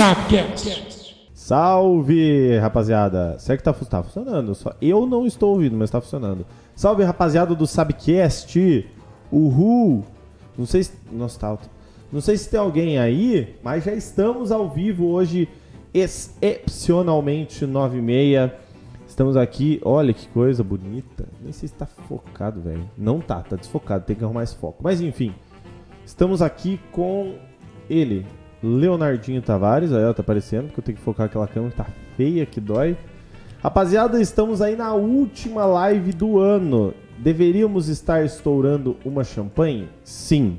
Sapcast. Salve, rapaziada. Será que tá, tá funcionando? Só eu não estou ouvindo, mas tá funcionando. Salve, rapaziada do Sabcast. Uhul. Não sei se... Nossa, tá. Não sei se tem alguém aí, mas já estamos ao vivo hoje, excepcionalmente 9 e meia. Estamos aqui, olha que coisa bonita. Nem sei se tá focado, velho. Não tá, tá desfocado, tem que arrumar esse foco. Mas enfim, estamos aqui com ele, Leonardinho Tavares. Aí, ó, tá aparecendo, porque eu tenho que focar aquela câmera que tá feia, que dói. Rapaziada, estamos aí na última live do ano. Deveríamos estar estourando uma champanhe? Sim.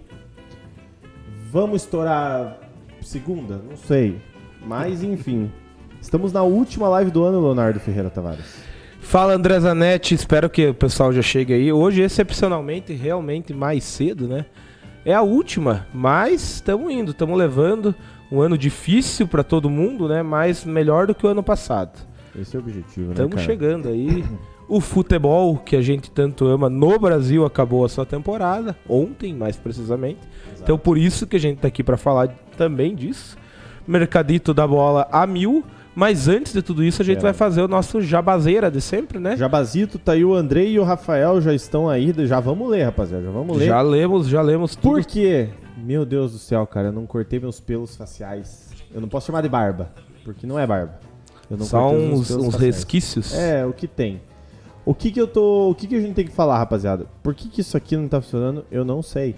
Vamos estourar segunda? Não sei. Mas enfim. Estamos na última live do ano, Leonardo Ferreira Tavares. Fala André Zanetti, espero que o pessoal já chegue aí. Hoje, excepcionalmente, realmente mais cedo, né? É a última, mas estamos indo, estamos levando. Um ano difícil para todo mundo, né? Mas melhor do que o ano passado. Esse é o objetivo, né? Estamos chegando aí. O futebol que a gente tanto ama no Brasil acabou a sua temporada, ontem mais precisamente. Então por isso que a gente tá aqui para falar também disso. Mercadito da bola a mil. Mas antes de tudo isso, a gente É. vai fazer o nosso jabazeira de sempre, né? Jabazito, tá aí o Andrei e o Rafael já estão aí. Já vamos ler, rapaziada. Já vamos ler. Já lemos, já lemos tudo. Por quê? Meu Deus do céu, cara, eu não cortei meus pelos faciais. Eu não posso chamar de barba, porque não é barba. Meus uns, uns resquícios. É, o que tem. O que que eu tô. O que que a gente tem que falar, rapaziada? Por que que isso aqui não tá funcionando? Eu não sei.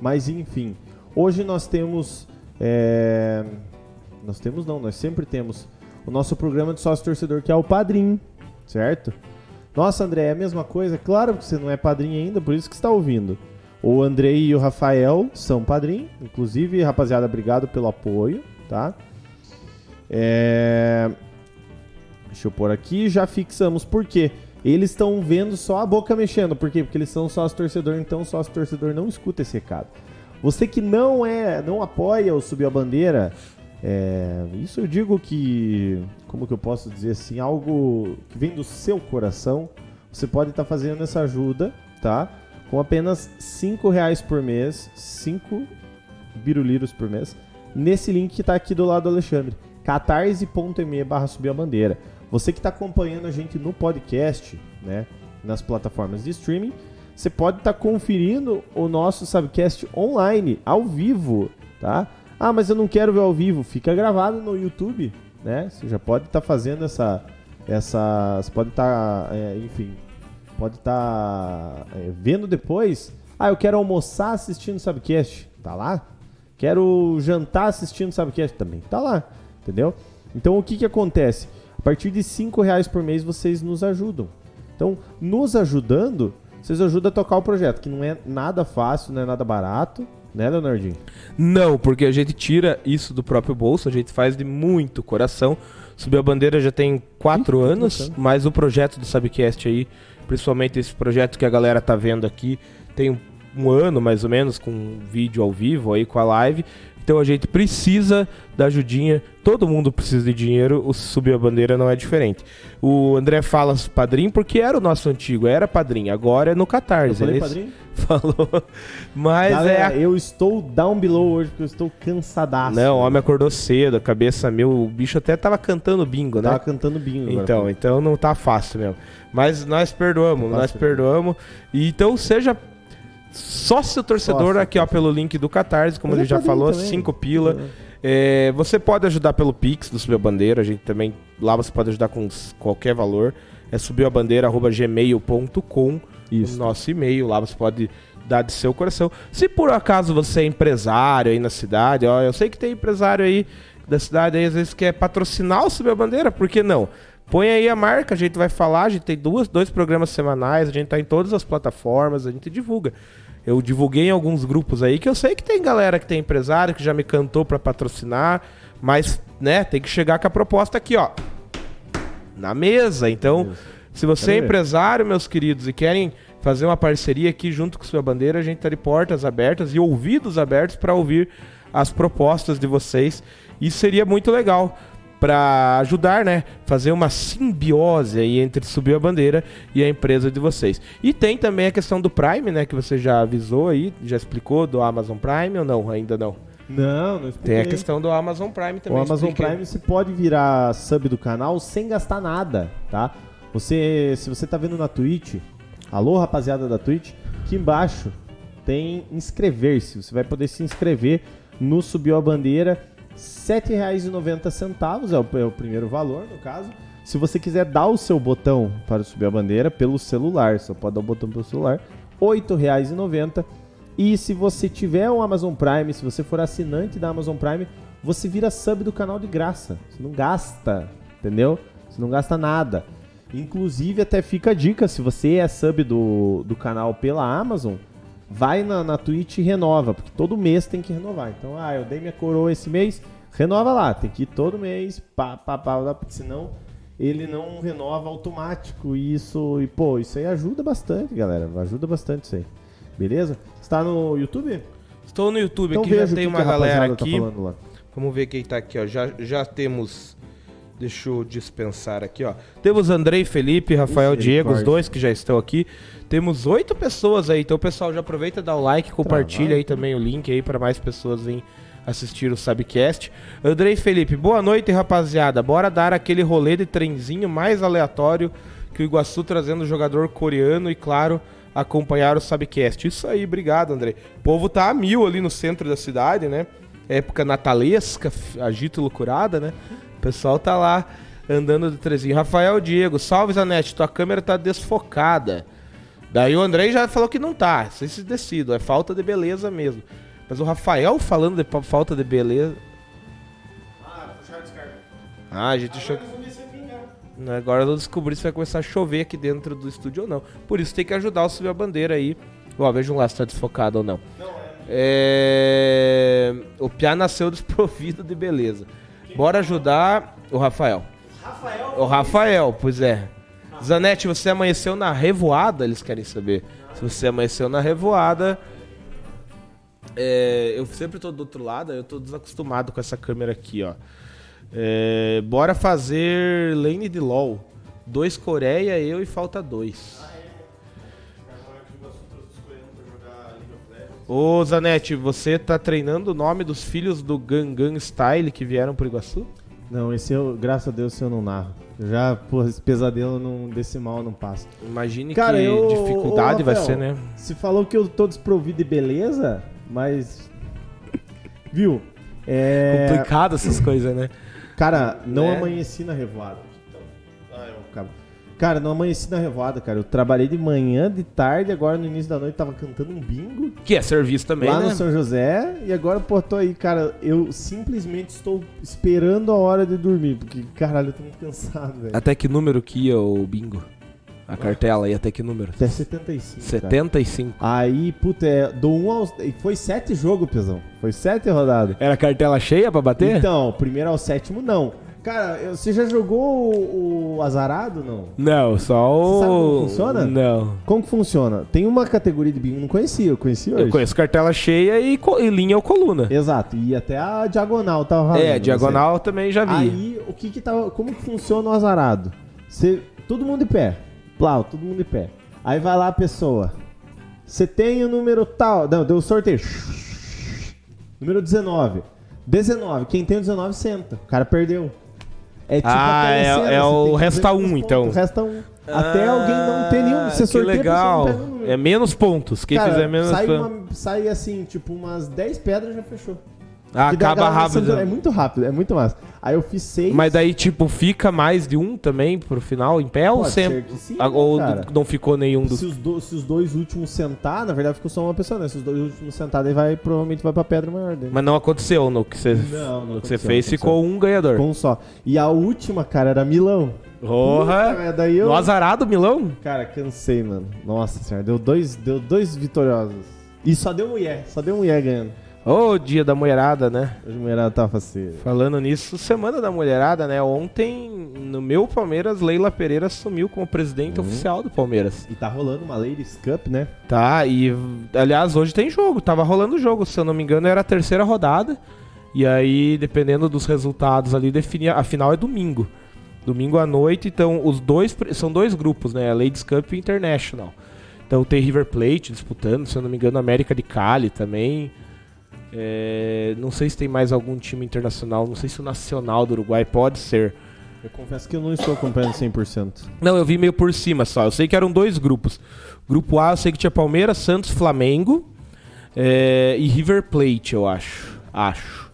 Mas enfim. Hoje nós temos. é, Nós temos não, nós sempre temos o nosso programa de sócio torcedor, que é o Padrim, certo? Nossa, André, é a mesma coisa? Claro que você não é padrinho ainda, por isso que está ouvindo. O Andrei e o Rafael são padrinho, inclusive, rapaziada, obrigado pelo apoio, tá? É... Deixa eu pôr aqui, já fixamos. Por quê? Eles estão vendo só a boca mexendo. Por quê? Porque eles são sócio torcedor, então sócio torcedor não escuta esse recado. Você que não é, não apoia o Subir a Bandeira, é, isso eu digo que, como que eu posso dizer assim, algo que vem do seu coração, você pode estar fazendo essa ajuda, tá? Com apenas 5 reais por mês, 5 biruliros por mês, nesse link que tá aqui do lado do Alexandre, catarse.me barra subir a bandeira. Você que está acompanhando a gente no podcast, né, nas plataformas de streaming, você pode estar conferindo o nosso Subcast online, ao vivo, tá? Ah, mas eu não quero ver ao vivo, fica gravado no YouTube, né? Você já pode estar fazendo essa, essa, você pode estar, é, enfim, pode estar é, vendo depois. Ah, eu quero almoçar assistindo Subcast, tá lá? Quero jantar assistindo Subcast, também tá lá, entendeu? Então o que que acontece? A partir de 5 reais por mês vocês nos ajudam. Então, nos ajudando, vocês ajudam a tocar o projeto, que não é nada fácil, não é nada barato, né, Leonardinho? Não, porque a gente tira isso do próprio bolso, a gente faz de muito coração. Subir a bandeira já tem quatro Ih, anos, mas o projeto do Subcast aí, principalmente esse projeto que a galera tá vendo aqui, tem um, ano mais ou menos com um vídeo ao vivo aí com a live. Então a gente precisa da ajudinha, todo mundo precisa de dinheiro, o Subir a Bandeira não é diferente. O André fala padrinho porque era o nosso antigo, era padrinho, agora é no Eu Catarse. falei, ele padrinho? falou. Mas Galera, é eu estou down below hoje porque eu estou cansadaço. não, o homem acordou cedo, a cabeça meu, o bicho até tava cantando bingo, Eu tava né? cantando bingo agora. Então, então não tá fácil mesmo. Mas nós perdoamos, tá nós perdoamos. E então seja sócio torcedor Sócio aqui ó pelo link do Catarse, como ele é já falou, também. 5 pila. É, você pode ajudar pelo Pix do Subir a Bandeira, a gente também lá você pode ajudar com qualquer valor. É subiuabandeira@gmail.com, Isso. o nosso e-mail, lá você pode dar de seu coração. Se por acaso você é empresário aí na cidade, ó, eu sei que tem empresário aí da cidade aí às vezes quer patrocinar o Subir a Bandeira, por que não? Põe aí a marca, a gente vai falar, a gente tem duas, dois programas semanais, a gente tá em todas as plataformas, a gente divulga. Eu divulguei em alguns grupos aí que eu sei que tem galera que tem empresário que já me cantou pra patrocinar, mas, né, tem que chegar com a proposta aqui, ó. Na mesa. Então, se você é empresário, meus queridos, e querem fazer uma parceria aqui junto com sua bandeira, a gente tá de portas abertas e ouvidos abertos para ouvir as propostas de vocês. E seria muito legal para ajudar, né? Fazer uma simbiose aí entre subir a bandeira e a empresa de vocês. E tem também a questão do Prime, né? Que você já avisou aí, já explicou do Amazon Prime ou não? Ainda não. Não, não expliquei. Tem a questão do Amazon Prime também. O Amazon expliquei. Prime você pode virar sub do canal sem gastar nada, tá? Você, se você tá vendo na Twitch, alô rapaziada da Twitch, aqui embaixo tem inscrever-se. Você vai poder se inscrever no Subiu a Bandeira, R$ 7,90 é o, é o primeiro valor, no caso. Se você quiser dar o seu botão para subir a bandeira pelo celular, só pode dar o botão pelo celular, R$ 8,90. E se você tiver um Amazon Prime, se você for assinante da Amazon Prime, você vira sub do canal de graça. Você não gasta, entendeu? Você não gasta nada. Inclusive, até fica a dica: se você é sub do, do canal pela Amazon, vai na, na Twitch e renova, porque todo mês tem que renovar. Então, ah, eu dei minha coroa esse mês, renova lá, tem que ir todo mês, pá, pá, pá, porque senão ele não renova automático. E isso, e pô, isso aí ajuda bastante, galera. Ajuda bastante isso aí. Beleza? Está no YouTube? Estou no YouTube, Então aqui já tem uma galera tá aqui. lá. Vamos ver quem tá aqui, ó. Já, já temos. Deixa eu dispensar aqui, ó. Temos Andrei Felipe, Rafael Diego, os dois que já estão aqui. Temos oito pessoas aí, então pessoal já aproveita, dá o like, compartilha aí também o link aí para mais pessoas virem assistir o Subcast. Andrei Felipe, boa noite, rapaziada. Bora dar aquele rolê de trenzinho mais aleatório que o Iguaçu trazendo jogador coreano e, claro, acompanhar o Subcast. Isso aí, obrigado, Andrei. O povo tá a mil ali no centro da cidade, né? Época natalesca, agito loucurada, né? O pessoal tá lá andando de trezinho. Rafael Diego, salve Zanete, tua câmera tá desfocada. Daí o Andrei já falou que não tá, vocês se decidam, é falta de beleza mesmo. Mas o Rafael falando de falta de beleza. Ah, a gente achou que. Não, Agora eu descobri se vai começar a chover aqui dentro do estúdio ou não. Por isso tem que ajudar o subir a bandeira aí. Ó, vejam lá se tá desfocado ou não. É... O Piá nasceu desprovido de beleza. Bora ajudar o Rafael. O Rafael, pois é. Zanete, você amanheceu na revoada? Eles querem saber. Se você amanheceu na revoada. É, eu sempre tô do outro lado, eu tô desacostumado com essa câmera aqui, ó. É, bora fazer lane de LOL. Dois Coreia, eu e falta dois. Ô Zanete, você tá treinando o nome dos filhos do Gangnam Style que vieram pro Iguaçu? Não, esse eu, graças a Deus, esse eu não narro. Já, porra, esse pesadelo não, desse mal não passa. Imagine Cara, que eu- dificuldade ô, vai Rafael, ser, né? Se falou que eu tô desprovido de beleza, mas. Viu? É. Complicado essas coisas, né? Cara, não Né? amanheci na revoada. Ah, eu acabo. Cara, não amanheci na revoada, cara. Eu trabalhei de manhã, de tarde, agora no início da noite tava cantando um bingo Que é serviço também, lá né? no São José e agora, pô, tô aí, cara. Eu simplesmente estou esperando a hora de dormir, porque, caralho, eu tô muito cansado, velho. Até que número que ia o bingo? A cartela, e até que número? Até 75. cara. 75. Aí, puta, é, do 1 aos. e Foi sete jogos, pesão. Foi sete rodadas. Era cartela cheia pra bater? Então, primeiro ao sétimo, não. Cara, você já jogou o, o Azarado, não? Não, só o. Você sabe como funciona? Não. Como que funciona? Tem uma categoria de bingo, não conhecia, eu conheci hoje. Eu conheço cartela cheia e, e linha ou coluna. Exato, e até a diagonal tava valendo. É, não diagonal também já vi. Aí, o que que tava. Como que funciona o azarado? Você, todo mundo de pé. Plau, todo mundo de pé. Aí vai lá a pessoa. Você tem o número tal. Não, deu o sorteio. Número 19. 19. Quem tem o 19 senta. O cara perdeu. É tipo Ah, é- é o resta fazer um, quantos então. pontos, Resta um. Até alguém não ter nenhum. Você Ah, que legal. não pega. É menos pontos. Quem Cara, fizer menos sai, pontos. uma- sai assim, tipo, umas 10 pedras já fechou. Ah, acaba rápido. É muito rápido, é muito massa. Aí eu fiz 6. Mas daí, tipo, fica mais de um também pro final em pé ou Pode sempre? ser que sim, Ah, ou cara? não ficou nenhum dos. se, os do- se os dois últimos sentar, na verdade ficou só uma pessoa, né? Se os dois últimos sentar, daí vai, provavelmente vai pra pedra maior dele. Mas não aconteceu no que você, Não, não no que você fez, ficou um ganhador. Um só. E a última, cara, era Milão. Porra! daí eu. No azarado, Milão? Cara, cansei, mano. Nossa senhora, deu dois, deu dois vitoriosos. E só deu mulher, só deu mulher ganhando. Ô, dia da mulherada, né? Hoje a mulherada tava faceira. Falando nisso, semana da mulherada, né? Ontem, no meu Palmeiras, Leila Pereira assumiu como presidente oficial do Palmeiras. E tá rolando uma Ladies Cup, né? Tá, e aliás, hoje tem jogo, tava rolando o jogo, se eu não me engano, era a terceira rodada. E aí, dependendo dos resultados ali, definia. A final é domingo. Domingo à noite, então os dois. São dois grupos, né? A Ladies Cup e International. Então tem River Plate disputando, se eu não me engano, América de Cali também. É, não sei se tem mais algum time internacional, não sei se o Nacional do Uruguai pode ser. Eu confesso que eu não estou acompanhando 100%. Não, eu vi meio por cima só. Eu sei que eram dois grupos. Grupo A, eu sei que tinha Palmeiras, Santos, Flamengo é, e River Plate, eu acho. Acho.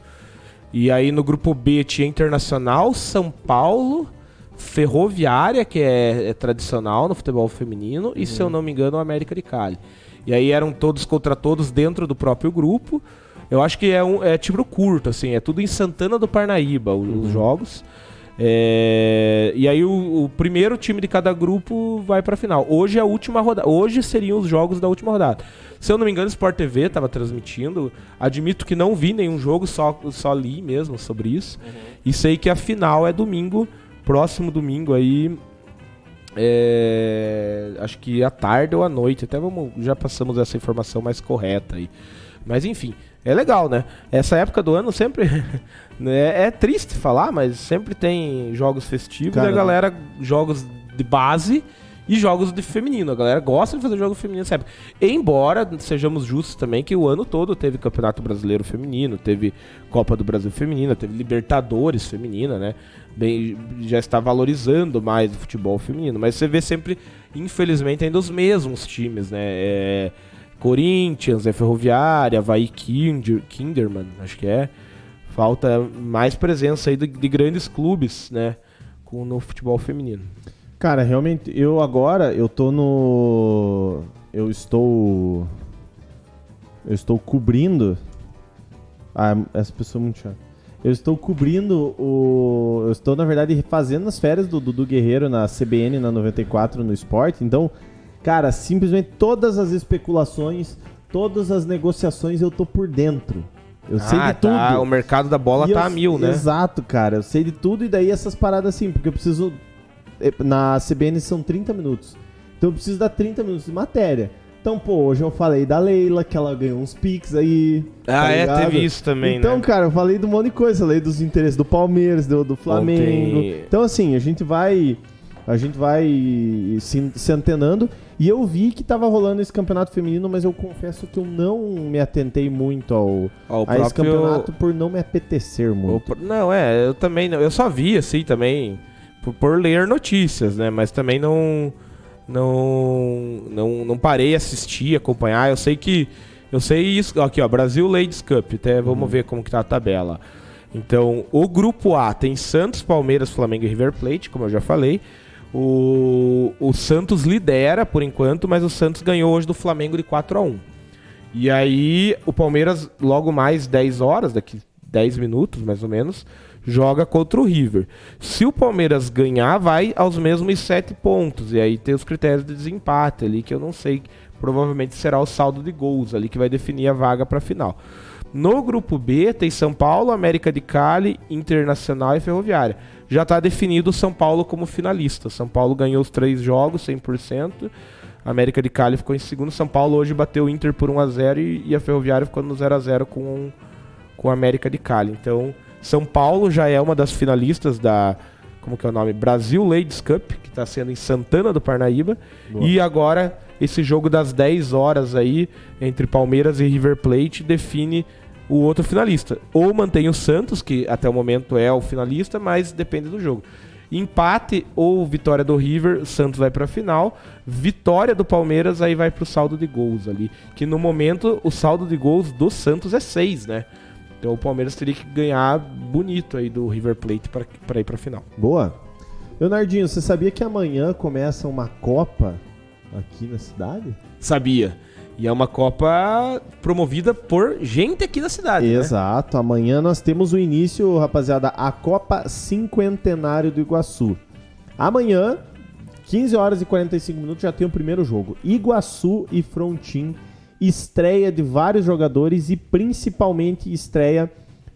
E aí no grupo B tinha Internacional, São Paulo, Ferroviária, que é, é tradicional no futebol feminino, e se eu não me engano, o América de Cali. E aí eram todos contra todos dentro do próprio grupo. Eu acho que é um é tiro curto, assim, é tudo em Santana do Parnaíba, os Uhum. jogos. É, e aí o, o primeiro time de cada grupo vai pra final. Hoje é a última rodada. Hoje seriam os jogos da última rodada. Se eu não me engano, Sport TV estava transmitindo. Admito que não vi nenhum jogo, só, só li mesmo sobre isso. E sei que a final é domingo, próximo domingo aí. é, acho que à tarde ou à noite. Até vamos, já passamos essa informação mais correta aí. Mas enfim, é legal, né? Essa época do ano sempre. né, é triste falar, mas sempre tem jogos festivos Cara, e a galera, jogos de base e jogos de feminino. A galera gosta de fazer jogo feminino época. Embora sejamos justos também que o ano todo teve Campeonato Brasileiro Feminino, teve Copa do Brasil Feminina, teve Libertadores Feminina, né? Bem, já está valorizando mais o futebol feminino. Mas você vê sempre, infelizmente, ainda os mesmos times, né? É, Corinthians, é Ferroviária, Havaí Kinder, Kinderman, acho que é. Falta mais presença aí de, de grandes clubes, né? Com, no futebol feminino. Cara, realmente, eu agora, eu tô no. Eu estou. Eu estou cobrindo. Ah, essa pessoa é muito chata. Eu estou cobrindo o. Eu estou, na verdade, fazendo as férias do Dudu Guerreiro na CBN na 94 no esporte. Então, cara, simplesmente todas as especulações, todas as negociações eu tô por dentro. Eu sei de tudo. tá, o mercado da bola E tá eu- a mil, né? Exato, cara. Eu sei de tudo e daí essas paradas assim, porque eu preciso. eh, Na CBN são 30 minutos. Então eu preciso dar 30 minutos de matéria. Então, pô, hoje eu falei da Leila, que ela ganhou uns pics aí. Ah, tá é, teve isso também, Então, né? cara, eu falei de um monte de coisa. Falei dos interesses do Palmeiras, do, do Flamengo. Ontem- Então, assim, a gente vai. A gente vai se, se antenando. E eu vi que tava rolando esse campeonato feminino, mas eu confesso que eu não me atentei muito ao, Ó, o a esse próprio- campeonato por não me apetecer muito. não, é, eu também não. Eu só vi, assim, também, por, por ler notícias, né? Mas também não. Não, não, não parei assistir, acompanhar. Eu sei que. Eu sei isso. Aqui, ó, Brasil Ladies Cup. Até vamos ver como que tá a tabela. Então, o grupo A tem Santos, Palmeiras, Flamengo e River Plate, como eu já falei. O, o Santos lidera por enquanto, mas o Santos ganhou hoje do Flamengo de 4 a 1 E aí, o Palmeiras, logo mais 10 horas, daqui 10 minutos mais ou menos, joga contra o River. Se o Palmeiras ganhar, vai aos mesmos 7 pontos. E aí tem os critérios de desempate ali, que eu não sei. Provavelmente será o saldo de gols ali que vai definir a vaga para a final. No grupo B tem São Paulo, América de Cali, Internacional e Ferroviária. Já está definido o São Paulo como finalista. São Paulo ganhou os três jogos, 100%. América de Cali ficou em segundo. São Paulo hoje bateu o Inter por 1x0 e, e a Ferroviária ficou no 0x0 com, com a América de Cali. Então, São Paulo já é uma das finalistas da. Como que é o nome? Brasil Ladies Cup, que está sendo em Santana do Parnaíba. Boa. E agora, esse jogo das 10 horas aí, entre Palmeiras e River Plate, define o outro finalista. Ou mantém o Santos, que até o momento é o finalista, mas depende do jogo. Empate ou vitória do River, o Santos vai para a final. Vitória do Palmeiras, aí vai pro saldo de gols ali. Que no momento o saldo de gols do Santos é 6, né? Então o Palmeiras teria que ganhar bonito aí do River Plate para ir para a final. Boa. Leonardinho, você sabia que amanhã começa uma Copa aqui na cidade? Sabia. E é uma Copa promovida por gente aqui da cidade. né? Exato. Amanhã nós temos o início, rapaziada, a Copa Cinquentenário do Iguaçu. Amanhã, 15 horas e 45 minutos, já tem o primeiro jogo. Iguaçu e Frontin. Estreia de vários jogadores e principalmente estreia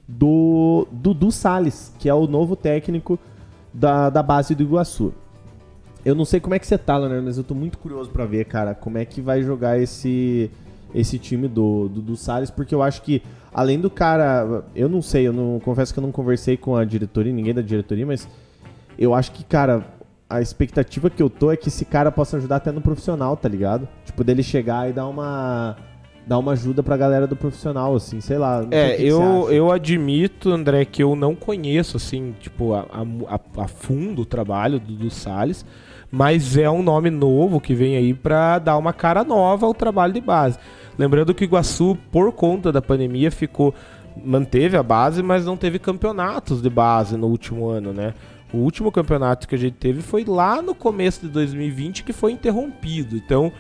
do Dudu Salles, que é o novo técnico da, da base do Iguaçu. Eu não sei como é que você tá, Leonardo, mas eu tô muito curioso pra ver, cara, como é que vai jogar esse esse time do, do, do Salles, porque eu acho que, além do cara, eu não sei, eu não confesso que eu não conversei com a diretoria, ninguém da diretoria, mas eu acho que, cara, a expectativa que eu tô é que esse cara possa ajudar até no profissional, tá ligado? Tipo, dele chegar e dar uma dar uma ajuda pra galera do profissional, assim, sei lá. sei É, eu, eu admito, André, que eu não conheço, assim, tipo, a, a- a fundo o trabalho do, do Salles, mas é um nome novo que vem aí pra dar uma cara nova ao trabalho de base. Lembrando que o Iguaçu, por conta da pandemia, ficou manteve a base, mas não teve campeonatos de base no último ano, né? O último campeonato que a gente teve foi lá no começo de 2020 que foi interrompido. Então,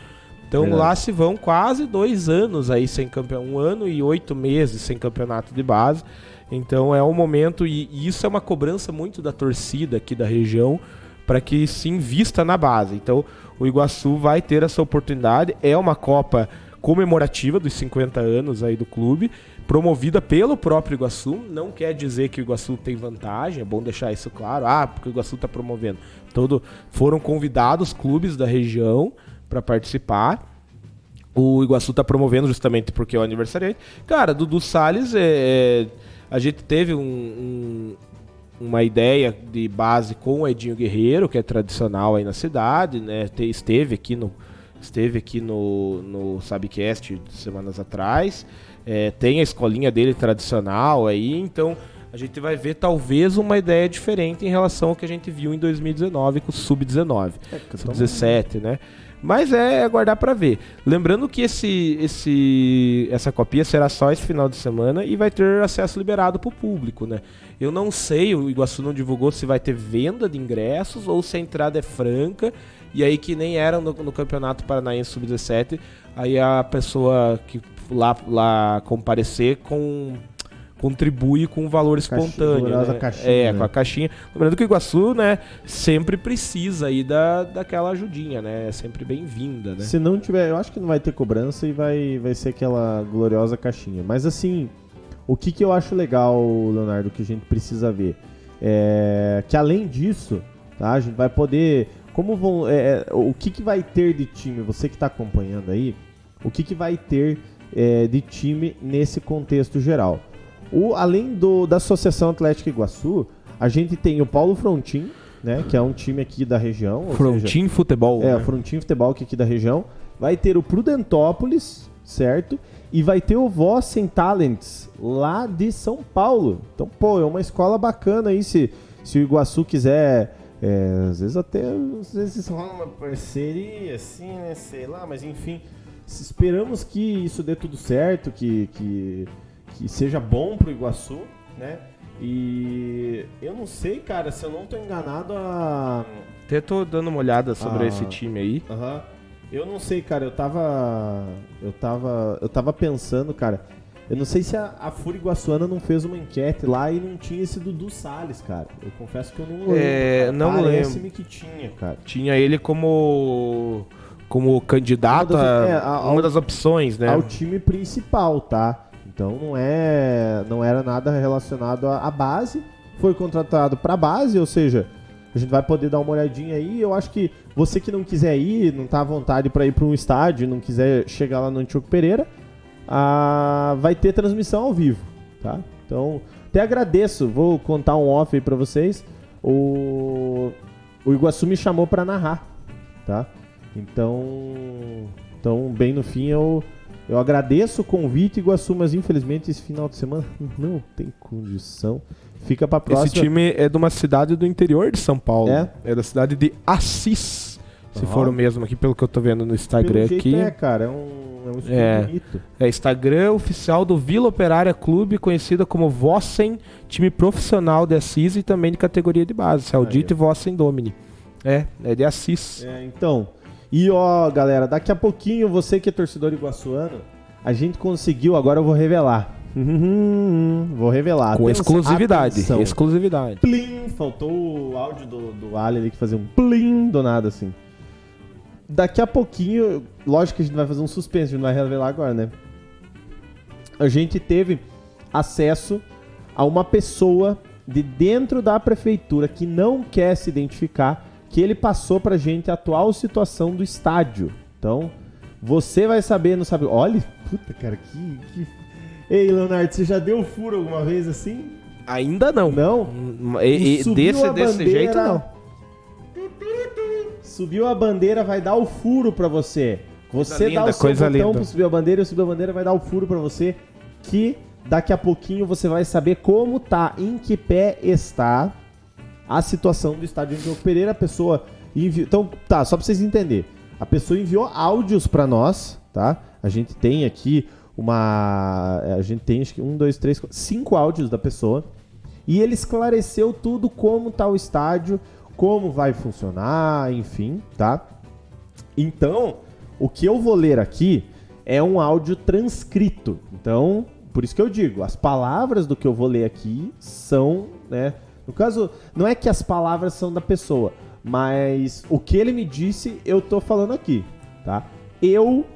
então Verdade. lá se vão quase dois anos aí sem campeão, um ano e oito meses sem campeonato de base. Então é um momento e, e isso é uma cobrança muito da torcida aqui da região para que se invista na base. Então o Iguaçu vai ter essa oportunidade. É uma Copa comemorativa dos 50 anos aí do clube, promovida pelo próprio Iguaçu. Não quer dizer que o Iguaçu tem vantagem, é bom deixar isso claro. Ah, porque o Iguaçu está promovendo. Todo foram convidados clubes da região para participar. O Iguaçu tá promovendo justamente porque é o aniversariante. Cara, Dudu Salles, é, é, a gente teve um- um- uma ideia de base com o Edinho Guerreiro, que é tradicional aí na cidade, né? Te- esteve aqui no esteve aqui no, no Sabcast semanas atrás. É, tem a escolinha dele tradicional aí, então a gente vai ver talvez uma ideia diferente em relação ao que a gente viu em 2019 com o Sub-19. É, que eu tô- Sub-17, né? Mas é aguardar pra ver. Lembrando que esse, esse, essa copia será só esse final de semana e vai ter acesso liberado pro público, né? Eu não sei, o Iguaçu não divulgou se vai ter venda de ingressos ou se a entrada é franca. E aí que nem era no, no Campeonato Paranaense Sub-17, aí a pessoa que lá, lá comparecer com contribui com um valor espontâneo, né? caixinha, é, né? com a caixinha. Lembrando que o Iguaçu, né, sempre precisa aí da, daquela ajudinha, né? É sempre bem-vinda, né? Se não tiver, eu acho que não vai ter cobrança e vai, vai ser aquela gloriosa caixinha. Mas assim, o que, que eu acho legal, Leonardo, que a gente precisa ver? É que além disso, tá, a gente vai poder. Como vão. é, é, o que, que vai ter de time, você que está acompanhando aí, o que, que vai ter é, de time nesse contexto geral? O, além do, da Associação Atlética Iguaçu, a gente tem o Paulo Frontin, né, que é um time aqui da região. seja, Frontin Futebol. é, né? o Frontinho Futebol que é aqui da região. Vai ter o Prudentópolis, certo? E vai ter o Vossen Talents, lá de São Paulo. Então, pô, é uma escola bacana aí. Se, se o Iguaçu quiser, é, às vezes até, às vezes rola uma parceria, assim, né? Sei lá, mas enfim. Esperamos que isso dê tudo certo, que, que, que seja bom pro Iguaçu, né? E eu não sei, cara, se eu não tô enganado, a, Até tô dando uma olhada sobre Ah. esse time aí. Aham. Eu não sei, cara, eu tava. Eu tava. Eu tava pensando, cara. Eu não sei se a, a Fúria Iguaçuana não fez uma enquete lá e não tinha esse Dudu Salles, cara. Eu confesso que eu não lembro. É, cara. não Parece-me que tinha, cara. Tinha ele como como candidato Uma das- a é, a- uma ao- das opções, né? Ao time principal, tá? Então não é. Não era nada relacionado à, base. Foi contratado pra base, ou seja, a gente vai poder dar uma olhadinha aí. Eu acho que você que não quiser ir, não tá à vontade pra ir pra um estádio, não quiser chegar lá no Antioco Pereira, ah, vai ter transmissão ao vivo, tá? Então, até agradeço, vou contar um off aí pra vocês. O, o Iguaçu me chamou pra narrar, tá? Então, então bem no fim eu, eu agradeço o convite, Iguaçu, mas infelizmente esse final de semana não tem condição. Fica pra próxima. Esse time é de uma cidade do interior de São Paulo. É? da cidade de Assis. Se Ó. for o mesmo aqui, pelo que eu tô vendo no Pelo Instagram jeito aqui. é, cara, é um, é um É. bonito. É Instagram oficial do Vila Operária Clube, conhecida como Vossen, time profissional de Assis e também de categoria de base. Saudite Vossen Domini. É, é de Assis. É, então. E ó, galera, daqui a pouquinho, você que é torcedor iguaçuano, a gente conseguiu, agora eu vou revelar. vou revelar. Com Atenção- exclusividade. atenção. Exclusividade. Plim! Faltou o áudio do, do Ali ali que fazia um plim do nada assim. Daqui a pouquinho, lógico que a gente vai fazer um suspense, a gente não vai revelar agora, né? A gente teve acesso a uma pessoa de dentro da prefeitura que não quer se identificar, que ele passou pra gente a atual situação do estádio. Então, você vai saber, não sabe. Olha, puta cara, que. que... Ei, Leonardo, você já deu furo alguma vez assim? Ainda não. Não? Hum, E, e Subiu desse, a desse jeito, não. Subiu a bandeira, vai dar o furo pra você. Você linda, dá o seu coisa botão linda. pro Subir a Bandeira e o Subir a Bandeira vai dar o furo pra você que daqui a pouquinho você vai saber como tá, em que pé está a situação do estádio Diogo Pereira. A pessoa enviou... Então, tá, só pra vocês entenderem. A pessoa enviou áudios pra nós, tá? A gente tem aqui uma... A gente tem, acho que um, dois, três, quatro, cinco áudios da pessoa. E ele esclareceu tudo como tá o estádio, como vai funcionar, enfim, tá? Então, o que eu vou ler aqui é um áudio transcrito. Então, por isso que eu digo, as palavras do que eu vou ler aqui são, né? No caso, não é que as palavras são da pessoa, mas o que ele me disse, eu tô falando aqui, tá? Eu,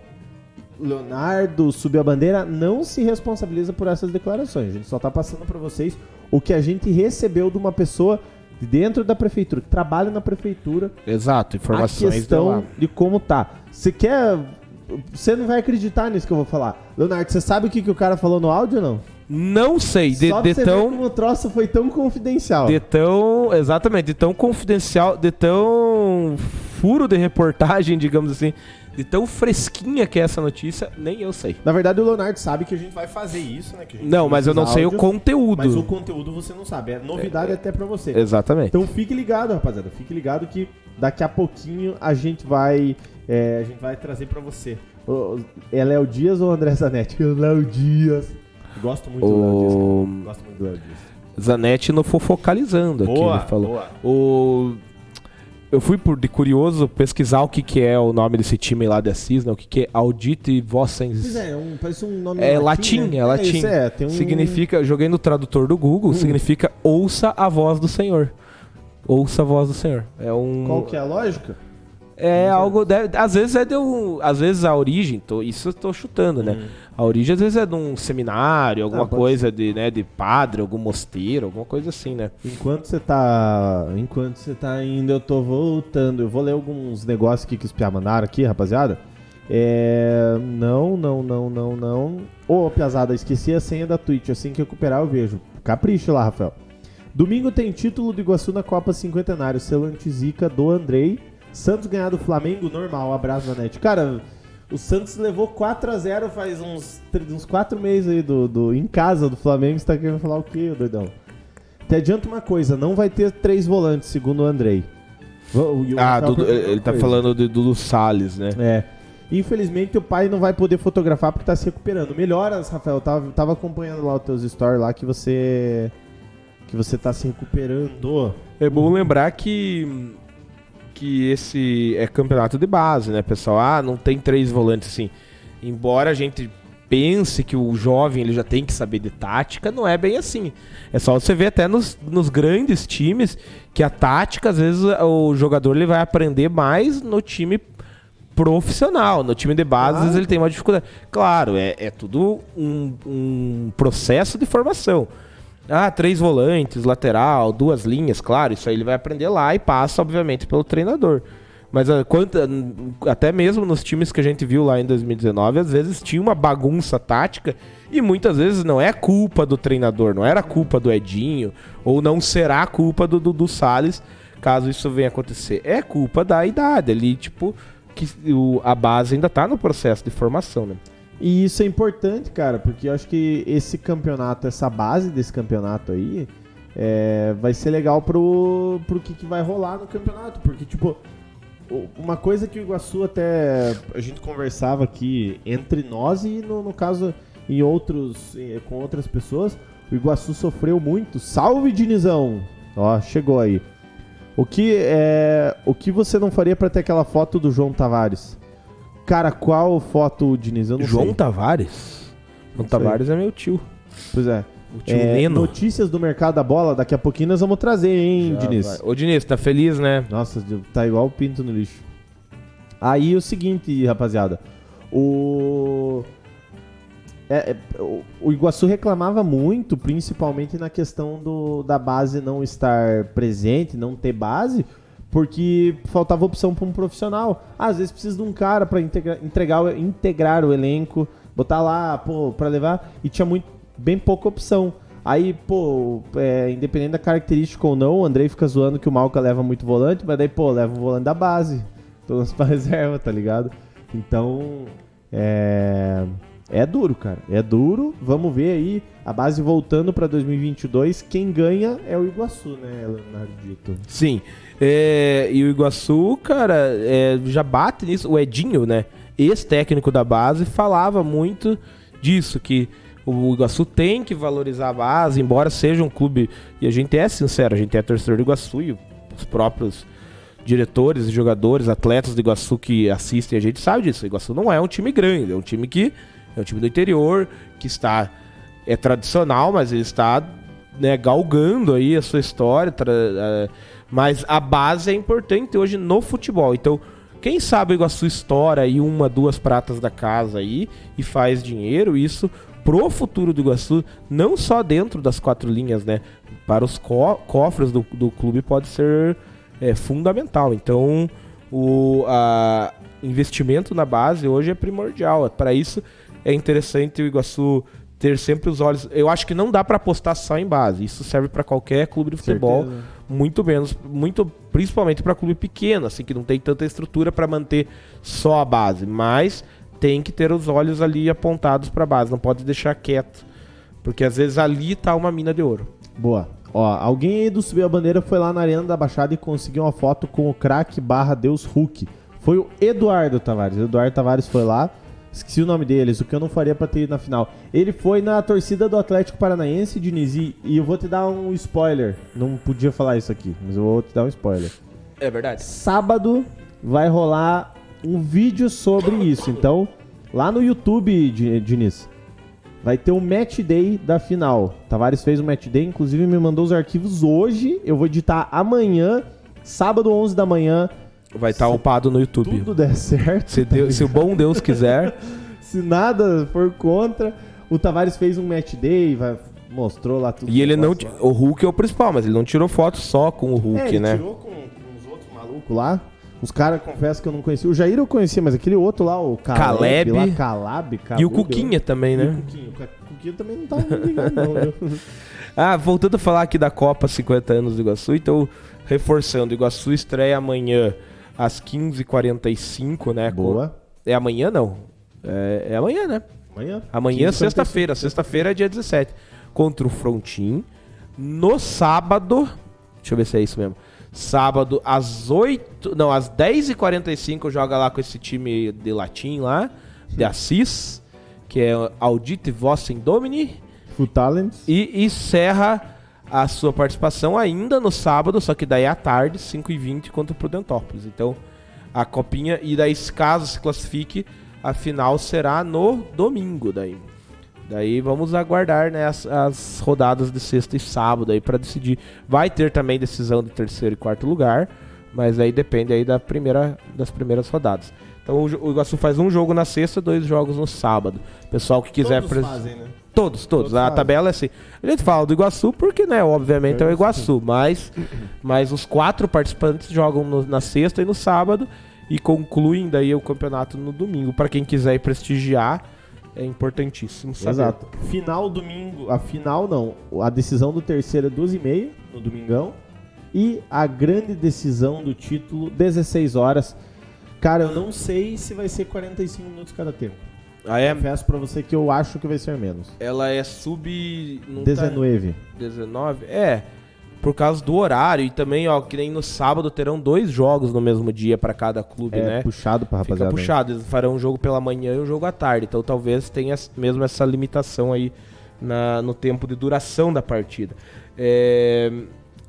Leonardo, subir a bandeira, não se responsabiliza por essas declarações. A gente só tá passando para vocês o que a gente recebeu de uma pessoa de dentro da prefeitura, que trabalha na prefeitura, Exato, a informações questão dela. de como tá. Você quer. Você não vai acreditar nisso que eu vou falar. Leonardo, você sabe o que, que o cara falou no áudio ou não? Não sei, de, Só de tão... como o troço foi tão confidencial. De tão. Exatamente, de tão confidencial, de tão furo de reportagem, digamos assim, de tão fresquinha que é essa notícia, nem eu sei. Na verdade, o Leonardo sabe que a gente vai fazer isso, né? Não, mas eu não sei o áudios, conteúdo. Mas o conteúdo você não sabe. É novidade até pra você. Exatamente. Então fique ligado, rapaziada. Fique ligado que daqui a pouquinho a gente vai. é, a gente vai trazer pra você. O- É Léo Dias ou André Zanetti? Léo Dias. Gosto muito do. O cara. Gosto muito do Léo. Zanetti não foi focalizando aqui, ele falou. boa. O... Eu fui por de curioso pesquisar o que, que é o nome desse time lá de Assis, né? O que, que é Audite Vossens. Pois é, um, parece um nome É latim, né? é latim. isso é, tem um... Significa, joguei no tradutor do Google, significa ouça a voz do Senhor. Ouça a voz do Senhor. É um. Qual que é a lógica? É algo. deve- às vezes é de um. Às vezes a origem, tô- isso eu tô chutando, né? A origem às vezes é de um seminário, alguma Ah, coisa de, né, de padre, algum mosteiro, alguma coisa assim, né? Enquanto você tá. Enquanto você tá indo, eu tô voltando. Eu vou ler alguns negócios aqui que os Pia mandaram aqui, rapaziada. É. Não, não, não, não, não. Ô, Piazada, esqueci a senha da Twitch. Assim que recuperar, eu vejo. Capricho lá, Rafael. Domingo tem título do Iguaçu na Copa Cinquentenário. Selo antizica do Andrei. Santos ganhar do Flamengo, normal. Abraço na net. Cara, o Santos levou 4x0 faz uns, uns 4 meses aí do, do, em casa do Flamengo. Você tá querendo falar o quê, doidão? Te adianto uma coisa, não vai ter três volantes, segundo o Andrei. O- Ah, Dudu- ele tá coisa. falando de Dudu Salles, né? É. Infelizmente o pai não vai poder fotografar porque tá se recuperando. Melhoras, Rafael. Tava, tava acompanhando lá os teus stories lá que você. Que você tá se recuperando. É bom lembrar que que esse é campeonato de base, né, pessoal? Ah, não tem três volantes assim. Embora a gente pense que o jovem ele já tem que saber de tática, não é bem assim. É só você ver até nos, nos grandes times que a tática, às vezes, o jogador ele vai aprender mais no time profissional. No time de base, às vezes ele tem uma dificuldade. Claro, é, é tudo um, um processo de formação. Ah, três volantes, lateral, duas linhas, claro, isso aí ele vai aprender lá e passa, obviamente, pelo treinador. Mas ah, quanta- até mesmo nos times que a gente viu lá em 2019, às vezes tinha uma bagunça tática e muitas vezes não é culpa do treinador, não era culpa do Edinho, ou não será culpa do Dudu Salles, caso isso venha acontecer. É culpa da idade ali, tipo, que o- a base ainda tá no processo de formação, né? E isso é importante, cara, porque eu acho que esse campeonato, essa base desse campeonato aí, é, vai ser legal pro, pro que, que vai rolar no campeonato. Porque, tipo, uma coisa que o Iguaçu até a gente conversava aqui entre nós e, no, no caso, em outros, com outras pessoas, o Iguaçu sofreu muito. Salve, Dinizão! Ó, chegou aí. O que, é, o que você não faria pra ter aquela foto do João Tavares? Cara, qual foto, Diniz? Eu não João sei. Tavares? João. Tavares é meu tio. Pois é. O tio É, Neno. notícias do mercado da bola, daqui a pouquinho nós vamos trazer, hein, Já Diniz? vai. Ô, Diniz, tá feliz, né? Nossa, tá igual o pinto no lixo. Aí o seguinte, rapaziada. O. é, é, o- o Iguaçu reclamava muito, principalmente na questão do, da base não estar presente, não ter base, porque faltava opção para um profissional. Às vezes precisa de um cara para entregar, o- integrar o elenco, botar lá, pô, para levar, e tinha muito, bem pouca opção. Aí, pô, é, independente da característica ou não, o Andrei fica zoando que o Malca leva muito volante, mas daí, pô, leva o volante da base, menos pra reserva, tá ligado? Então, é, é duro, cara. É duro. Vamos ver aí a base voltando para 2022. Quem ganha é o Iguaçu, né, Leonardo Dito? Sim. É, e o Iguaçu, cara, é, já bate nisso. O Edinho, né, ex-técnico da base, falava muito disso, que o Iguaçu tem que valorizar a base, embora seja um clube. E a gente é sincero, a gente é torcedor do Iguaçu e os próprios diretores, jogadores, atletas do Iguaçu que assistem a gente sabe disso. O Iguaçu não é um time grande, é um time que é um time do interior, que está é tradicional, mas ele está né, galgando aí a sua história. Uh, mas a base é importante hoje no futebol. Então, quem sabe o Iguaçu estoura aí uma, duas pratas da casa aí e faz dinheiro, isso pro futuro do Iguaçu, não só dentro das quatro linhas, né? Para os co cofres do, do clube pode ser é, fundamental. Então, o a investimento na base hoje é primordial. Para isso é interessante o Iguaçu ter sempre os olhos. Eu acho que não dá para apostar só em base. Isso serve para qualquer clube de futebol, Certeza. muito menos, muito principalmente para clube pequeno, assim que não tem tanta estrutura para manter só a base, mas tem que ter os olhos ali apontados para a base, não pode deixar quieto, porque às vezes ali tá uma mina de ouro. Boa. Ó, alguém aí do Subir a Bandeira foi lá na Arena da Baixada e conseguiu uma foto com o craque barra Deus Hulk. Foi o Eduardo Tavares. O Eduardo Tavares foi lá. Esqueci o nome deles, o que eu não faria pra ter ido na final. Ele foi na torcida do Atlético Paranaense, Diniz, e eu vou te dar um spoiler. Não podia falar isso aqui, mas eu vou te dar um spoiler. É verdade. Sábado vai rolar um vídeo sobre isso. Então, lá no YouTube, Diniz, vai ter o um match day da final. Tavares fez o um match day, inclusive me mandou os arquivos hoje. Eu vou editar amanhã, sábado 11 da manhã. Vai estar tá upado no YouTube. Tudo der certo. Se, Deus, se o bom Deus quiser. se nada for contra, o Tavares fez um match day, vai, mostrou lá tudo. E ele não. O Hulk é o principal, mas ele não tirou foto só com o Hulk, é, ele né? tirou com, com os outros malucos lá. Os caras, confesso que eu não conhecia. O Jair eu conhecia, mas aquele outro lá, o Caleb. Caleb. Lá, Calab, Caleb, e o Cuquinha também, né? E o Cuquinha. O Cuquinha também não tava ligado, não, viu? ah, voltando a falar aqui da Copa 50 anos do Iguaçu, então, reforçando, Iguaçu estreia amanhã às 15h45, né? Boa. Com... É amanhã, não? É, é amanhã, né? Amanhã. Amanhã, sexta-feira. Sexta-feira é dia 17. Contra o Frontin. No sábado. Deixa eu ver se é isso mesmo. Sábado, às 8. Não, às 10h45 joga lá com esse time de latim lá, de Assis, que é Audite Vossen Domini. Full Talent. E encerra a sua participação ainda no sábado, só que daí à tarde, 5h20 contra o Prudentópolis. Então, a copinha. E daí, caso se classifique, a final será no domingo daí. Daí vamos aguardar né, as, as rodadas de sexta e sábado aí para decidir. Vai ter também decisão de terceiro e quarto lugar, mas aí depende aí da primeira, das primeiras rodadas. Então o, Iguaçu faz um jogo na sexta, dois jogos no sábado. Pessoal que quiser todos fazem, né? Todos, todos. a tabela é assim. A gente fala do Iguaçu porque, né, obviamente é o Iguaçu, mas, mas os quatro participantes jogam no, na sexta e no sábado e concluem daí o campeonato no domingo. Para quem quiser ir prestigiar, é importantíssimo saber. Exato. Final domingo, a final não, a decisão do terceiro é 2 e meia no domingão e a grande decisão do título 16 horas. Cara, eu não sei se vai ser 45 minutos cada tempo. Ah, é? Confesso pra você que eu acho que vai ser menos. Ela é sub... 19. Tá... 19? É por causa do horário e também, ó, que nem no sábado terão dois jogos no mesmo dia para cada clube, é, né? puxado pra rapaziada. Fica puxado, eles farão um jogo pela manhã e um jogo à tarde, então talvez tenha mesmo essa limitação aí na, no tempo de duração da partida. É,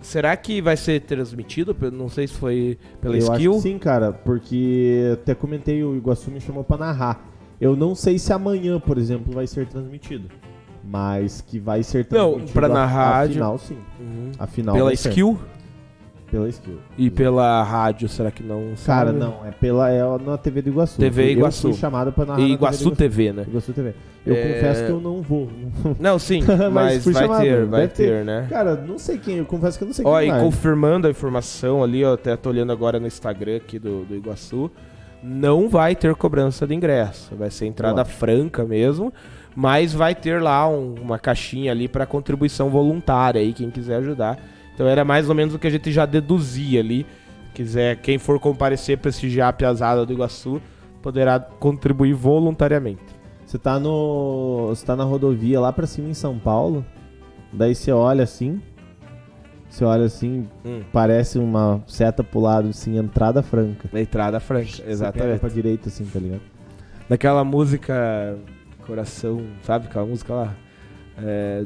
será que vai ser transmitido? Não sei se foi pela Eu skill. Acho que sim, cara, porque até comentei, o Iguaçu me chamou para narrar. Eu não sei se amanhã, por exemplo, vai ser transmitido. Mas que vai ser transmitido Não, pra na rádio. Afinal, sim. Uhum. Afinal, pela skill? Pela skill. E pela rádio, será que não? Cara, sabe? não. É pela é na TV do Iguaçu. TV Iguaçu. Eu fui chamado pra narrar. E Iguaçu, TV, TV, né? Iguaçu TV. Eu é... confesso que eu não vou. Não, sim. mas, mas vai chamado, ter, vai ter, ter, né? Cara, não sei quem. Eu confesso que eu não sei ó, quem. Ó, e confirmando a informação ali, ó, até tô olhando agora no Instagram aqui do, do Iguaçu. Não vai ter cobrança de ingresso. Vai ser entrada franca mesmo mas vai ter lá um, uma caixinha ali para contribuição voluntária aí quem quiser ajudar. Então era mais ou menos o que a gente já deduzia ali. Quiser quem for comparecer prestigiar a piazada do Iguaçu, poderá contribuir voluntariamente. Você tá no. Você tá na rodovia lá pra cima em São Paulo. Daí você olha assim. Você olha assim, Hum. parece uma seta pro lado, assim, entrada franca. Na entrada franca, Você exatamente. pra direita, assim, tá ligado? Daquela música Coração, sabe aquela música lá? É,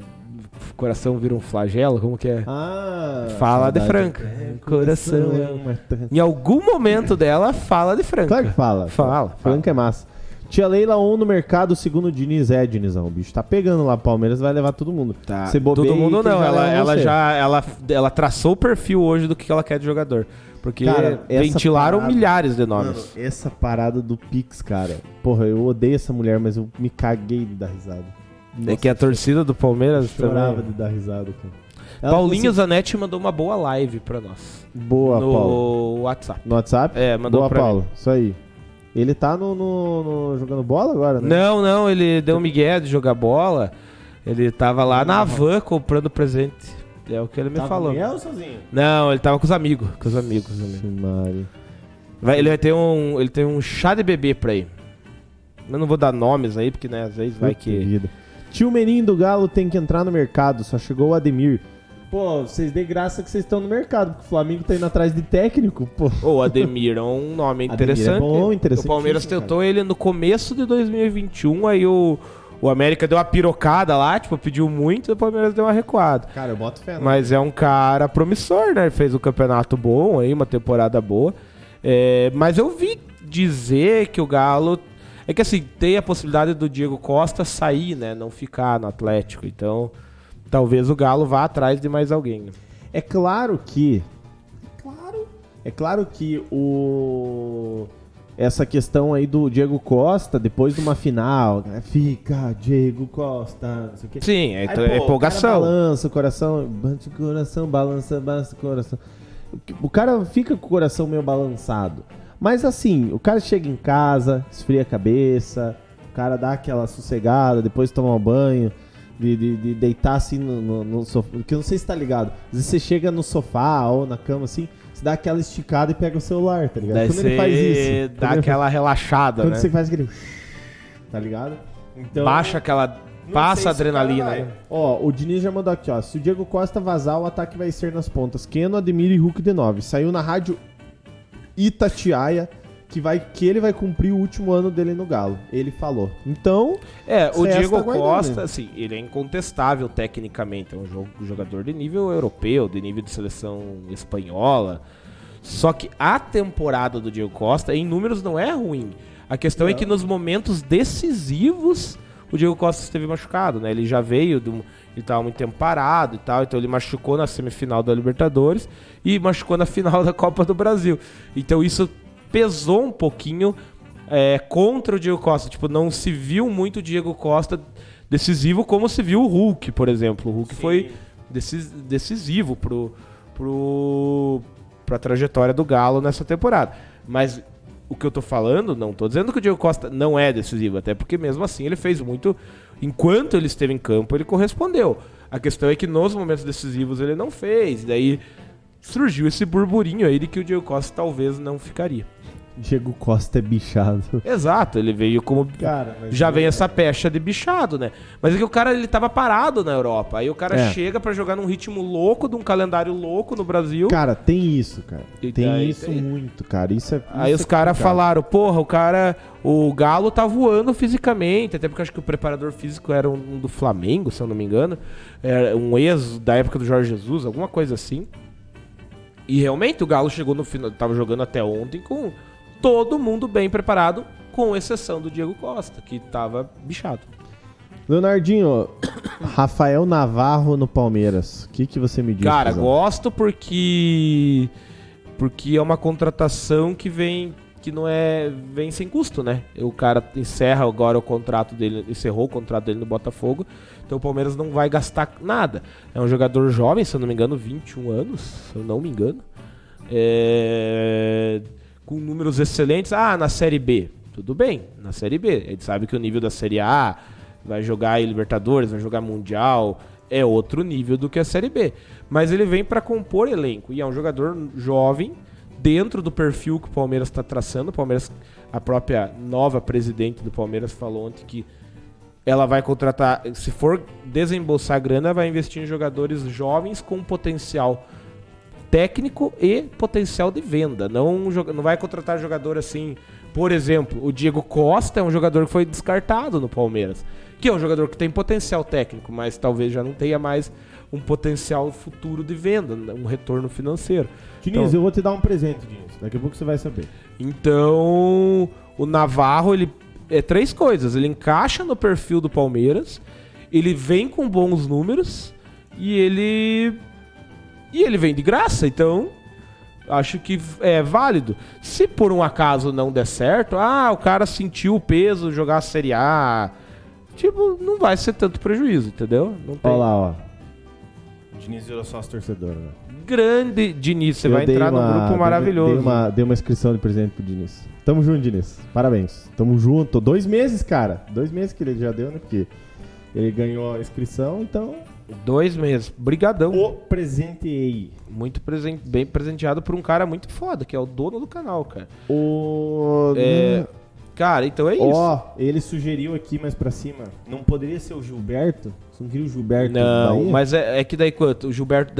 coração vira um flagelo, como que é? Ah, Fala de. Franca. É, Coração é é uma... Em algum momento dela fala de Franca. Claro que fala. Fala, Franca é massa. Tia Leila on no mercado, segundo o Diniz, é, Dinizão. O bicho tá pegando lá, Palmeiras vai levar todo mundo. Tá. Você bobeia Todo mundo não, ela, leva ela já ela, ela traçou o perfil hoje do que ela quer de jogador. Porque Cara, ventilaram parada- milhares de Mano, nomes. essa parada do Pix, cara. Porra, eu odeio essa mulher, mas eu me caguei de dar risada. é que a torcida do Palmeiras chorava também. de dar risada, cara. Ela Paulinho falou Zanetti mandou uma boa live pra nós. assim, Boa, no Paulo. WhatsApp. No WhatsApp? É, mandou Boa, pra Paulo. Isso aí. Ele tá no, no- no- jogando bola agora, né? Não, não, ele deu um migué de jogar bola. Ele tava lá na van comprando presente. É o que ele me Tava falou. com ele ou sozinho? Não, ele tava com os amigos. Com os amigos. Maria. Vai- ele vai ter um. Ele tem um chá de bebê pra ir. Eu não vou dar nomes aí, porque né, às vezes vai Puta que. vida. Tio Meninho do Galo tem que entrar no mercado, só chegou o Ademir. Pô, vocês dê graça que vocês estão no mercado, porque o Flamengo tá indo atrás de técnico, pô. Ô, Ademir é um nome é interessante. bom, O interessantíssimo, Palmeiras cara. tentou ele no começo de 2021, aí o, o América deu uma pirocada lá, tipo, pediu muito, e o Palmeiras deu uma recuada. Cara, eu boto fé. Mas é um cara promissor, né? Ele fez um campeonato bom aí, uma temporada boa. É, mas eu vi dizer que o Galo. É que assim, tem a possibilidade do Diego Costa sair, né? Não ficar no Atlético. Então, talvez o Galo vá atrás de mais alguém. né? É claro que. Claro. É claro que o. Essa questão aí do Diego Costa, depois de uma final, né, fica Diego Costa, não sei o quê. Sim, é, Aí, é pô, O cara empolgação. balança o coração, bate o coração, balança, balança o coração. O cara fica com o coração meio balançado. Mas assim, o cara chega em casa, esfria a cabeça, o cara dá aquela sossegada, depois toma um banho, de, de- de deitar assim no, no, no sofá. Porque eu não sei se tá ligado. Às vezes você chega no sofá ou na cama assim, você dá aquela esticada e pega o celular, tá ligado? Daí quando ele faz isso. dá quando aquela relaxada, Quando né? você faz aquele. Tá ligado? Então. Baixa aquela. Passa a adrenalina, vai. né? Ó, o Diniz já mandou aqui, ó. Se o Diego Costa vazar, o ataque vai ser nas pontas. Keno, Ademir e Hulk de 9. Saiu na rádio Itatiaia que, vai, que ele vai cumprir o último ano dele no Galo. Ele falou. Então, É, o Diego Costa, assim, ele é incontestável tecnicamente. É um jo- jogador de nível europeu, de nível de seleção espanhola. Só que a temporada do Diego Costa, em números, não é ruim. A questão é Não. que nos momentos decisivos, o Diego Costa esteve machucado, né? Ele já veio, do, ele tava muito tempo parado e tal, então ele machucou na semifinal da Libertadores e machucou na final da Copa do Brasil. Então isso pesou um pouquinho é, contra o Diego Costa. Tipo, não se viu muito o Diego Costa decisivo como se viu o Hulk, por exemplo. O Hulk foi decis- decisivo pro, pro, pra trajetória do Galo nessa temporada. Mas o que eu tô falando, não tô dizendo que o Diego Costa não é decisivo, até porque mesmo assim ele fez muito. Enquanto ele esteve em campo, ele correspondeu. A questão é que nos momentos decisivos ele não fez. Daí surgiu esse burburinho aí de que o Diego Costa talvez não ficaria. Diego Costa é bichado. Exato, ele veio como. Cara, mas Já vem essa pecha de bichado, né? Mas é que o cara ele tava parado na Europa. Aí o cara É. chega pra jogar num ritmo louco, de um calendário louco no Brasil. Cara, tem isso, cara. E Tem daí isso tem- muito, cara. Isso é. Aí isso os é caras falaram, porra, o cara. O Galo tá voando fisicamente. Até porque eu acho que o preparador físico era um do Flamengo, se eu não me engano. Era um ex da época do Jorge Jesus, alguma coisa assim. E realmente o Galo chegou no final. Tava jogando até ontem com todo mundo bem preparado, com exceção do Diego Costa, que tava bichado. Leonardinho, Rafael Navarro no Palmeiras. O que, que você me diz? Cara, gosto porque porque é uma contratação que vem que não é vem sem custo, né? O cara encerra agora o contrato dele, encerrou o contrato dele no Botafogo, então o Palmeiras não vai gastar nada. É um jogador jovem, se eu não me engano, 21 anos, se eu não me engano. É, com números excelentes. Ah, na Série B. Tudo bem, na Série B. A gente sabe que o nível da Série A vai jogar Libertadores, vai jogar Mundial, é outro nível do que a Série B. Mas ele vem para compor elenco e é um jogador jovem dentro do perfil que o Palmeiras está traçando. O Palmeiras a própria nova presidente do Palmeiras falou ontem que ela vai contratar, se for desembolsar grana, vai investir em jogadores jovens com potencial técnico e potencial de venda. Não, não vai contratar jogador assim. Por exemplo, o Diego Costa é um jogador que foi descartado no Palmeiras. Que é um jogador que tem potencial técnico, mas talvez já não tenha mais um potencial futuro de venda, um retorno financeiro. Diniz, então, eu vou te dar um presente, Diniz. Daqui a pouco você vai saber. Então, o Navarro, ele é três coisas. Ele encaixa no perfil do Palmeiras, ele vem com bons números e ele e ele vem de graça, então acho que é válido. Se por um acaso não der certo, ah, o cara sentiu o peso jogar a Série A, tipo, não vai ser tanto prejuízo, entendeu? Não tem. Olha lá, ó. Diniz virou sócio torcedor, né? Grande Diniz, você Eu vai entrar uma, num grupo maravilhoso. Dei uma, dei uma inscrição de presente pro Diniz. Tamo junto, Diniz. Parabéns. Tamo junto. Dois meses, cara. Dois meses que ele já deu, né? Porque ele ganhou a inscrição, então. Dois meses. Brigadão. O presentei. Muito presente, bem presenteado por um cara muito foda, que é o dono do canal, cara. O. É, cara, então é isso. Ó, ele sugeriu aqui mais pra cima. Não poderia ser o Gilberto? Você não queria o Gilberto? Não, mas é, é, que daí quanto? O Gilberto.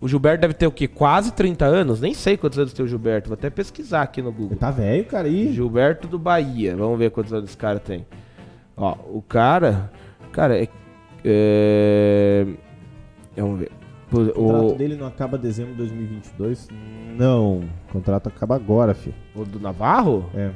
O Gilberto deve ter o quê? Quase 30 anos? Nem sei quantos anos tem o Gilberto. Vou até pesquisar aqui no Google. Ele tá velho, cara. aí. Gilberto do Bahia. Vamos ver quantos anos esse cara tem. Ó, o cara. Cara, é. É... Vamos ver. O contrato dele não acaba dezembro de 2022? Não. O contrato acaba agora, filho. O do Navarro? É.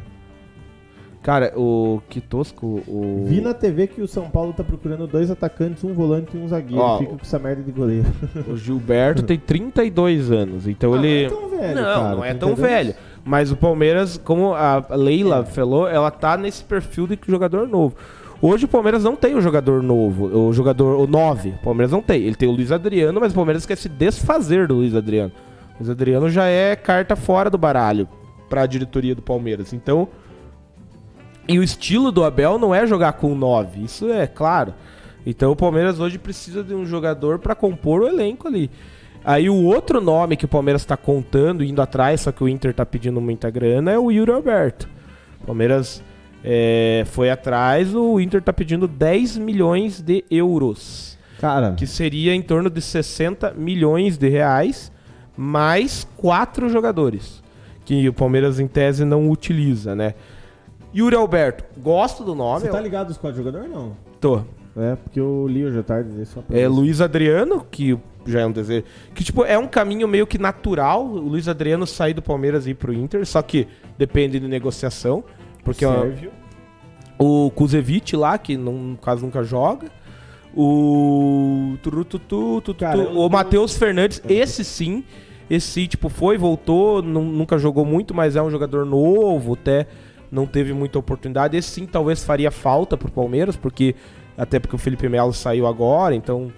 Cara, o que tosco. O... Vi na TV que o São Paulo tá procurando dois atacantes, um volante e um zagueiro. Ó, Fica com essa merda de goleiro. O Gilberto tem 32 anos, então ah, ele. Não é tão velho. Não, cara, não é tão velho. Mas o Palmeiras, como a Leila é. falou, ela tá nesse perfil de jogador novo. Hoje o Palmeiras não tem o um jogador novo, o jogador, o 9. O Palmeiras não tem. Ele tem o Luiz Adriano, mas o Palmeiras quer se desfazer do Luiz Adriano. O Luiz Adriano já é carta fora do baralho para a diretoria do Palmeiras. Então, e o estilo do Abel não é jogar com 9, isso é claro. Então o Palmeiras hoje precisa de um jogador para compor o elenco ali. Aí o outro nome que o Palmeiras está contando, indo atrás, só que o Inter está pedindo muita grana, é o Yuri Alberto. O Palmeiras é, foi atrás, o Inter está pedindo 10 milhões de euros. Cara. Que seria em torno de 60 milhões de reais, mais quatro jogadores. Que o Palmeiras, em tese, não utiliza, né? Yuri Alberto, gosto do nome. Você tá ligado dos quatro jogadores não? Tô. É, porque eu li hoje à tarde só pra É Luiz Adriano, que já é um desejo. Que, tipo, é um caminho meio que natural o Luiz Adriano sair do Palmeiras e ir pro Inter, só que depende de negociação. Porque Sérvio. Ó, o Kuzevic lá, que não, no caso nunca joga. O. Turututu, tutu, Cara, o Matheus Fernandes, esse sim. Esse, tipo, foi, voltou, nunca jogou muito, mas é um jogador novo, até não teve muita oportunidade. Esse sim talvez faria falta pro Palmeiras, porque até porque o Felipe Melo saiu agora, então.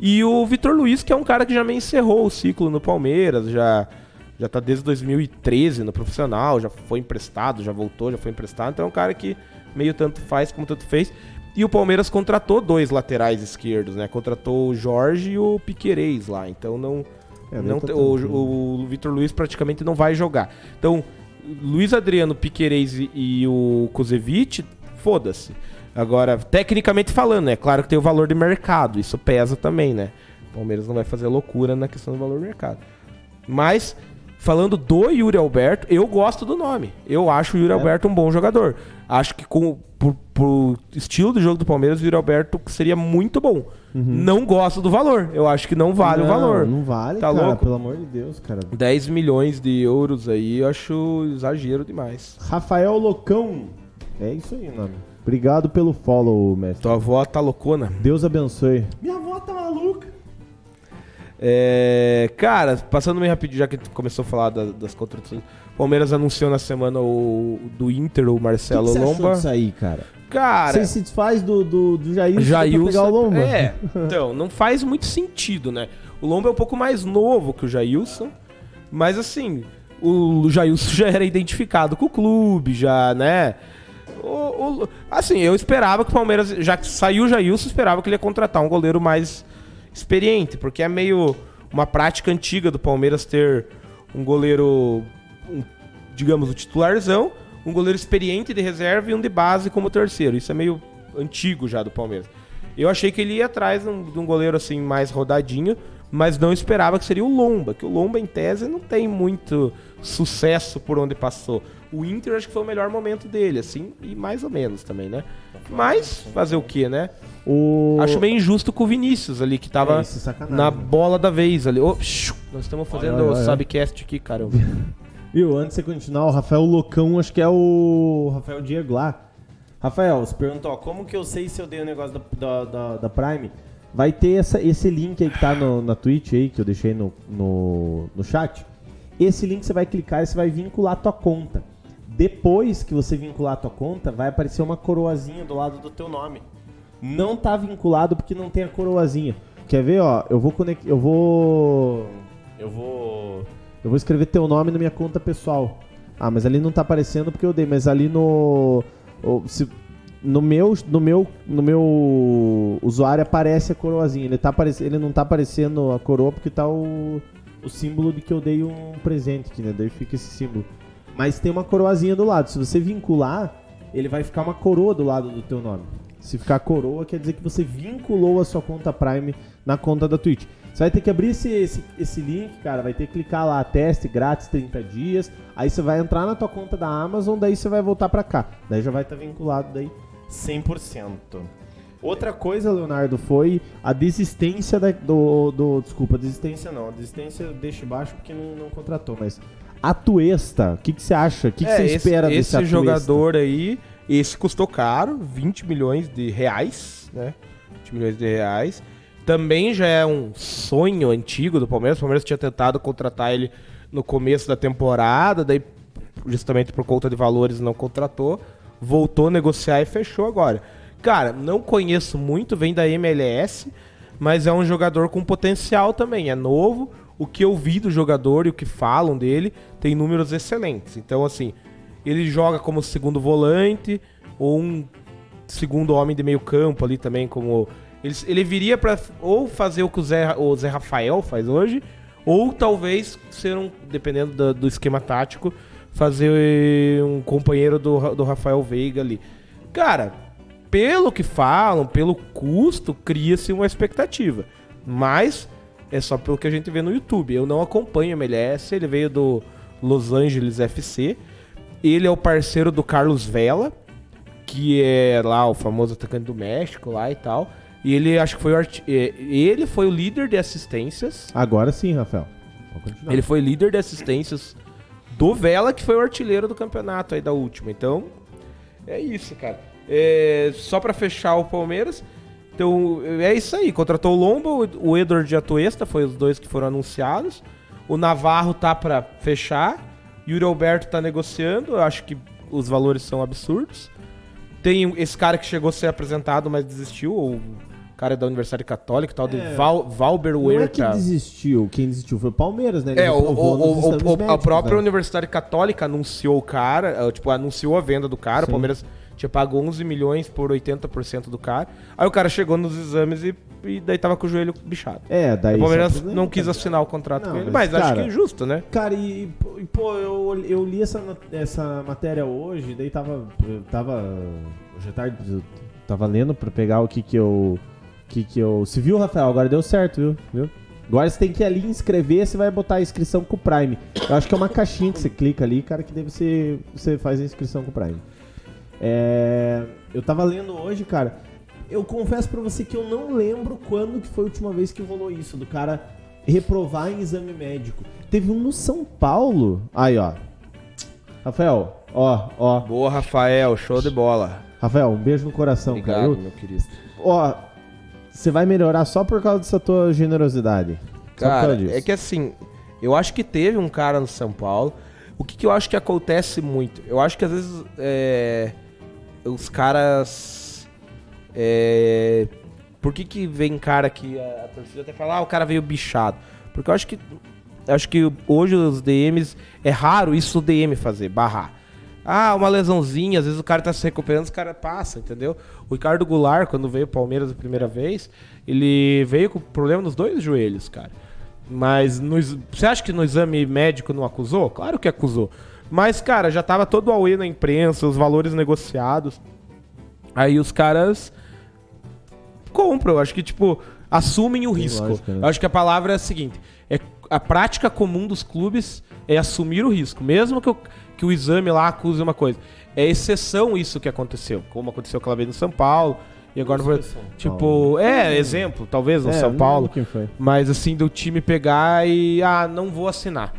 E o Vitor Luiz, que é um cara que já me encerrou o ciclo no Palmeiras, já já tá desde 2013 no profissional, já foi emprestado, já voltou, já foi emprestado. Então é um cara que meio tanto faz como tanto fez. E o Palmeiras contratou dois laterais esquerdos, né? Contratou o Jorge e o Piquerez lá. Então não. É, não tá o, o, o Vitor Luiz praticamente não vai jogar. Então, Luiz Adriano, Piquerez e o Kuzevic, foda-se. Agora, tecnicamente falando, é claro que tem o valor de mercado, isso pesa também, né? O Palmeiras não vai fazer loucura na questão do valor do mercado. Mas, falando do Yuri Alberto, eu gosto do nome. Eu acho o Yuri é. Alberto um bom jogador. Acho que com, por, por estilo de jogo do Palmeiras, o Yuri Alberto seria muito bom. Uhum. Não gosto do valor. Eu acho que não vale não, o valor. Não vale, tá cara, louco? pelo amor de Deus, cara. 10 milhões de euros aí, eu acho exagero demais. Rafael Locão. É isso aí nome. Obrigado pelo follow, mestre. Tua avó tá loucona. Deus abençoe. Minha avó tá maluca. É, cara, passando meio rapidinho, já que começou a falar da, das contratações. Palmeiras anunciou na semana o do Inter, o Marcelo que que Lomba. Disso aí, cara? Cara. Você se desfaz do, do, do Jailson, Jailson pegar o Lomba. É, então, não faz muito sentido, né? O Lomba é um pouco mais novo que o Jailson, mas assim, o Jailson já era identificado com o clube, já, né? O, o, assim, eu esperava que o Palmeiras, já que saiu o Jailson, esperava que ele ia contratar um goleiro mais experiente, porque é meio uma prática antiga do Palmeiras ter um goleiro, um, digamos, o titularzão, um goleiro experiente de reserva e um de base como terceiro. Isso é meio antigo já do Palmeiras. Eu achei que ele ia atrás de um, de um goleiro assim mais rodadinho, mas não esperava que seria o Lomba, que o Lomba em tese não tem muito sucesso por onde passou. O Inter acho que foi o melhor momento dele, assim, e mais ou menos também, né? Mas fazer o quê, né? O... Acho meio injusto com o Vinícius ali, que tava É, isso na bola da vez ali. Psiu, nós estamos fazendo olha, o olha. Subcast aqui, caramba. Viu, antes de você continuar, o Rafael Locão, acho que é o Rafael Diego lá. Rafael, você perguntou, ó, como que eu sei se eu dei o negócio da, da, da- da Prime? Vai ter essa, esse link aí que tá no, na Twitch aí, que eu deixei no, no, no chat. Esse link você vai clicar e você vai vincular a tua conta. Depois que você vincular a tua conta, vai aparecer uma coroazinha do lado do teu nome. Não tá vinculado porque não tem a coroazinha. Quer ver, ó? Eu vou conectar. Eu vou. Eu vou. Eu vou escrever teu nome na minha conta pessoal. Ah, mas ali não tá aparecendo porque eu dei, mas ali no. se- no meu, no meu, no meu usuário aparece a coroazinha. Ele, tá aparec, ele não tá aparecendo a coroa porque tá o, o símbolo de que eu dei um presente aqui, né? Daí fica esse símbolo. Mas tem uma coroazinha do lado. Se você vincular, ele vai ficar uma coroa do lado do teu nome. Se ficar coroa, quer dizer que você vinculou a sua conta Prime na conta da Twitch. Você vai ter que abrir esse, esse, esse link, cara, vai ter que clicar lá, teste grátis 30 dias. Aí você vai entrar na tua conta da Amazon, daí você vai voltar pra cá. Daí já vai estar vinculado daí 100%. Outra coisa, Leonardo, foi a desistência da- do, do. Desculpa, desistência não. A desistência deixa baixo porque não, não contratou, mas. Atuesta, o que, que você acha? O que, que É, você esse- espera esse, desse Atuesta? jogador aí, esse custou caro, 20 milhões de reais, né? 20 milhões de reais. Também já é um sonho antigo do Palmeiras. O Palmeiras tinha tentado contratar ele no começo da temporada, daí justamente por conta de valores não contratou, voltou a negociar e fechou agora. Cara, não conheço muito, vem da MLS, mas é um jogador com potencial também, é novo. O que eu vi do jogador e o que falam dele tem números excelentes. Então, assim, ele joga como segundo volante ou um segundo homem de meio campo ali também, como. Ele, ele viria pra ou fazer o que o Zé, o Zé Rafael faz hoje, ou talvez ser um, dependendo do, do esquema tático, fazer um companheiro do, do Rafael Veiga ali. Cara, pelo que falam, pelo custo, cria-se uma expectativa. Mas é só pelo que a gente vê no YouTube. Eu não acompanho o MLS, ele veio do Los Angeles FC. Ele é o parceiro do Carlos Vela, que é lá o famoso atacante do México lá e tal. E ele acho que foi o eh, ele foi o líder de assistências. Agora sim, Rafael. Ele foi líder de assistências do Vela, que foi o artilheiro do campeonato aí da última. Então, é isso, cara. É, só pra fechar o Palmeiras. Então, é isso aí. Contratou o Lomba, o Edward de Atuesta, foi os dois que foram anunciados. O Navarro tá pra fechar. Yuri Alberto tá negociando. Eu acho que os valores são absurdos. Tem esse cara que chegou a ser apresentado, mas desistiu. O cara da Universidade Católica, tal de É. Val, Valber Não é que desistiu. Quem desistiu foi o Palmeiras, né? Ele É, o, o- o- o- a médicos, própria né? Universidade Católica anunciou o cara, eh, tipo, anunciou a venda do cara, Sim. o Palmeiras tinha pago 11 milhões por 80% do cara. Aí o cara chegou nos exames e, e daí tava com o joelho bichado. É, daí. o Palmeiras não quis assinar o contrato Não, com ele, mas, mas, acho cara, que é justo, né? Cara, e, e, pô, eu, eu li essa, essa matéria hoje, daí tava. Tava. Hoje tarde, tava lendo pra pegar o que que eu. que que eu. Se viu, Rafael? Agora deu certo, viu? viu? Agora você tem que ir ali inscrever, você vai botar a inscrição com o Prime. Eu acho que é uma caixinha que você clica ali, cara, que deve ser. Você faz a inscrição com o Prime. É, eu tava lendo hoje, cara. Eu confesso pra você que eu não lembro quando que foi a última vez que rolou isso, do cara reprovar em exame médico. Teve um no São Paulo. Aí, ó. Rafael, ó, ó. Boa, Rafael, show de bola. Rafael, um beijo no coração, cara. Eu- meu querido. ó, você vai melhorar só por causa dessa tua generosidade. Cara, é que assim, eu acho que teve um cara no São Paulo. O que, que eu acho que acontece muito? Eu acho que às vezes é, os caras. É, por que, que vem cara que a, a torcida até fala, ah, o cara veio bichado? Porque eu acho que. acho que hoje os DMs. É raro isso o DM fazer, barrar. Ah, uma lesãozinha, às vezes o cara tá se recuperando, os cara passa, entendeu? O Ricardo Goulart, quando veio o Palmeiras a primeira vez, ele veio com problema nos dois joelhos, cara. Mas no você acha que no exame médico não acusou? Claro que acusou. Mas, cara, já tava todo o AUE na imprensa, os valores negociados. Aí os caras compram. Eu acho que, tipo, assumem o Tem risco. lógica, né? Eu acho que a palavra é a seguinte: é a prática comum dos clubes é assumir o risco. Mesmo que o, que o exame lá acuse uma coisa. É exceção isso que aconteceu. Como aconteceu aquela vez no São Paulo. E agora foi. Tipo, é, exemplo, talvez no É, São Paulo. Mas assim, do time pegar e. Ah, não vou assinar.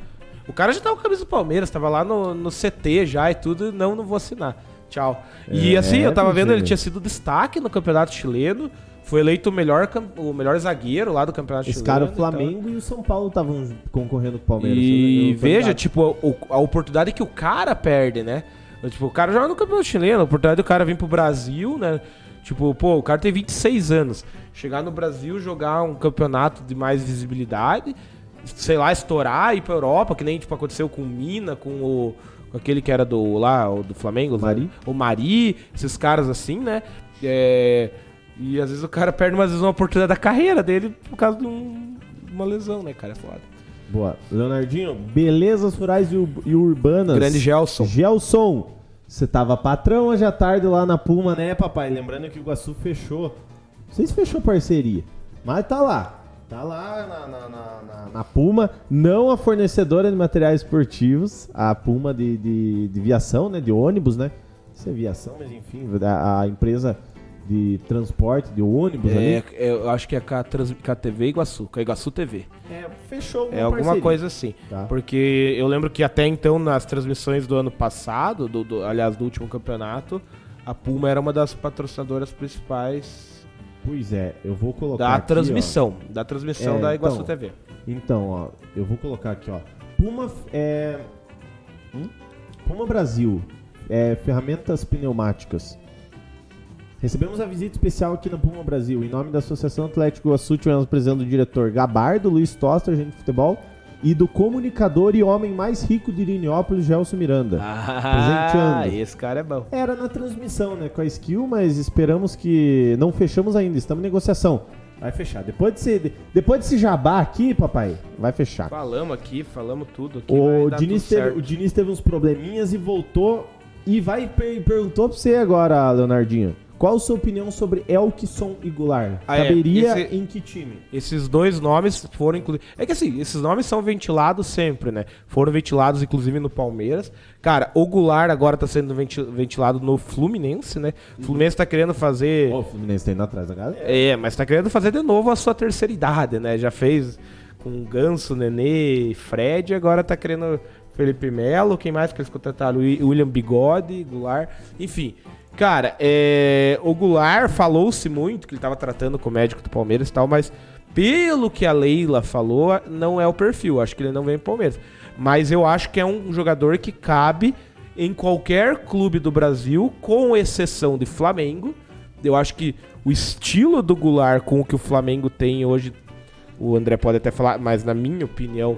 O cara já tava com a camisa do Palmeiras, tava lá no, no CT já e tudo, não, não vou assinar. Tchau. e É, assim, eu tava vendo, ele mentira. tinha sido destaque no campeonato chileno, foi eleito o melhor, o melhor zagueiro lá do campeonato Esse chileno. cara, o então- Flamengo e o São Paulo estavam concorrendo com o Palmeiras. E veja, tipo, o- a oportunidade que o cara perde, né? Tipo, o cara joga no campeonato chileno, a oportunidade do cara vir pro Brasil, né? Tipo, pô, o cara tem 26 anos. Chegar no Brasil, jogar um campeonato de mais visibilidade, sei lá, estourar, ir pra Europa, que nem tipo, aconteceu com o Mina, com o. Com aquele que era do lá, o do Flamengo, o Mari. O Mari, esses caras assim, né? É, e às vezes o cara perde, às vezes, uma oportunidade da carreira dele por causa de um- uma lesão, né, cara? É foda. Boa. Leonardinho, belezas rurais e, e urbanas. Grande Gelson. Gelson, você tava patrão hoje à tarde lá na Puma, né, papai? Lembrando que o Iguaçu fechou. Não sei se fechou parceria, mas tá lá. Tá lá na, na- na- na- Puma, não a fornecedora de materiais esportivos, a Puma de, de, de viação, né? De ônibus, né? Isso é viação, mas enfim, a, a empresa de transporte de ônibus. É, é, eu acho que é com a, trans, com a TV Iguaçu, com a Iguaçu TV. É, fechou É alguma coisa assim. Tá. Porque eu lembro que até então, nas transmissões do ano passado, do, do- aliás, do último campeonato, a Puma era uma das patrocinadoras principais Pois é, eu vou colocar da aqui, ó. transmissão. Da transmissão É, da Iguaçu então, TV. Então, ó, eu vou colocar aqui, ó. Puma é. Hum? Puma Brasil. É, ferramentas pneumáticas. Recebemos a visita especial aqui na Puma Brasil. Em nome da Associação Atlético Iguaçu, tivemos presente o diretor Gabardo, Luiz Toster, agente de futebol, e do comunicador e homem mais rico de Irineópolis, Gelson Miranda. Ah, Presenteando. esse cara é bom. Era na transmissão, né, com a skill, mas esperamos que não fechamos ainda, estamos em negociação. Vai fechar. Depois desse, depois desse jabá aqui, papai, vai fechar. Falamos aqui, falamos tudo aqui. O Diniz, tudo teve, o Diniz teve uns probleminhas e voltou. E vai per- perguntou pra você agora, Leonardinho. Qual a sua opinião sobre Elkson e Goulart? Ah, é, Caberia esse- em que time? Esses dois nomes foram incluídos. É que assim, esses nomes são ventilados sempre, né? Foram ventilados, inclusive, no Palmeiras. Cara, o Goulart agora tá sendo venti- ventilado no Fluminense, né? O Fluminense tá querendo fazer. Ó, o Fluminense tá indo atrás da galera. É, mas tá querendo fazer de novo a sua terceira idade, né? Já fez com Ganso, Nenê, Fred, agora tá querendo Felipe Melo, quem mais que eles contrataram? Wi- William Bigode, Goulart, enfim. Cara, é, o Goulart falou-se muito que ele tava tratando com o médico do Palmeiras e tal, mas pelo que a Leila falou, não é o perfil. Acho que ele não vem pro Palmeiras. Mas eu acho que é um jogador que cabe em qualquer clube do Brasil, com exceção de Flamengo. Eu acho que o estilo do Goulart com o que o Flamengo tem hoje, o André pode até falar, mas na minha opinião,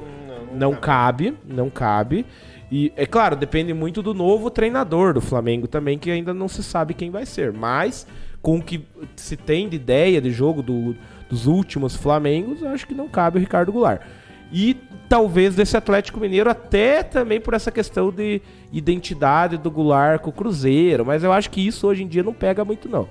não, cabe, não cabe. E é claro, depende muito do novo treinador do Flamengo também, que ainda não se sabe quem vai ser. Mas com o que se tem de ideia de jogo do- dos últimos Flamengos, acho que não cabe o Ricardo Goulart. E talvez desse Atlético Mineiro até também por essa questão de identidade do Goulart com o Cruzeiro, mas eu acho que isso hoje em dia não pega muito não.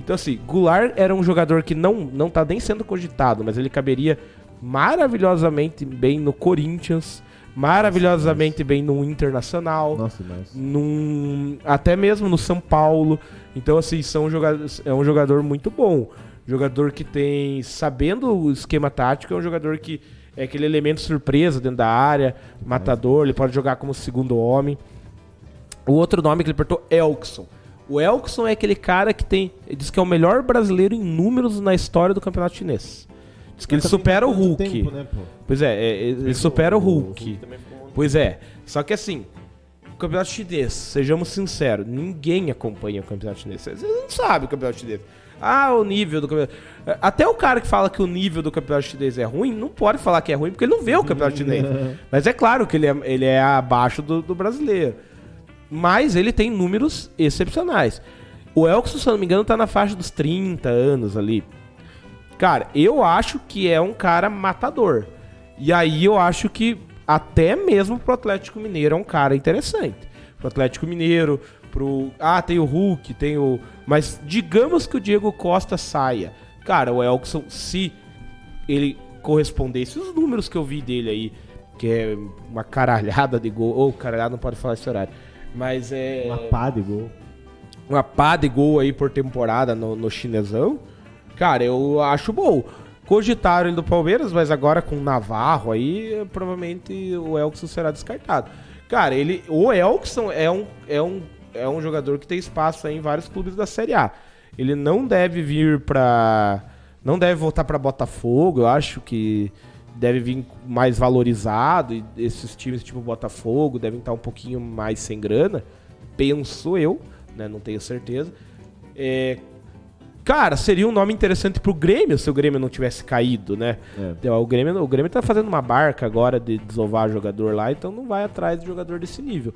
Então assim, Goulart era um jogador que não não tá nem sendo cogitado, mas ele caberia maravilhosamente bem no Corinthians, maravilhosamente bem no Internacional, Nossa, num, até mesmo no São Paulo. Então, assim, são jogadores, é um jogador muito bom. Jogador que tem, sabendo o esquema tático, é um jogador que é aquele elemento surpresa dentro da área, matador, ele pode jogar como segundo homem. O outro nome que ele apertou, Elkson. O Elkson é aquele cara que tem. Ele diz que é o melhor brasileiro em números na história do campeonato chinês. Diz que ele supera o Hulk. tempo, né, pô? Pois é, é, ele supera o Hulk. ficou muito- Pois é. Só que assim, o campeonato chinês, sejamos sinceros, ninguém acompanha o campeonato chinês. Vocês não sabem o campeonato chinês. Ah, o nível do campeonato. Até o cara que fala que o nível do campeonato chinês é ruim, não pode falar que é ruim porque ele não vê o campeonato chinês. Mas é claro que ele é, ele é abaixo do, do brasileiro. Mas ele tem números excepcionais. O Elkson, se eu não me engano, tá na faixa dos 30 anos ali. Cara, eu acho que é um cara matador. E aí eu acho que até mesmo pro Atlético Mineiro é um cara interessante. Pro Atlético Mineiro, pro. Ah, tem o Hulk, tem o. Mas digamos que o Diego Costa saia. Cara, o Elkson, se ele correspondesse os números que eu vi dele aí, que é uma caralhada de gol. Ou oh, caralhada não pode falar esse horário. Mas é. Uma pá de gol. Uma pá de gol aí por temporada no, no chinesão. Cara, eu acho bom. Cogitaram ele do Palmeiras, mas agora com o Navarro aí, provavelmente o Elkson será descartado. Cara, ele. O Elkson é um, é um, é um jogador que tem espaço em vários clubes da Série A. Ele não deve vir pra. Não deve voltar para Botafogo, eu acho que deve vir mais valorizado. E esses times tipo Botafogo devem estar um pouquinho mais sem grana. Penso eu, né? Não tenho certeza. É, Cara, seria um nome interessante pro Grêmio se o Grêmio não tivesse caído, né? É. O, Grêmio, o Grêmio tá fazendo uma barca agora de desovar jogador lá, então não vai atrás de jogador desse nível.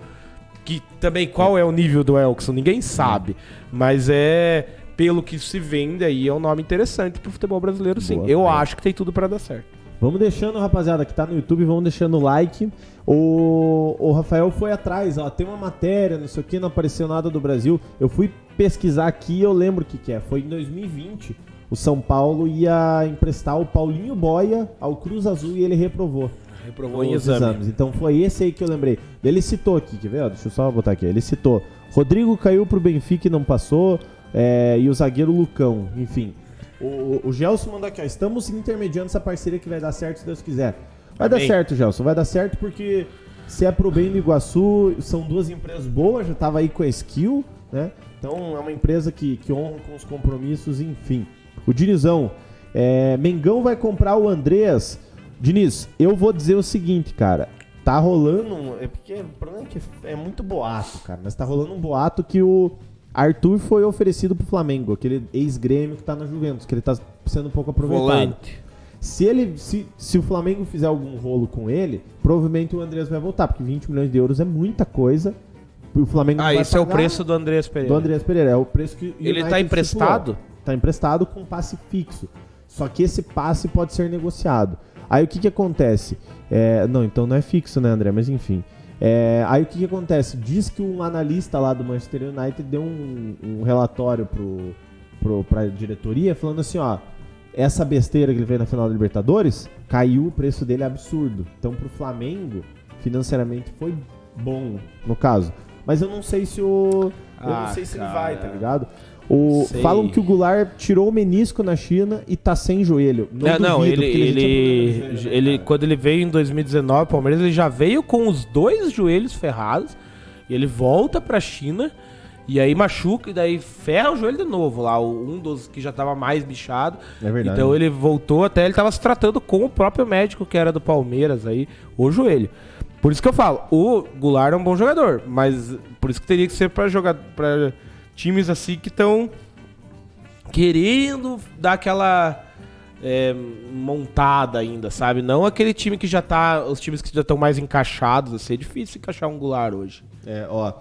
Que também, qual é o nível do Elkson? Ninguém sabe. Mas é, pelo que se vende aí, é um nome interessante pro futebol brasileiro, sim. Boa, Eu acho que tem tudo para dar certo. Vamos deixando, rapaziada, que tá no YouTube, vamos deixando o like. O, o Rafael foi atrás, ó, tem uma matéria, não sei o que, não apareceu nada do Brasil. Eu fui pesquisar aqui eu lembro o que, que é. Foi em 2020, o São Paulo ia emprestar o Paulinho Boia ao Cruz Azul e ele reprovou. Reprovou em exame. exames. Então foi esse aí que eu lembrei. Ele citou aqui, quer ver? Deixa eu só botar aqui. Ele citou: Rodrigo caiu pro Benfica e não passou, é, e o zagueiro Lucão, enfim. O, o Gelson mandou aqui, ó. Estamos intermediando essa parceria que vai dar certo se Deus quiser. Vai Amém. dar certo, Gelson. Vai dar certo porque se é pro bem do Iguaçu, são duas empresas boas, já tava aí com a skill, né? Então é uma empresa que, que honra com os compromissos, enfim. O Dinizão, é, Mengão vai comprar o Andreas. Diniz, eu vou dizer o seguinte, cara. Tá rolando. É porque o problema é que é muito boato, cara. Mas tá rolando um boato que o Arthur foi oferecido pro Flamengo, aquele ex-grêmio que tá na Juventus, que ele tá sendo um pouco aproveitado. Volante. Se ele se, se o Flamengo fizer algum rolo com ele, provavelmente o Andreas vai voltar, porque 20 milhões de euros é muita coisa. O Flamengo Ah, esse é o preço do Andreas Pereira. Do Andreas Pereira, é o preço que Ele está emprestado? Está emprestado com passe fixo. Só que esse passe pode ser negociado. Aí o que que acontece? É, não, então não é fixo, né, André? Mas enfim. É, aí o que, que acontece? Diz que um analista lá do Manchester United deu um, um relatório pro, pro, pra diretoria falando assim, ó essa besteira que ele fez na final da Libertadores, caiu o preço dele absurdo. Então pro Flamengo, financeiramente foi bom, no caso. Mas eu não sei se o. Eu ah, não sei se cara. ele vai, tá ligado? O, falam que o Goulart tirou o menisco na China e tá sem joelho. Não, não, não ele, ele, ele, ele quando ele veio em 2019, o Palmeiras ele já veio com os dois joelhos ferrados. E ele volta pra China e aí machuca e daí ferra o joelho de novo lá, um dos que já tava mais bichado. É verdade. Então ele voltou até, ele tava se tratando com o próprio médico que era do Palmeiras aí, o joelho. Por isso que eu falo, o Goulart é um bom jogador, mas por isso que teria que ser para jogar para times assim que estão querendo dar aquela é, montada ainda, sabe? Não aquele time que já tá, os times que já estão mais encaixados, assim, é difícil encaixar um Goulart hoje. É, ó,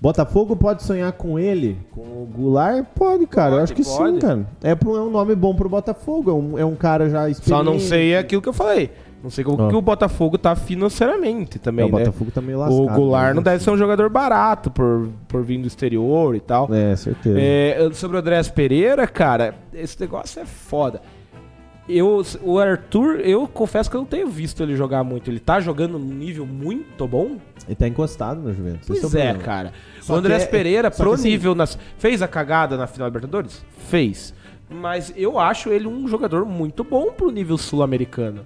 Botafogo pode sonhar com ele? Com o Goulart? Pode, cara. Pode, eu acho que pode. sim, cara. É, é um nome bom pro Botafogo. É um, é um cara já experiente. Só não sei aquilo que eu falei. Não sei como que o Botafogo tá financeiramente também, é, o né? Botafogo tá meio lascado. O Goulart né? não deve ser um jogador barato por, por vir do exterior e tal. É, certeza. É, sobre o Andrés Pereira, cara, esse negócio é foda. Eu, o Arthur, eu confesso que eu não tenho visto ele jogar muito. Ele tá jogando num nível muito bom. Ele tá encostado no Juventus. Pois é, é cara. Só o Andrés é, Pereira, pro assim, nível. Nas, fez a cagada na final da Libertadores? Fez. Mas eu acho ele um jogador muito bom pro nível sul-americano.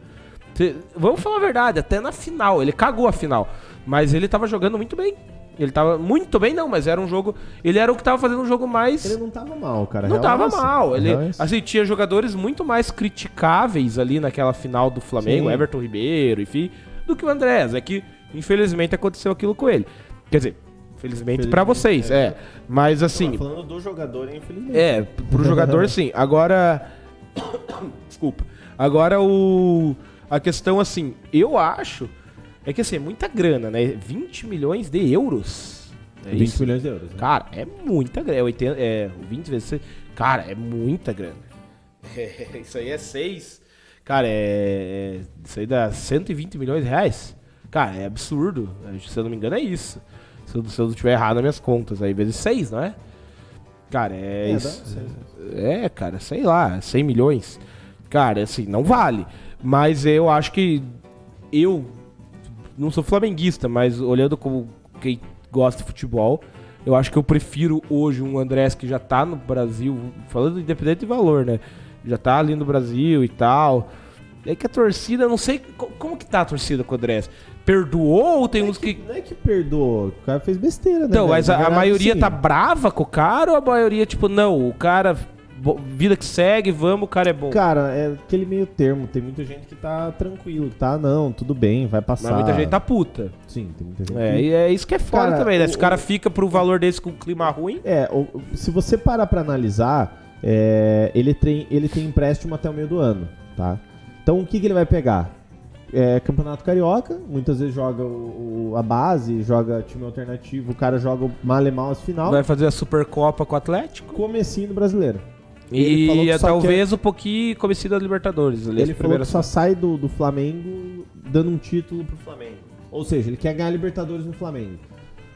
Vamos falar a verdade, até na final. Ele cagou a final. Mas ele tava jogando muito bem. Ele tava muito bem, não, mas era um jogo. Ele era o que tava fazendo um jogo mais. Ele não tava mal, cara. Não tava assim. mal. Ele, assim, tinha jogadores muito mais criticáveis ali naquela final do Flamengo, Sim. Everton Ribeiro, enfim, do que o Andrés. É que, infelizmente, aconteceu aquilo com ele. Quer dizer, Infelizmente para vocês, é. é. Mas assim. falando do jogador, infelizmente. É, pro jogador sim. Agora. Desculpa. Agora o. A questão assim, eu acho é que assim, é muita grana, né? 20 milhões de euros. É 20 isso? milhões de euros. Né? Cara, é muita grana. É, 80, é 20 vezes. Cara, é muita grana. É, isso aí é 6. Cara, é, é- Isso aí dá 120 milhões de reais? Cara, é absurdo. Se eu não me engano, é isso. Se eu, se eu não estiver errado nas minhas contas, aí vezes 6, não é? Cara, é, É, isso. dá É, cara, sei lá, 100 milhões. Cara, assim, não vale. Mas eu acho que eu não sou flamenguista, mas olhando como quem gosta de futebol, eu acho que eu prefiro hoje um Andrés que já tá no Brasil, falando independente de valor, né? Já tá ali no Brasil e tal. É que a torcida, não sei co- como que tá a torcida com o Andrés. Perdoou ou tem uns que. Não é que perdoa, o cara fez besteira, né? Não, mas a, a maioria sim. tá brava com o cara ou a maioria, tipo, não, o cara. Vida que segue, vamos, o cara é bom. Cara, é aquele meio termo. Tem muita gente que tá tranquilo, tá, não, tudo bem, vai passar. Mas muita gente tá puta. Sim, tem muita gente É, que- e é isso que é foda Cara, também, né? o- Se o cara fica pro valor desse com clima ruim. É, o- se você parar pra analisar, é, ele, tem, ele tem empréstimo até o meio do ano, tá? Então o que, que ele vai pegar? É, Campeonato Carioca, muitas vezes joga o, o- a base, joga time alternativo, o cara joga o mal e mal as final, Vai fazer a Supercopa com o Atlético. comecinho do brasileiro. E que é, talvez um pouquinho comecido da Libertadores. Ali, Ele falou que só sai do, do Flamengo dando um título pro Flamengo. Ou seja, ele quer ganhar a Libertadores no Flamengo.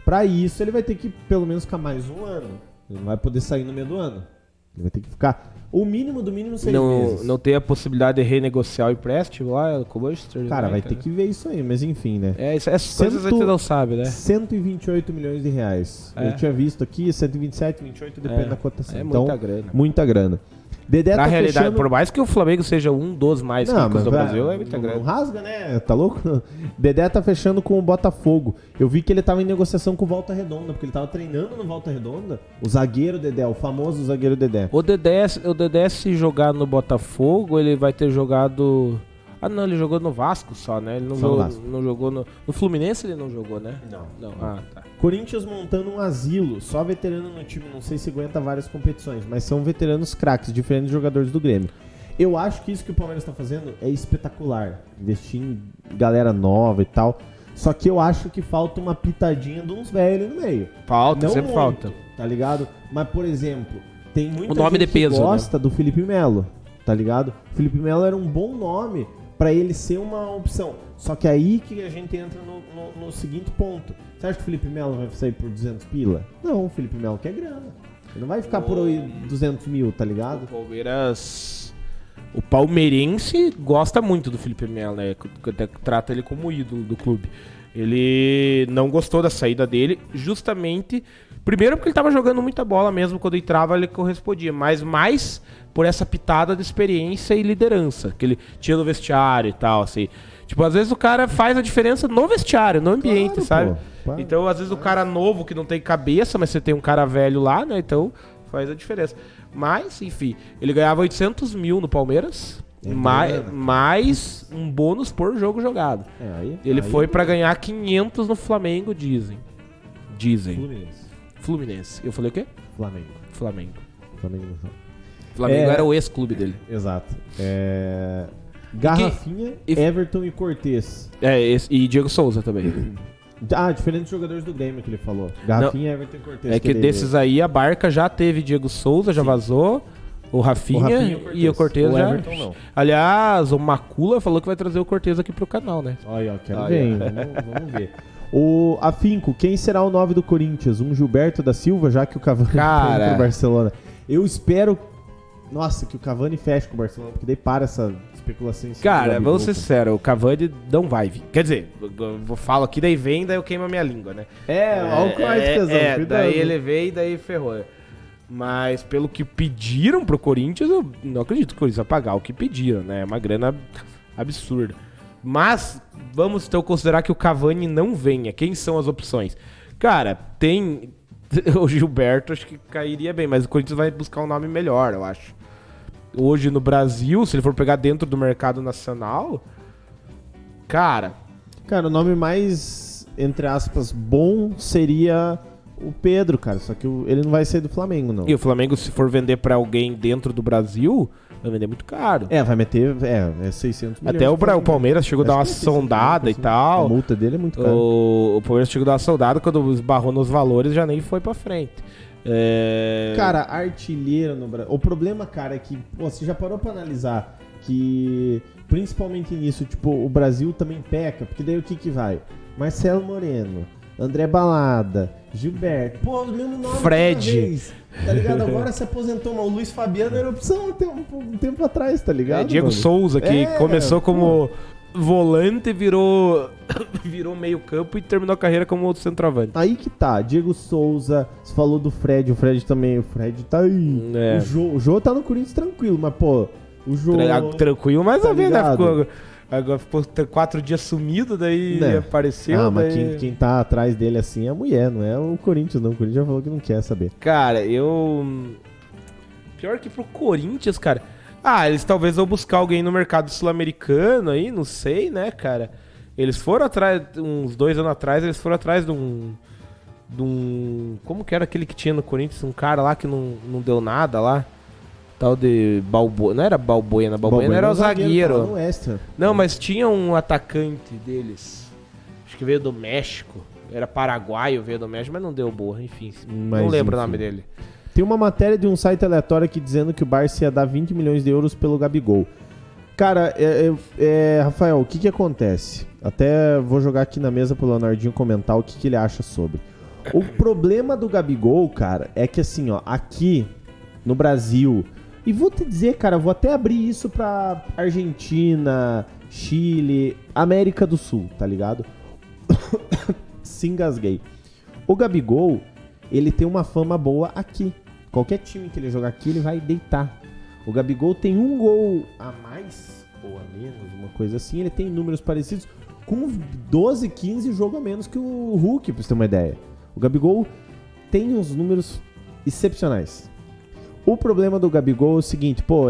Pra isso, ele vai ter que pelo menos ficar mais um ano. Ele não vai poder sair no meio do ano. Ele vai ter que ficar o mínimo do mínimo seis não, meses. não tem a possibilidade de renegociar o empréstimo lá com o Manchester Cara, vai ter que ver isso aí, mas enfim, né? É, isso, essas coisas a Cento- gente não sabe, né? 128 milhões de reais. É. Eu tinha visto aqui, 127, 28, depende É, da cotação. É então, muita grana. muita grana. Dedé Na tá realidade, fechando... por mais que o Flamengo seja um dos mais Não, ricos do vai- Brasil, é muita grana. não rasga, né? Tá louco? Dedé tá fechando com o Botafogo. Eu vi que ele tava em negociação com o Volta Redonda, porque ele tava treinando no Volta Redonda. O zagueiro Dedé, o famoso zagueiro Dedé. O Dedé, o Dedé, se jogar no Botafogo, ele vai ter jogado. Ah, não, ele jogou no Vasco só, né? Ele não, Só no jogou, Vasco. não jogou no. No Fluminense ele não jogou, né? Não. Não, ah, tá. Corinthians montando um asilo, só veterano no time, não sei se aguenta várias competições, mas são veteranos craques, diferentes jogadores do Grêmio. Eu acho que isso que o Palmeiras tá fazendo é espetacular. Investir em galera nova e tal. Só que eu acho que falta uma pitadinha de uns velhos no meio. Falta, Não sempre muito, falta. Tá ligado? Mas, por exemplo, tem muita O nome gente de peso, que né? gosta do Felipe Melo, tá ligado? Felipe Melo era um bom nome pra ele ser uma opção. Só que aí que a gente entra no, no- no seguinte ponto. Você acha que o Felipe Melo vai sair por 200 pila? Não, o Felipe Melo quer grana. Ele não vai ficar por aí 200 mil, tá O ligado? Palmeiras. O palmeirense gosta muito do Felipe Melo, né? Até Trata ele como ídolo do clube. Ele não gostou da saída dele, justamente. Primeiro porque ele tava jogando muita bola mesmo, quando entrava ele correspondia, mas mais por essa pitada de experiência e liderança que ele tinha no vestiário e tal, assim. Tipo, às vezes o cara faz a diferença no vestiário, no ambiente, Claro, sabe? pô. Então, às vezes o cara novo que não tem cabeça, mas você tem um cara velho lá, né? Então faz a diferença. Mas, enfim, ele ganhava 800 mil no Palmeiras, É mais, mais um bônus por jogo jogado. É, aí, Ele aí foi pra ganhar 500 no Flamengo, dizem. Dizem. Fluminense. Eu falei o quê? Flamengo. Flamengo. Flamengo. Flamengo É. era o ex-clube dele. Exato. É... Garrafinha, e- Everton e Cortez. É, esse- e Diego Souza também. Ah, diferentes jogadores do Grêmio que ele falou. Garrafinha, Everton e Cortez. é que ele- desses aí a barca já teve Diego Souza, já vazou. O Rafinha, O Rafinha e o Cortez já. Everton não. Aliás, o Macula falou que vai trazer o Cortez aqui pro canal, né? Olha, ó, quero Olha. ver, hein? Vamos, vamos ver. O Afinco, quem será o 9 do Corinthians? Um Gilberto da Silva, já que o Cavani Cara. indo pro Barcelona. Eu espero, nossa, que o Cavani feche com o Barcelona, porque daí para essa especulação em cima do Cara, vamos ser sinceros, o Cavani não vai vir. Quer dizer, eu- eu falo aqui, daí vem, daí eu queimo a minha língua, né? É, olha o corte, é, tesão, é, cuidado. daí ele veio e daí ferrou. Mas pelo que pediram pro Corinthians, eu não acredito que o Corinthians vai pagar o que pediram, né? É uma grana absurda. Mas vamos então considerar que o Cavani não venha. Quem são as opções? Cara, tem o Gilberto, acho que cairia bem, mas o Corinthians vai buscar um nome melhor, eu acho. Hoje no Brasil, se ele for pegar dentro do mercado nacional, cara, Cara, o nome mais, entre aspas, bom seria o Pedro, cara. Só que ele não vai sair do Flamengo, não. E o Flamengo, se for vender pra alguém dentro do Brasil, vai vender muito caro. É, vai meter, é, é 600 milhões. Até o, Bra- o Palmeiras chegou a dar uma é 600 sondada e assim. A tal. multa dele é muito cara. O, o Palmeiras chegou a dar uma sondada, quando esbarrou nos valores, já nem foi pra frente. É... Cara, artilheiro no Brasil. O problema, cara, é que, pô, você já parou pra analisar que principalmente nisso, tipo, o Brasil também peca, porque daí o que que vai? Marcelo Moreno, André Balada, Gilberto, pô, o mesmo nome Fred. tá ligado? Agora se aposentou, mas o Luiz Fabiano era opção até um, um tempo atrás, tá ligado? É, Diego mano? Souza, que É, começou pô. como volante, virou virou meio campo e terminou a carreira como outro centroavante. Aí que tá, Diego Souza, você falou do Fred, o Fred também, o Fred tá aí. É. O, Jô, o Jô tá no Corinthians tranquilo, mas pô, o Jô... Tra- Tranquilo, mas tá a ver, né? Ficou, agora ficou quatro dias sumido, daí Né. apareceu. ah, mas daí- quem, quem tá atrás dele assim é a mulher, não é o Corinthians não, o Corinthians já falou que não quer saber. Cara, eu. Pior que pro Corinthians, cara. Ah, eles talvez vão buscar alguém no mercado sul-americano aí, não sei, né, cara? Eles foram atrás, uns dois anos atrás, eles foram atrás de um. De um. Como que era aquele que tinha no Corinthians? Um cara lá que não, não deu nada lá. Tal de Balboa. Não era Balboena, Balboena era o zagueiro. extra. Não, mas tinha um atacante deles. Acho que veio do México. Era paraguaio, veio do México, mas não deu boa, enfim. Mas, não lembro o enfim. nome dele. Tem uma matéria de um site aleatório aqui dizendo que o Barça ia dar 20 milhões de euros pelo Gabigol. Cara, é, é- é, Rafael, o que que acontece? Até vou jogar aqui na mesa pro Leonardinho comentar o que, que ele acha sobre. O problema do Gabigol, cara, é que assim, ó, aqui no Brasil, e vou te dizer, cara, vou até abrir isso pra Argentina, Chile, América do Sul, tá ligado? Se engasguei. O Gabigol, ele tem uma fama boa aqui. Qualquer time que ele jogar aqui, ele vai deitar. O Gabigol tem um gol a mais ou a menos, uma coisa assim. Ele tem números parecidos com 12, 15 jogos a menos que o Hulk, pra você ter uma ideia. O Gabigol tem uns números excepcionais. O problema do Gabigol é o seguinte, pô,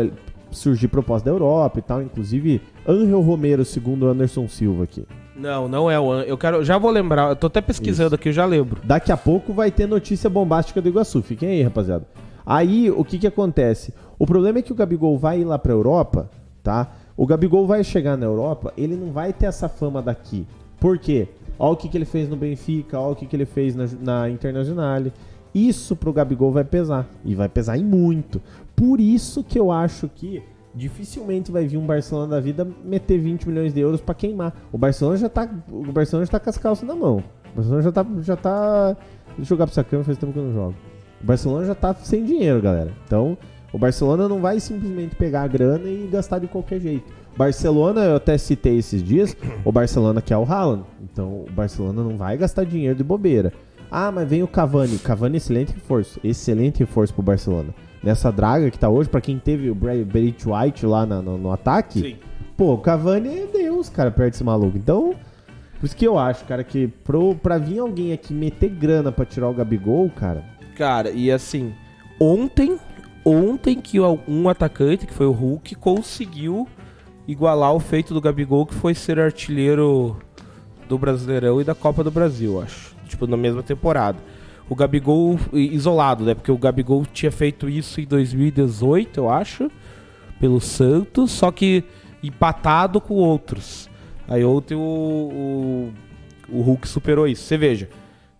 surgiu proposta da Europa e tal, inclusive Angel Romero, segundo Anderson Silva aqui. Não, não é o An... Eu quero. Já vou lembrar. Eu tô até pesquisando aqui, eu já lembro. Daqui a pouco vai ter notícia bombástica do Iguaçu. Fiquem aí, rapaziada. Aí, o que que acontece? O problema é que o Gabigol vai ir lá pra Europa, tá? O Gabigol vai chegar na Europa, ele não vai ter essa fama daqui. Por quê? Olha o que, que ele fez no Benfica, olha o que, que ele fez na, na Internazionale. Isso pro Gabigol vai pesar. E vai pesar em muito. Por isso que eu acho que dificilmente vai vir um Barcelona da vida meter 20 milhões de euros pra queimar. O Barcelona já tá, o Barcelona já tá com as calças na mão. O Barcelona já tá, já tá Deixa eu jogar pro sacão, faz tempo que eu não jogo. O Barcelona já tá sem dinheiro, galera. Então, o Barcelona não vai simplesmente pegar a grana e gastar de qualquer jeito. Barcelona, eu até citei esses dias, o Barcelona quer o Haaland. Então, o Barcelona não vai gastar dinheiro de bobeira. Ah, mas vem o Cavani. Cavani, excelente reforço. Excelente reforço pro Barcelona. Nessa draga que tá hoje, pra quem teve o Bra- Barry White lá na- no, no ataque, Sim. Pô, o Cavani é Deus, cara, perto desse maluco. Então, por isso que eu acho, cara, que pro, pra vir alguém aqui meter grana pra tirar o Gabigol, cara. Cara, e assim, ontem, ontem que um atacante, que foi o Hulk, conseguiu igualar o feito do Gabigol, que foi ser artilheiro do Brasileirão e da Copa do Brasil, acho. Tipo, na mesma temporada. O Gabigol isolado, né? Porque o Gabigol tinha feito isso em 2018, eu acho, pelo Santos, só que empatado com outros. Aí ontem o, o, o Hulk superou isso. Você veja,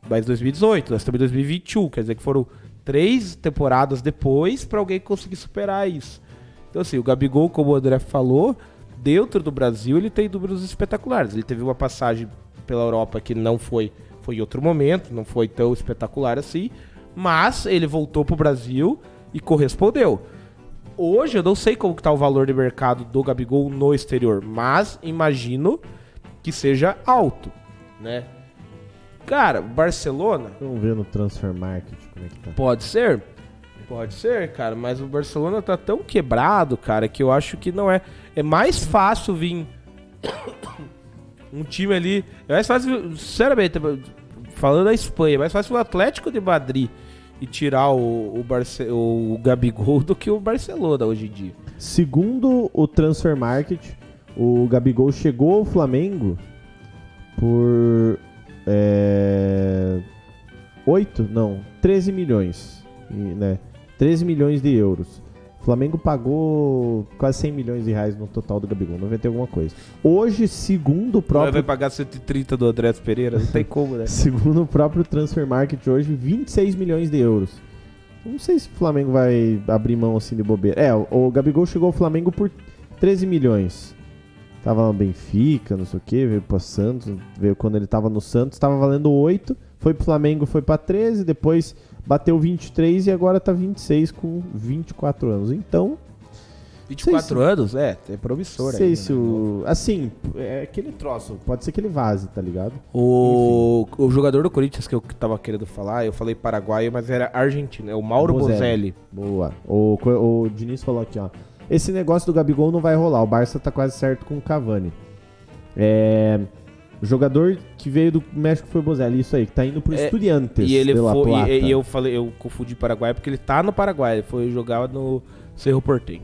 mas 2018, nós estamos em 2021, quer dizer que foram três temporadas depois para alguém conseguir superar isso. Então assim, o Gabigol, como o André falou, dentro do Brasil ele tem números espetaculares. Ele teve uma passagem pela Europa que não foi, foi outro momento, não foi tão espetacular assim, mas ele voltou pro Brasil e correspondeu. Hoje eu não sei como que tá o valor de mercado do Gabigol no exterior, mas imagino que seja alto, né? Cara, Barcelona Vamos ver no Transfer Market como é que tá. Pode ser. Pode ser, cara, mas o Barcelona tá tão quebrado, cara, que eu acho que não é. É mais fácil vir um time ali. É mais fácil, sinceramente, falando da Espanha, é mais fácil o Atlético de Madrid e tirar o, o, Barce o Gabigol do que o Barcelona hoje em dia. Segundo o Transfer Market, o Gabigol chegou ao Flamengo por. É, 8? Não, 13 milhões. Né? 13 milhões de euros. O Flamengo pagou quase 100 milhões de reais no total do Gabigol, 90 e alguma coisa. Hoje, segundo o próprio Vai pagar 130 do Andrés Pereira, não tem como, né? Segundo o próprio Transfer Market hoje, 26 milhões de euros. Não sei se o Flamengo vai abrir mão assim de bobeira. É, o, Gabigol chegou ao Flamengo por 13 milhões. Tava no Benfica, não sei o que, veio pro Santos, veio quando ele tava no Santos, tava valendo 8, foi pro Flamengo, foi pra 13, depois bateu 23 e agora tá 26 com 24 anos. Então, 24 Sei anos? É, é promissor sei ainda, se né? o. Assim, é aquele troço, pode ser que ele vaze, tá ligado? O, o jogador do Corinthians que eu tava querendo falar, eu falei paraguaio, mas era argentino, é o Mauro Bozelli. Boa. O, o Diniz falou aqui, ó. Esse negócio do Gabigol não vai rolar. O Barça tá quase certo com o Cavani. É. O jogador que veio do México foi Bozelli, isso aí, que tá indo pro É, Estudiantes. E ele de La foi. Plata. E, e eu falei, eu confundi Paraguai porque ele tá no Paraguai, ele foi jogar no Cerro Porteño.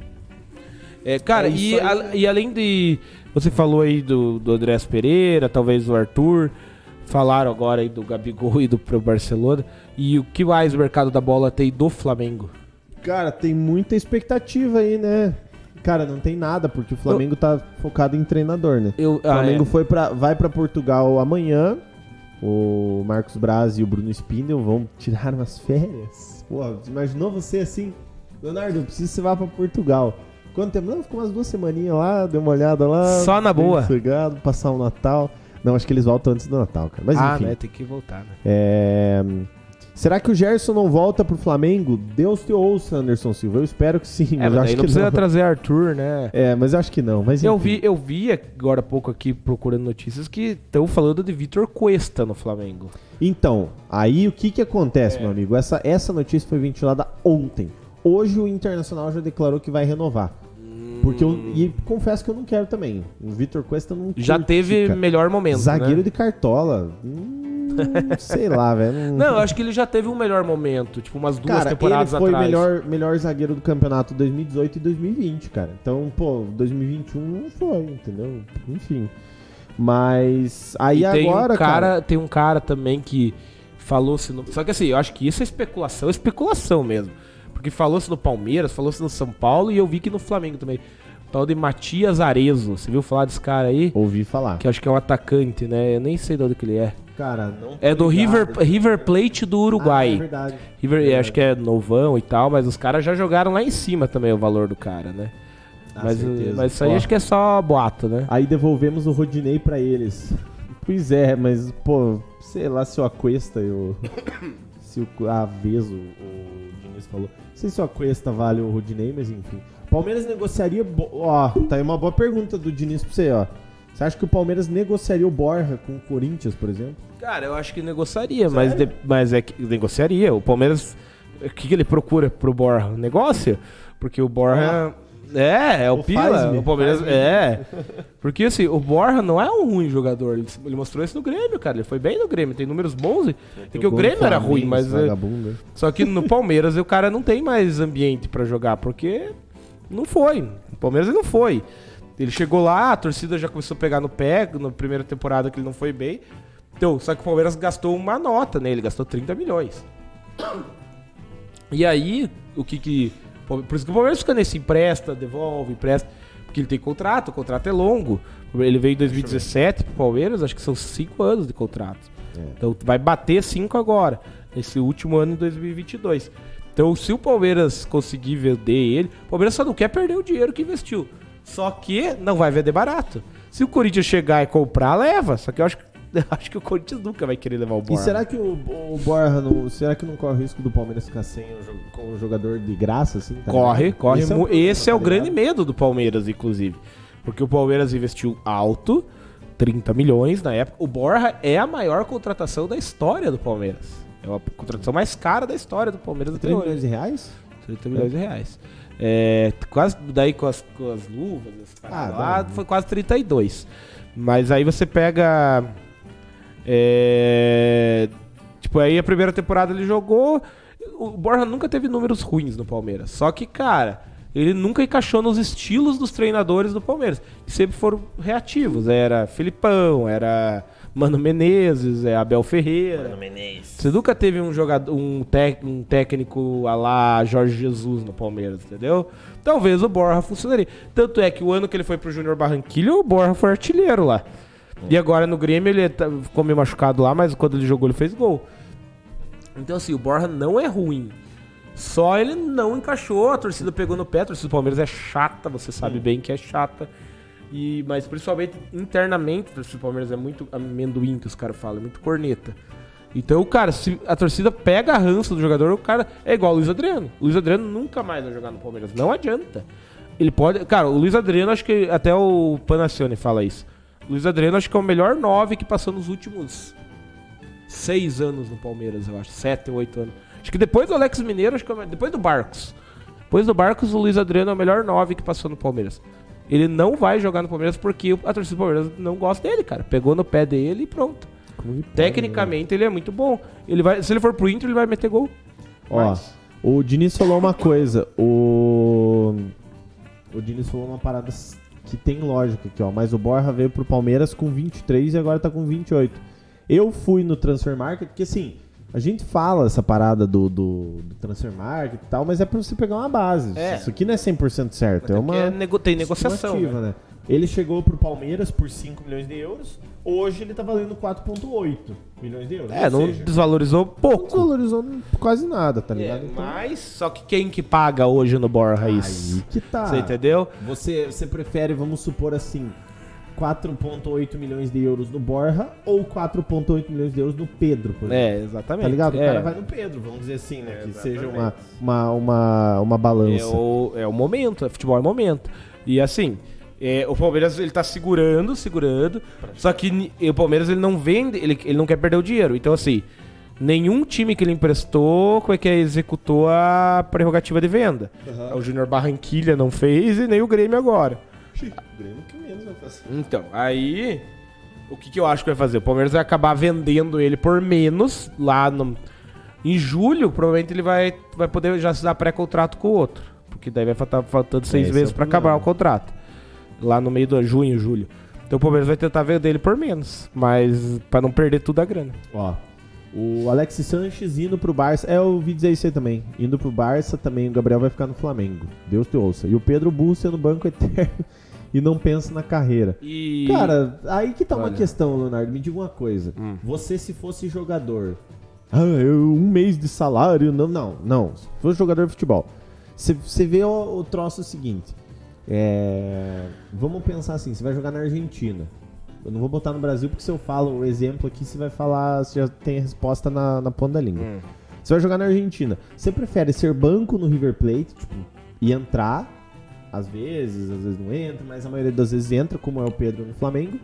É, cara, É, e, a- e além de. Você falou aí do, do Andrés Pereira, talvez do Arthur. Falaram agora aí do Gabigol e do pro Barcelona. E o que mais o mercado da bola tem do Flamengo? Cara, tem muita expectativa aí, né? Cara, não tem nada, porque o Flamengo tá focado em treinador, né? Eu, O Flamengo ah, foi pra, vai pra Portugal amanhã. O Marcos Braz e o Bruno Spindel vão tirar umas férias. Pô, imaginou você assim? Leonardo, eu preciso que você vá pra Portugal. Quanto tempo? Não, ficou umas duas semaninhas lá, deu uma olhada lá. Só na boa. sossegado, passar o Natal. Não, acho que eles voltam antes do Natal, cara. Mas é, ah, enfim. né? Tem que voltar, né? É, Será que o Gerson não volta pro Flamengo? Deus te ouça, Anderson Silva. Eu espero que sim, É, mas acho não que precisa não. trazer Arthur, né? É, mas eu acho que não. Mas Eu enfim. vi, eu vi agora há pouco aqui procurando notícias que estão falando de Vitor Cuesta no Flamengo. Então, aí o que que acontece, É. meu amigo? Essa, essa notícia foi ventilada ontem. Hoje o Internacional já declarou que vai renovar. Porque eu, e confesso que eu não quero também. O Vitor Cuesta não Já teve cara. melhor momento. Zagueiro né? de cartola. Hum, sei lá, velho. Não, eu acho que ele já teve um melhor momento, tipo umas duas Cara, ele temporadas foi atrás. melhor, melhor zagueiro do campeonato 2018 e 2020, cara. Então, pô, 2021 não foi, entendeu? Enfim. Mas aí e tem agora, um cara, cara, tem um cara também que falou-se no... Só que assim, eu acho que isso é especulação, é especulação mesmo. Porque falou-se no Palmeiras, falou-se no São Paulo e eu vi que no Flamengo também. Tal de Matias Arezo. Você viu falar desse cara aí? ouvi falar. Que eu acho que é um atacante, né? Eu nem sei de onde que ele é. Cara, não É do River, ligado. River Plate do Ah, é Uruguai. verdade. River, Verdade. acho que é novão e tal, mas os caras já jogaram lá em cima também o valor do cara, né? Ah, mas, certeza. mas isso aí Ó, acho que é só boato, né? Aí devolvemos o Rodinei pra eles. Pois é, mas, pô, sei lá se o Acuesta e o. se o Aveso, o Diniz falou. Não sei se o Acuesta vale o Rodinei, mas enfim. Palmeiras negociaria. bo- Ó, tá aí uma boa pergunta do Diniz pra você, ó. Você acha que o Palmeiras negociaria o Borja com o Corinthians, por exemplo? Cara, eu acho que negociaria, mas, de- mas é que negociaria. O Palmeiras, o que, que ele procura pro Borja? Negócio? Porque o Borja. É, é o, O Pila. O Palmeiras. É. Porque assim, o Borja não é um ruim jogador. Ele, ele mostrou isso no Grêmio, cara. Ele foi bem no Grêmio. Tem números bons. e- É que o Grêmio era ruim, mas. é, Vagabundo. Só que no Palmeiras o cara não tem mais ambiente pra jogar, porque não foi. O Palmeiras não foi. Ele chegou lá, a torcida já começou a pegar no pé na primeira temporada que ele não foi bem. Então, só que o Palmeiras gastou uma nota nele, gastou 30 milhões. E aí, o que que. Por isso que o Palmeiras fica nesse empresta, devolve, empresta. Porque ele tem contrato, o contrato é longo. Ele veio em 2017 pro Palmeiras, acho que são 5 anos de contrato. É. Então vai bater 5 agora, nesse último ano em 2022. Então, se o Palmeiras conseguir vender ele, o Palmeiras só não quer perder o dinheiro que investiu. Só que não vai vender barato. Se o Corinthians chegar e comprar, leva. Só que eu acho, que- acho que o Corinthians nunca vai querer levar o E Borja. será que o, o Borja não. Será que não corre o risco do Palmeiras ficar sem o, o jogador de graça, assim? tá Corre, ligado? corre. Esse é, problema, o tá grande medo do Palmeiras, inclusive. Porque o Palmeiras investiu alto, 30 milhões na época. O Borja é a maior contratação da história do Palmeiras. É a contratação mais cara da história do Palmeiras até 3 hoje. milhões de reais? 30 milhões de reais. É, quase, daí com as, com as luvas, Ah, lá, foi quase 32. Mas aí você pega. é, tipo, aí a primeira temporada ele jogou. O Borja nunca teve números ruins no Palmeiras. Só que, cara, ele nunca encaixou nos estilos dos treinadores do Palmeiras. Que sempre foram reativos. Era Filipão, era Mano Menezes, é Abel Ferreira. Você nunca teve um jogador, um, tec- um técnico a lá Jorge Jesus no Palmeiras, entendeu? Talvez o Borja funcionaria. Tanto é que o ano que ele foi pro Júnior Barranquilha, o Borja foi artilheiro lá. E agora no Grêmio ele tá- ficou meio machucado lá, mas quando ele jogou ele fez gol. Então assim, o Borja não é ruim. Só ele não encaixou, a torcida pegou no pé, a torcida do Palmeiras é chata, você sabe bem que é chata. E, mas principalmente internamente, o Palmeiras é muito amendoim que os caras falam, é muito corneta. Então, cara, se a torcida pega a rança do jogador, o cara é igual o Luiz Adriano. O Luiz Adriano nunca mais vai jogar no Palmeiras. Não adianta. Ele pode. Cara, o Luiz Adriano, acho que até o Panacione fala isso. O Luiz Adriano, acho que é o melhor nove que passou nos últimos seis anos no Palmeiras, eu acho. Sete, oito anos. Acho que depois do Alex Mineiro, acho que é, depois do Barcos. Depois do Barcos, o Luiz Adriano é o melhor nove que passou no Palmeiras. Ele não vai jogar no Palmeiras porque a torcida do Palmeiras não gosta dele, cara. Pegou no pé dele e pronto. Tecnicamente ele é muito bom. Ele vai, se ele for pro Inter, ele vai meter gol. Ó, Mas- o Diniz falou uma coisa. O. O Diniz falou uma parada que tem lógica aqui, ó. Mas o Borja veio pro Palmeiras com 23 e agora tá com 28. Eu fui no Transfer Market, porque assim, a gente fala essa parada do, do, do Transfer Market e tal, mas é pra você pegar uma base. É. Isso aqui não é 100% certo. É uma. É nego- tem negociação. né? né? Ele chegou pro Palmeiras por 5 milhões de euros. Hoje ele tá valendo 4,8 milhões de euros. É, não seja, desvalorizou não pouco. desvalorizou quase nada, tá É, ligado? Então, mas só que quem que paga hoje no Borja isso? Aí que tá. Você entendeu? Você, você prefere, vamos supor assim, 4,8 milhões de euros no Borja ou 4,8 milhões de euros no Pedro, por exemplo? É, exatamente. Tá ligado? O É. cara vai no Pedro, vamos dizer assim, né? É, que seja uma, uma, uma, uma balança. É o, é o momento, é futebol é momento. E assim, é, o Palmeiras ele tá segurando, segurando. Só que o Palmeiras ele não vende, ele, ele não quer perder o dinheiro. Então, assim, nenhum time que ele emprestou, como é que é, executou a prerrogativa de venda. O Júnior Barranquilha não fez e nem o Grêmio agora. Grêmio que menos vai fazer. Então, aí. O que, que eu acho que vai fazer? O Palmeiras vai acabar vendendo ele por menos lá no. Em julho, provavelmente ele vai, vai poder já se dar pré-contrato com o outro. Porque daí vai faltar faltando seis esse meses é problema. acabar o contrato. Lá no meio do junho, julho. Então o Palmeiras vai tentar vender ele por menos. Mas pra não perder tudo a grana. Ó, o Alex Sanches indo pro Barça. É, eu ouvi dizer isso aí também. Indo pro Barça também, o Gabriel vai ficar no Flamengo. Deus te ouça. E o Pedro Búcia no banco eterno e não pensa na carreira. E. Cara, aí que tá uma Olha. questão, Leonardo. Me diga uma coisa. Hum. Você, se fosse jogador. Ah, eu, um mês de salário. Não, não, não. Se fosse jogador de futebol. Você- Você vê o, o troço seguinte. É, vamos pensar assim: você vai jogar na Argentina. Eu não vou botar no Brasil porque se eu falo o exemplo aqui, você vai falar. Você já tem a resposta na, na ponta da língua. Hum. Você vai jogar na Argentina. Você prefere ser banco no River Plate, tipo, e entrar, às vezes, às vezes não entra, mas a maioria das vezes entra, como é o Pedro no Flamengo?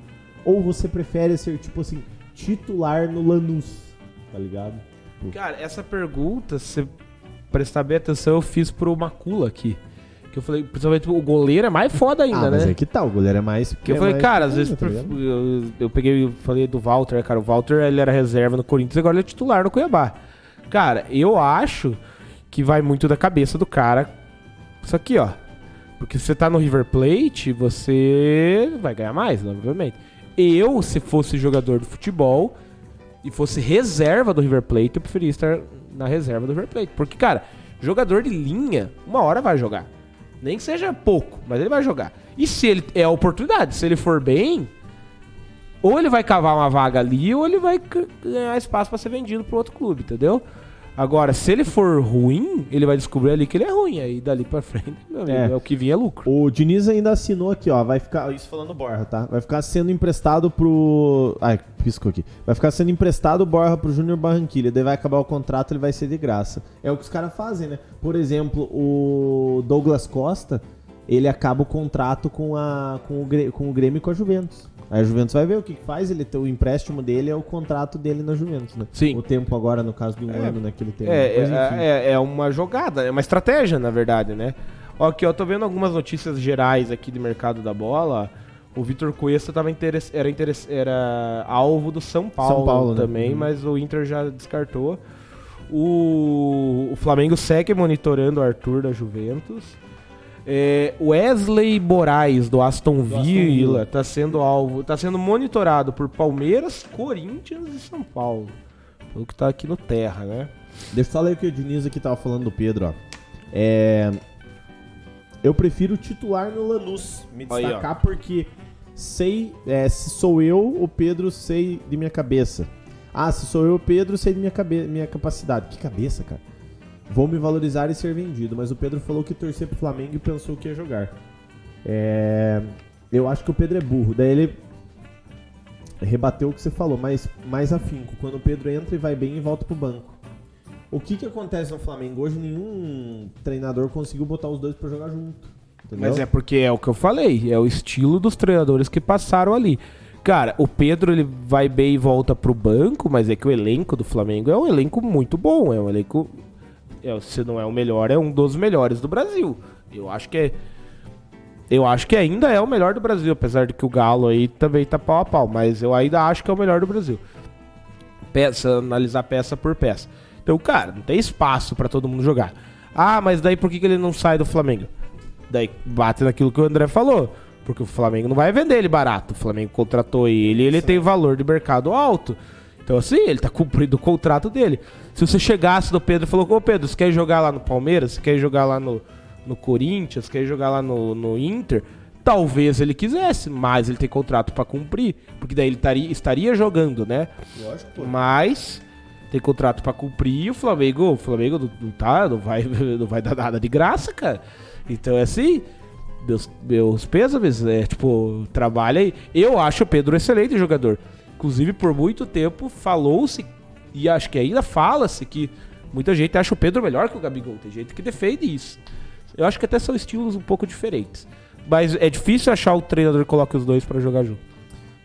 Ou você prefere ser, tipo assim, titular no Lanús, tá ligado? Cara, essa pergunta, se prestar bem atenção, eu fiz pro Macula aqui. Que eu falei, principalmente o goleiro é mais foda ainda, ah, né? mas é que tal, o goleiro é mais... Porque eu é falei, mais cara, às vezes tá eu, eu peguei e falei do Walter, cara. O Walter ele era reserva no Corinthians, agora ele é titular no Cuiabá. Cara, eu acho que vai muito da cabeça do cara. Isso aqui, ó. Porque se você tá no River Plate, você vai ganhar mais, obviamente. Eu, se fosse jogador de futebol e fosse reserva do River Plate, eu preferia estar na reserva do River Plate. Porque, cara, jogador de linha, uma hora vai jogar. Nem que seja pouco, mas ele vai jogar. E se ele é a oportunidade, se ele for bem, ou ele vai cavar uma vaga ali, ou ele vai ganhar espaço pra ser vendido pro outro clube, entendeu? Agora, se ele for ruim, ele vai descobrir ali que ele é ruim. Aí dali pra frente, meu amigo, É. é. o que vinha é lucro. O Diniz ainda assinou aqui, ó. Vai ficar. Isso falando Borja, tá? Vai ficar sendo emprestado pro. Ai, piscou aqui. Vai ficar sendo emprestado o Borja pro Júnior Barranquilha. Daí vai acabar o contrato, ele vai ser de graça. É o que os caras fazem, né? Por exemplo, o Douglas Costa, ele acaba o contrato com, a, com, o, com o Grêmio e com a Juventus. Aí a Juventus vai ver o que, faz. Ele, o empréstimo dele é o contrato dele na Juventus, né? Sim. O tempo agora, no caso de um É. ano, naquele tempo. É, Mas, é, é, é uma jogada, é uma estratégia, na verdade, né? Ó, aqui, ó, tô vendo algumas notícias gerais aqui do mercado da bola. O Vitor Cuesta tava interess- era, interess- era alvo do São Paulo, Paulo, né? também, Uhum. mas o Inter já descartou. O, o Flamengo segue monitorando o Arthur da Juventus. É, Wesley Moraes, do Aston, Villa, Villa. tá sendo alvo, tá sendo monitorado por Palmeiras, Corinthians e São Paulo. Pelo que tá aqui no Terra, né? Deixa eu ler o que o Diniz aqui tava falando do Pedro, ó. É, Eu prefiro titular no Lanús. Me Aí, destacar porque sei. é, se sou eu, o Pedro, sei de minha cabeça. Ah, se sou eu, o Pedro, sei de minha, cabe... minha capacidade. Que cabeça, cara. Vou me valorizar e ser vendido. Mas o Pedro falou que torcer pro Flamengo e pensou que ia jogar. É, Eu acho que o Pedro é burro. Daí ele rebateu o que você falou, mas mais afinco. Quando o Pedro entra e vai bem e volta pro banco. O que que acontece no Flamengo? Hoje nenhum treinador conseguiu botar os dois pra jogar junto. Entendeu? Mas é porque é o que eu falei, é o estilo dos treinadores que passaram ali. Cara, o Pedro ele vai bem e volta pro banco, mas é que o elenco do Flamengo é um elenco muito bom, é um elenco é, se não é o melhor, é um dos melhores do Brasil. Eu acho que é eu acho que ainda é o melhor do Brasil, apesar de que o Galo aí também tá pau a pau, mas eu ainda acho que é o melhor do Brasil. Peça, analisar peça por peça. Então, cara, não tem espaço pra todo mundo jogar. Ah, mas daí por que, que ele não sai do Flamengo? Daí bate naquilo que o André falou. Porque o Flamengo não vai vender ele barato. O Flamengo contratou ele ele tem valor de mercado alto. Então, assim, ele tá cumprindo o contrato dele. Se você chegasse no Pedro e falou, ô Pedro, você quer jogar lá no Palmeiras? Você quer jogar lá no, no Corinthians? Quer jogar lá no, no Inter? Talvez ele quisesse, mas ele tem contrato pra cumprir. Porque daí ele taria, estaria jogando, né? Lógico, pô. Mas tem contrato pra cumprir e o Flamengo, o Flamengo não, não tá, não vai, não vai dar nada de graça, cara. Então é assim, meus, meus pêsames, é tipo, trabalha aí. Eu acho o Pedro um excelente jogador. Inclusive, por muito tempo falou-se, e acho que ainda fala-se, que muita gente acha o Pedro melhor que o Gabigol. Tem gente que defende isso. Eu acho que até são estilos um pouco diferentes. Mas é difícil achar o treinador que coloque os dois pra jogar junto.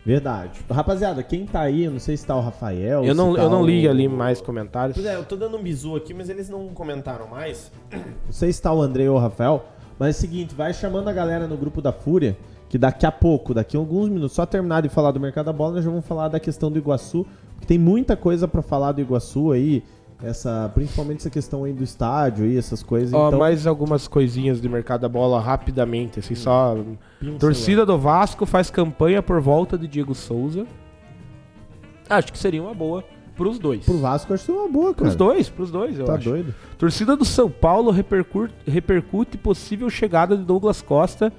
Verdade. Rapaziada, quem tá aí, não sei se tá o Rafael. Eu não, tá eu não li o- ali mais comentários. Pois é, eu tô dando um bizu aqui, mas eles não comentaram mais. Não sei se tá o André ou o Rafael, mas é o seguinte, vai chamando a galera no grupo da Fúria, que daqui a pouco, daqui a alguns minutos, só terminar de falar do mercado da bola, nós já vamos falar da questão do Iguaçu, porque tem muita coisa pra falar do Iguaçu aí, essa, principalmente essa questão aí do estádio e essas coisas. Ó, então, mais algumas coisinhas de mercado da bola rapidamente, assim, só. Torcida do Vasco faz campanha por volta de Diego Souza. Acho que seria uma boa pros dois. Pro Vasco, acho que é uma boa, cara. Pros dois, pros dois, eu Tá acho. doido? Torcida do São Paulo repercute, repercute possível chegada de Douglas Costa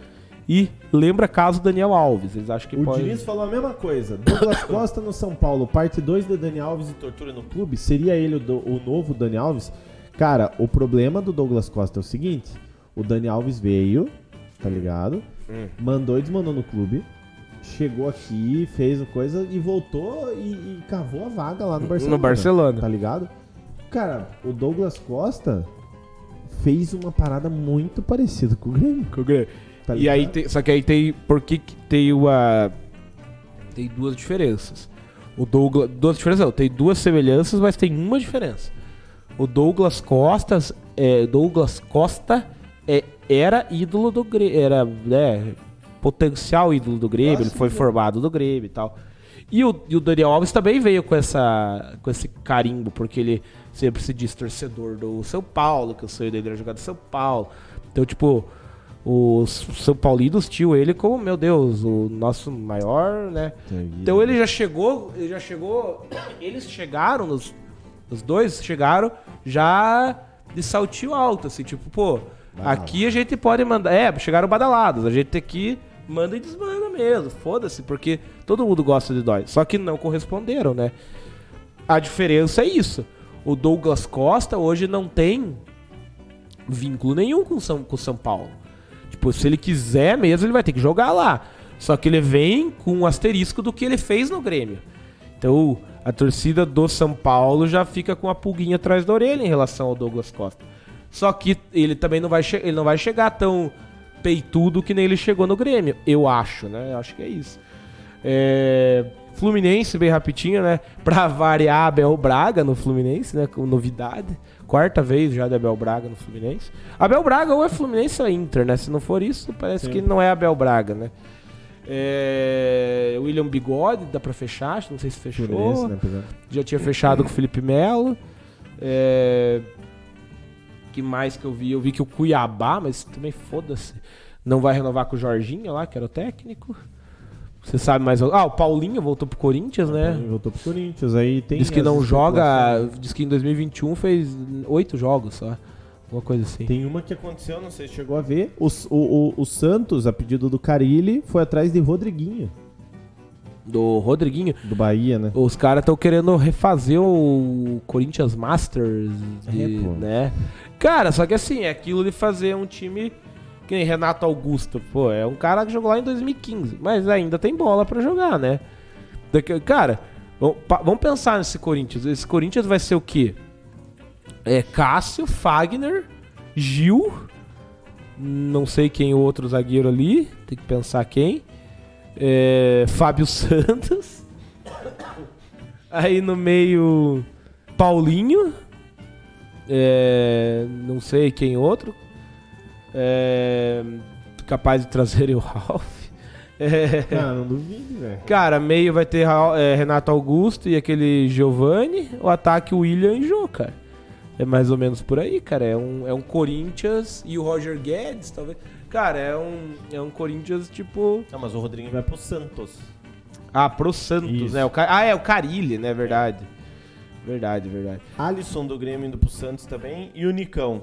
e lembra caso Daniel Alves. Eles acham que O pode. Diniz falou a mesma coisa. Douglas Costa no São Paulo, parte 2 de Dani Alves e tortura no clube. Seria ele o, do- o novo Dani Alves? Cara, o problema do Douglas Costa é o seguinte: o Dani Alves veio, tá ligado? Hum. Mandou e desmandou no clube. Chegou aqui, fez a coisa e voltou e, e cavou a vaga lá no Barcelona. No Barcelona. Tá ligado? Cara, o Douglas Costa fez uma parada muito parecida com o Grêmio. Tá e aí tem, só que aí tem por que tem uma tem duas diferenças. O Douglas, duas diferenças, não, tem duas semelhanças, mas tem uma diferença. O Douglas Costa é, Douglas Costa é, era ídolo do Grêmio, era, né, potencial ídolo do Grêmio, Nossa, ele foi formado do Grêmio e tal. E o, e o Daniel Alves também veio com essa com esse carimbo, porque ele sempre se diz torcedor do São Paulo, que o sonho dele era jogar do São Paulo. Então, tipo, os São Paulinos tinham ele como, meu Deus, o nosso maior, né? Então ele já chegou, ele já chegou, eles chegaram, os, os dois chegaram já de saltinho alto, assim, tipo, pô, aqui a gente pode mandar, é, chegaram badalados, a gente aqui manda e desmanda mesmo, foda-se, porque todo mundo gosta de nós, só que não corresponderam, né? A diferença é isso, o Douglas Costa hoje não tem vínculo nenhum com São, com São Paulo. Tipo, se ele quiser mesmo, ele vai ter que jogar lá. Só que ele vem com um asterisco do que ele fez no Grêmio. Então, a torcida do São Paulo já fica com a pulguinha atrás da orelha em relação ao Douglas Costa. Só que ele também não vai, ele não vai chegar tão peitudo que nem ele chegou no Grêmio. Eu acho, né? Eu acho que é isso. É, Fluminense, bem rapidinho, né? Pra variar, Abel Braga no Fluminense, né? Com novidade. Quarta vez já de Abel Braga no Fluminense. Abel Braga ou é Fluminense ou é Inter, né? Se não for isso, parece Sim. que não é Abel Braga, né? É, William Bigode, dá pra fechar, não sei se fechou. Fluminense, né, Já tinha fechado com o Felipe Melo. É... que mais que eu vi? Eu vi que o Cuiabá, mas também foda-se, não vai renovar com o Jorginho lá, que era o técnico. Você sabe mais. Ah, o Paulinho voltou pro Corinthians, né? Voltou pro Corinthians, aí tem. Diz que não joga. Diz que em 2021 fez oito jogos só. Uma coisa assim. Tem uma que aconteceu, não sei se chegou a ver. O, o, o, o Santos, a pedido do Carilli, foi atrás de Rodriguinho, Do Rodriguinho. do Bahia, né? Os caras estão querendo refazer o Corinthians Masters, de- É, né? Cara, só que assim, é aquilo de fazer um time Que nem Renato Augusto, pô, é um cara que jogou lá em 2015, mas ainda tem bola pra jogar, né? Cara, vamos pensar nesse Corinthians. Esse Corinthians vai ser o quê? É Cássio, Fagner, Gil, não sei quem o outro zagueiro ali, tem que pensar quem. É, Fábio Santos. Aí no meio, Paulinho. É, não sei quem outro. É, capaz de trazer o Ralph. É, Ah, não duvide, velho. cara, meio vai ter é, Renato Augusto e aquele Giovanni. O ataque William e Jô, cara. É mais ou menos por aí, cara. É um, é um Corinthians e o Roger Guedes, talvez. Cara, é um, é um Corinthians tipo. Não, mas o Rodrigo vai pro Santos. Ah, pro Santos, Isso. né? O, ah, é o Carilli, né? Verdade. Verdade, verdade. Alisson do Grêmio indo pro Santos também. E o Nicão.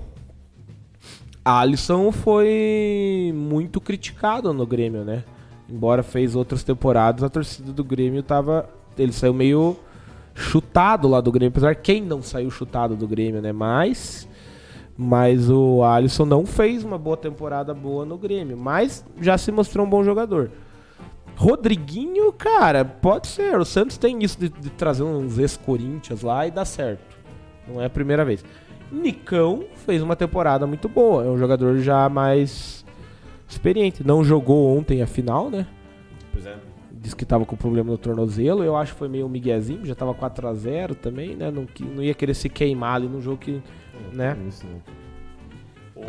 Alisson foi muito criticado no Grêmio, né? Embora fez outras temporadas, a torcida do Grêmio tava. Ele saiu meio chutado lá do Grêmio, apesar que quem não saiu chutado do Grêmio, né? Mas. Mas o Alisson não fez uma boa temporada boa no Grêmio. Mas já se mostrou um bom jogador. Rodriguinho, cara, pode ser. O Santos tem isso de, de trazer uns ex-Corinthians lá e dá certo. Não é a primeira vez. Nicão fez uma temporada muito boa. É um jogador já mais experiente. Não jogou ontem a final, né? Pois é. Diz que tava com problema no tornozelo. Eu acho que foi meio um miguezinho. Já tava 4x0 também, né? Não, não ia querer se queimar ali no jogo que. Né? Isso, né?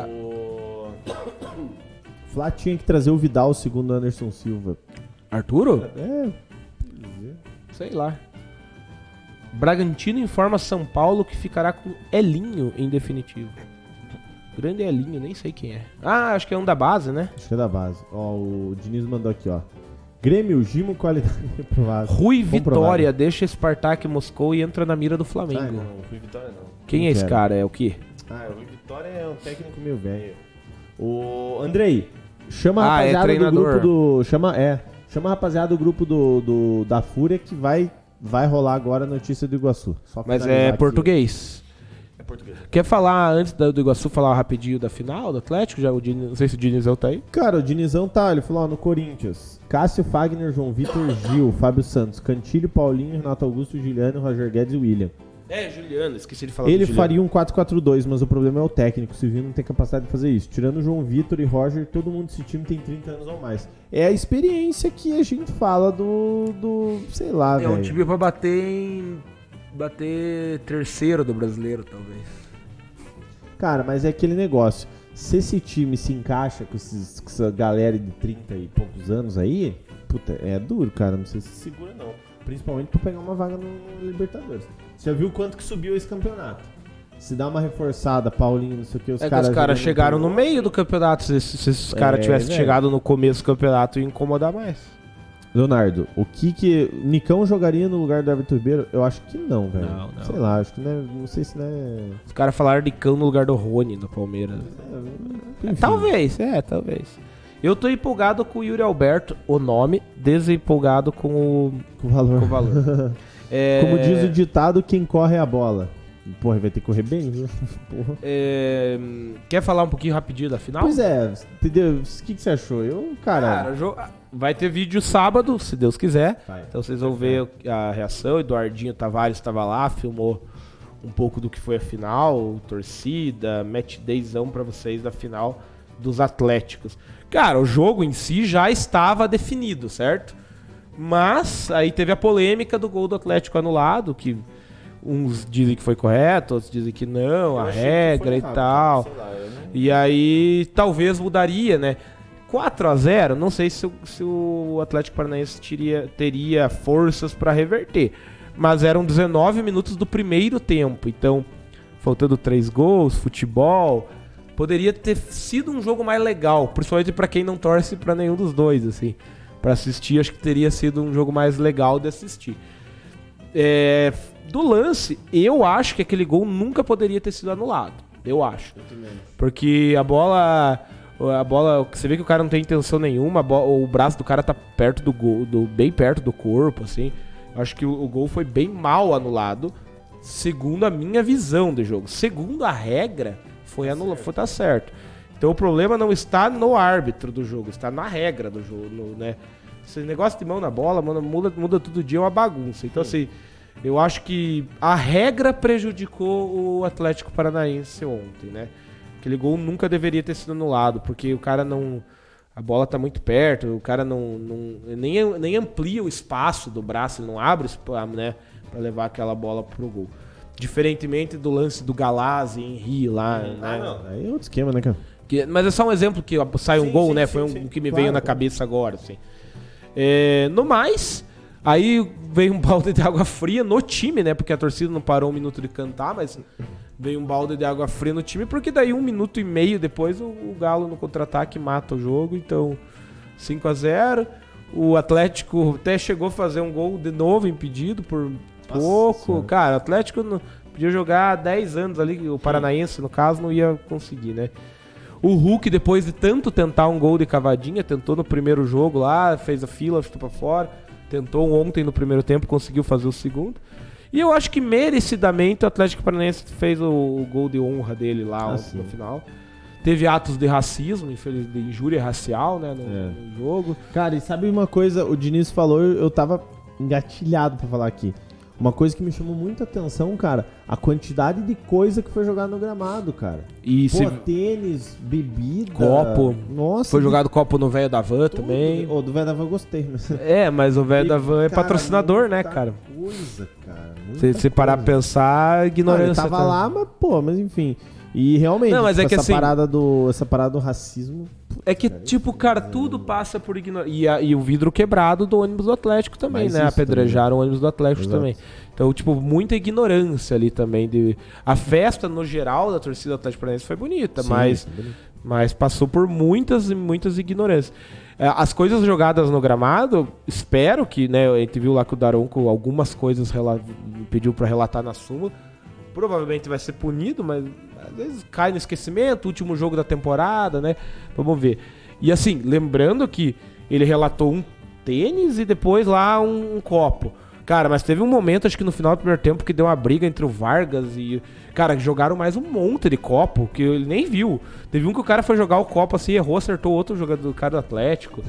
O... Flá tinha que trazer o Vidal, segundo Anderson Silva. Arturo? É, Sei lá. Bragantino informa São Paulo que ficará com Elinho em definitivo. Grande Elinho, nem sei quem é. Ah, acho que é um da base, né? acho que é da base. Ó, o Diniz mandou aqui, ó. Grêmio, Gimo, qualidade reprovada. Rui Comprovado. Vitória deixa Spartak Moscou e entra na mira do Flamengo. Ah, não, Rui Vitória não. Quem Não é esse quero. cara? É o quê? Ah, o Rui Vitória é um técnico meio velho. O Andrei, chama a Ah, é rapaziada do treinador. grupo do. Chama, é. Chama a rapaziada do grupo do, do- da Fúria que vai, vai rolar agora a notícia do Iguaçu. Só Mas é aqui. português. É português. Quer falar antes do Iguaçu, falar rapidinho da final do Atlético? Já, o Diniz, não sei se o Dinizão tá aí. Cara, o Dinizão tá, ele falou, ó, no Corinthians. Cássio, Fagner, João Vitor, Gil, Fábio Santos, Cantilho, Paulinho, Renato Augusto, Juliano, Roger Guedes e William. É, Juliano, esqueci de falar Ele faria um 4-4-2, mas o problema é o técnico. O Silvinho não tem capacidade de fazer isso. Tirando o João Vitor e Roger, todo mundo desse time tem 30 anos ou mais. É a experiência que a gente fala do. do sei lá, É um velho. time pra bater em. bater terceiro do brasileiro, talvez. Cara, mas é aquele negócio. Se esse time se encaixa com, esses, com essa galera de 30 e poucos anos aí, puta, é duro, cara. Não sei se segura, não. Principalmente pra pegar uma vaga no, no Libertadores. Você já viu quanto que subiu esse campeonato? Se dá uma reforçada, Paulinho, não sei o que, os é que caras. os caras chegaram no meio do campeonato. Se, se esses caras É, tivessem velho. chegado no começo do campeonato, ia incomodar mais. Leonardo, o que que. Nicão jogaria no lugar do Everton Ribeiro? Eu acho que não, velho. Não, não. Sei lá, acho que não é. Não sei se não é. Os caras falaram de cão no lugar do Rony no Palmeiras. Enfim. Talvez, é, talvez. Eu tô empolgado com o Yuri Alberto, o nome, desempolgado com o, Com valor. com o valor. É, Como diz o ditado, quem corre é a bola. Porra, vai ter que correr bem, viu? É, quer falar um pouquinho rapidinho da final? Pois é, entendeu? O que, que você achou? Eu, cara. Cara, vai ter vídeo sábado, se Deus quiser. Vai. Então vocês vão ver a reação. Eduardinho Tavares estava lá, filmou um pouco do que foi a final, torcida, match dayzão pra vocês da final dos Atléticos. Cara, o jogo em si já estava definido, certo? Mas aí teve a polêmica do gol do Atlético anulado, que uns dizem que foi correto, outros dizem que não, a regra e tal. E aí talvez mudaria, né? 4 a 0 não sei se, o- se o Atlético Paranaense teria, teria forças para reverter. Mas eram 19 minutos do primeiro tempo, então faltando três gols, futebol, poderia ter sido um jogo mais legal, principalmente para quem não torce para nenhum dos dois, assim. Para assistir, acho que teria sido um jogo mais legal de assistir. É, do lance, eu acho que aquele gol nunca poderia ter sido anulado. Eu acho. Porque a bola. A bola. Você vê que o cara não tem intenção nenhuma. a bo- o braço do cara tá perto do gol. Do, bem perto do corpo, assim. Acho que o, o gol foi bem mal anulado. Segundo a minha visão de jogo. Segundo a regra, foi anulado. Foi, tá certo. Então o problema não está no árbitro do jogo, está na regra do jogo, no, né? Esse negócio de mão na bola, mano, muda, muda todo dia, é uma bagunça. Então, assim, eu acho que a regra prejudicou o Atlético Paranaense ontem, né? Aquele gol nunca deveria ter sido anulado, porque o cara não. A bola tá muito perto, o cara não, não nem, nem amplia o espaço do braço, ele não abre né, para levar aquela bola pro gol. Diferentemente do lance do Galaz e Henry lá, ah, né? Não, aí é outro esquema, né, cara? Que, mas é só um exemplo que sai um sim, gol, sim, né? Sim, Foi um que me claro, veio na cabeça agora, assim. É, no mais, aí veio um balde de água fria no time, né? Porque a torcida não parou um minuto de cantar, mas veio um balde de água fria no time, porque daí um minuto e meio depois o, o Galo no contra-ataque mata o jogo, então 5 a 0 O Atlético até chegou a fazer um gol de novo impedido por pouco. Cara, o Atlético não, podia jogar 10 anos ali, o Paranaense, no caso, não ia conseguir, né? O Hulk, depois de tanto tentar um gol de cavadinha, tentou no primeiro jogo lá, fez a fila, chutou pra fora. Tentou ontem no primeiro tempo, conseguiu fazer o segundo. E eu acho que merecidamente o Atlético Paranaense fez o, o gol de honra dele lá ah, no final. Teve atos de racismo, de injúria racial, né, no, é. no, jogo. Cara, e sabe uma coisa? O Diniz falou, eu tava engatilhado para falar aqui. Uma coisa que me chamou muita atenção, cara, a quantidade de coisa que foi jogada no gramado, cara. E Pô, se... tênis, bebida. Copo. Nossa. Foi jogado copo no velho da van tudo. também. O do velho da van eu gostei. Mas... É, mas o velho da van é cara, patrocinador, né, cara? Coisa, cara. Se, se parar pra pensar, ignorância. Ah, tava tá... lá, mas, pô, mas enfim. E realmente, não, mas tipo, é que essa, assim, parada do, essa parada do racismo. É que, tipo, cara, tudo passa por ignorância. E, e, o vidro quebrado do ônibus do Atlético também, mas né? Apedrejaram o ônibus do Atlético Exato. também. Então, tipo, muita ignorância ali também. De... A festa, no geral, da torcida do Atlético Paranaense foi bonita, Sim, mas, mas passou por muitas e muitas ignorâncias. É, as coisas jogadas no gramado, espero que, né? A gente viu lá que o Daronco algumas coisas pediu para relatar na súmula provavelmente vai ser punido, mas às vezes cai no esquecimento, último jogo da temporada, né? Vamos ver. E assim, lembrando que ele relatou um tênis e depois lá um, um copo. Cara, mas teve um momento, acho que no final do primeiro tempo, que deu uma briga entre o Vargas e. Cara, jogaram mais um monte de copo que ele nem viu. Teve um que o cara foi jogar o copo assim, errou, acertou outro jogador do cara do Atlético.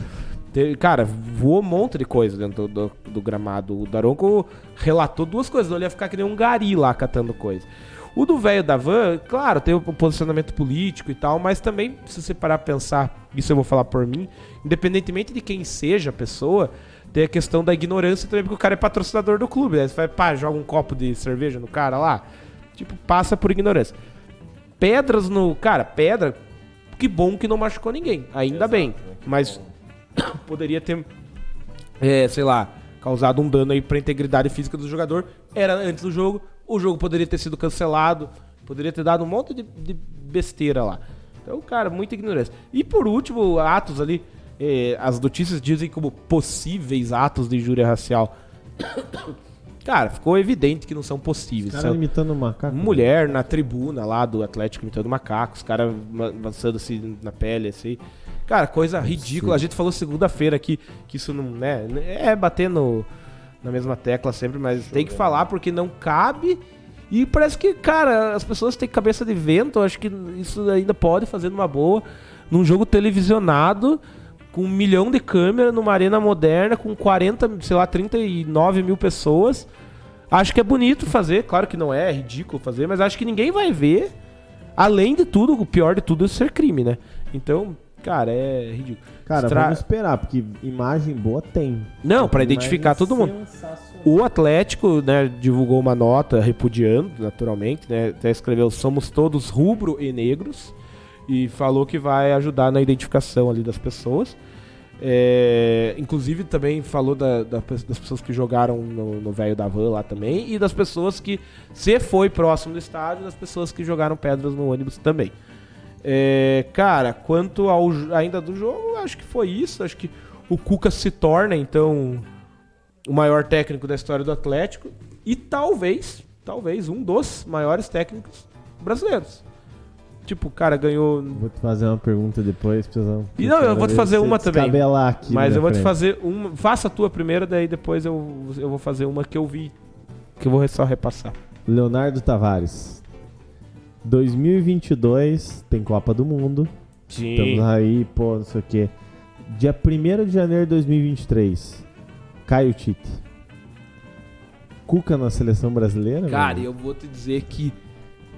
Teve, cara, voou um monte de coisa dentro do, do, do gramado. O Daronco relatou duas coisas. Ele ia ficar que nem um gari lá catando coisa. O do velho da van, claro, tem o posicionamento político e tal, mas também, se você parar pra pensar, isso eu vou falar por mim, independentemente de quem seja a pessoa, tem a questão da ignorância também, porque o cara é patrocinador do clube. Né? Você vai, pá, joga um copo de cerveja no cara lá. Tipo, passa por ignorância. Pedras no. Cara, pedra, que bom que não machucou ninguém. Ainda Exato, bem. Né? Mas poderia ter, é, sei lá, causado um dano aí pra integridade física do jogador. Era antes do jogo, o jogo poderia ter sido cancelado, poderia ter dado um monte de, de besteira lá. Então, cara, muita ignorância. E por último, atos ali, é, as notícias dizem como possíveis atos de injúria racial. Cara, ficou evidente que não são possíveis. Os caras imitando macaco. Mulher na tribuna lá do Atlético imitando macaco, os caras avançando assim na pele, assim. Cara, coisa ridícula. A gente falou segunda-feira aqui que isso não né, é bater no, na mesma tecla sempre, mas tem que falar porque não cabe. E parece que, cara, as pessoas têm cabeça de vento. Eu acho que isso ainda pode fazer numa boa. Num jogo televisionado, com um milhão de câmeras, numa arena moderna, com 40, sei lá, 39 mil pessoas. Acho que é bonito fazer, claro que não é, é ridículo fazer, mas acho que ninguém vai ver. Além de tudo, o pior de tudo é ser crime, né? Então, Cara, é ridículo. Cara, Estra... vamos esperar, porque imagem boa tem. Não, para identificar todo mundo. O Atlético, né, divulgou uma nota repudiando, naturalmente, né, até escreveu somos todos rubro e negros e falou que vai ajudar na identificação ali das pessoas. É, inclusive também falou da, da, das pessoas que jogaram no velho da van lá também e das pessoas que se foi próximo do estádio, das pessoas que jogaram pedras no ônibus também. É, cara, quanto ao ainda do jogo, acho que foi isso. Acho que o Cuca se torna, então, o maior técnico da história do Atlético e talvez, talvez, um dos maiores técnicos brasileiros. Tipo, o cara ganhou. Vou te fazer uma pergunta depois, precisamos. E não, eu vou te fazer uma também. Aqui mas eu vou frente. te fazer uma. Faça a tua primeira, daí depois eu, eu vou fazer uma que eu vi. Que eu vou só repassar. Leonardo Tavares. 2022 tem Copa do Mundo. Sim. Estamos aí, pô, não sei o quê. Dia 1 de janeiro de 2023. Caio Tite. Cuca na seleção brasileira? Cara, meu? eu vou te dizer que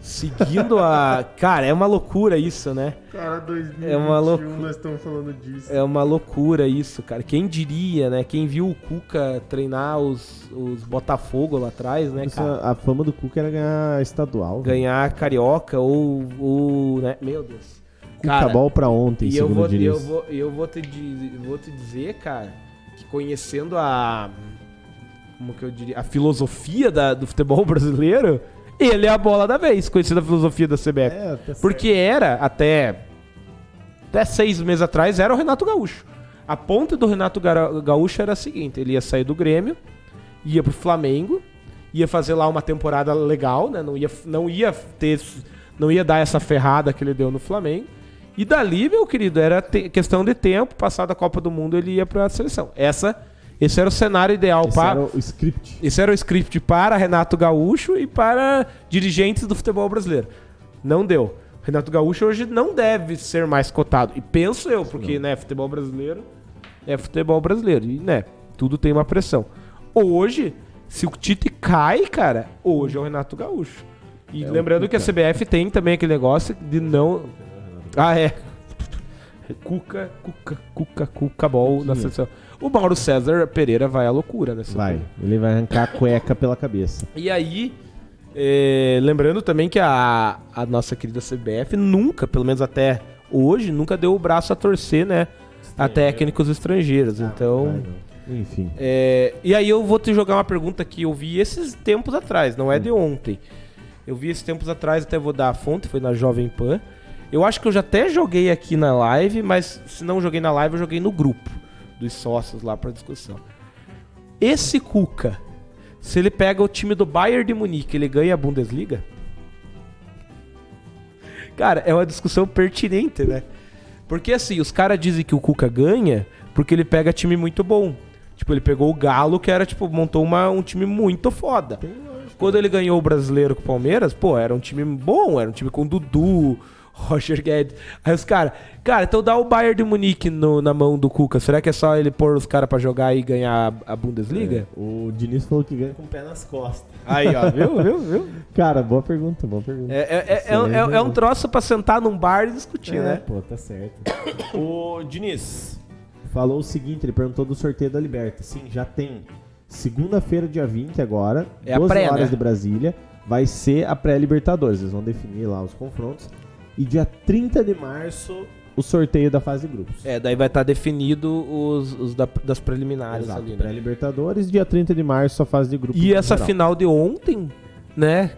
seguindo a. Cara, é uma loucura isso, né? Cara, 2021 É uma loucura. nós estamos falando disso. É uma loucura isso, cara. Quem diria, né? Quem viu o Cuca treinar os, os Botafogo lá atrás, né, cara? a fama do Cuca era ganhar estadual. Ganhar carioca ou. ou né? Meu Deus. Cuca ball pra ontem, E eu vou, eu, vou, eu vou, te, vou te dizer, cara, que conhecendo a. Como que eu diria? A filosofia da- do futebol brasileiro, ele é a bola da vez, conhecendo a filosofia da CBF. É, tá. Porque era, até. Até seis meses atrás, era o Renato Gaúcho. A ponta do Renato Gaúcho era a seguinte: ele ia sair do Grêmio, ia pro Flamengo, ia fazer lá uma temporada legal, né? Não ia, não ia ter. Não ia dar essa ferrada que ele deu no Flamengo. E dali, meu querido, era questão de tempo, passada a Copa do Mundo, ele ia pra seleção. Essa, esse era o cenário ideal Esse para. era o script. Esse era o script para Renato Gaúcho e para dirigentes do futebol brasileiro. Não deu. Renato Gaúcho hoje não deve ser mais cotado. E penso eu, porque, né, futebol brasileiro é futebol brasileiro. E, né, tudo tem uma pressão. Hoje, se o Tite cai, cara, hoje é o Renato Gaúcho. E É lembrando que a CBF tem também aquele negócio de não. Ah, é. Cuca, Cuca, Cuca, Cuca Ball na seleção. O Mauro César Pereira vai à loucura nessa Vai, ele vai arrancar a cueca pela cabeça. e aí, é, lembrando também que a, a nossa querida CBF nunca, pelo menos até hoje, nunca deu o braço a torcer, né? A técnicos estrangeiros. Então. Vai, não. Enfim. é, e aí eu vou te jogar uma pergunta que eu vi esses tempos atrás, não é de ontem. Eu vi esses tempos atrás, até vou dar a fonte, foi na Jovem Pan. Eu acho que eu já até joguei aqui na live, mas se não joguei na live, eu joguei no grupo dos sócios lá pra discussão. Esse Cuca, se ele pega o time do Bayern de Munique, ele ganha a Bundesliga? Cara, é uma discussão pertinente, né? Porque assim, os caras dizem que o Cuca ganha porque ele pega time muito bom. Tipo, ele pegou o Galo, que era, tipo, montou uma, um time muito foda. Quando ele ganhou o brasileiro com o Palmeiras, pô, era um time bom, era um time com Dudu, Roger Guedes. Aí os caras, cara, então dá o Bayern de Munique no- na mão do Cuca. Será que é só ele pôr os caras pra jogar e ganhar a, a Bundesliga? O Diniz falou que ganha com o pé nas costas. Aí, ó, viu, viu, viu? Cara, boa pergunta, boa pergunta. É, é, é, é, um- é- é um troço pra sentar num bar e discutir, É, né? pô, tá certo. o Diniz falou o seguinte, ele perguntou do sorteio da Liberta. Sim, já tem. Segunda-feira, dia 20 agora, É a 12 pré, horas né? de Brasília, vai ser a pré-Libertadores. Eles vão definir lá os confrontos. E dia 30 de março, o sorteio da fase de grupos. É, daí vai estar definido os, os da- das preliminares Exato, ali, né? pré-Libertadores, dia 30 de março, a fase de grupos. E essa geral. final de ontem, né?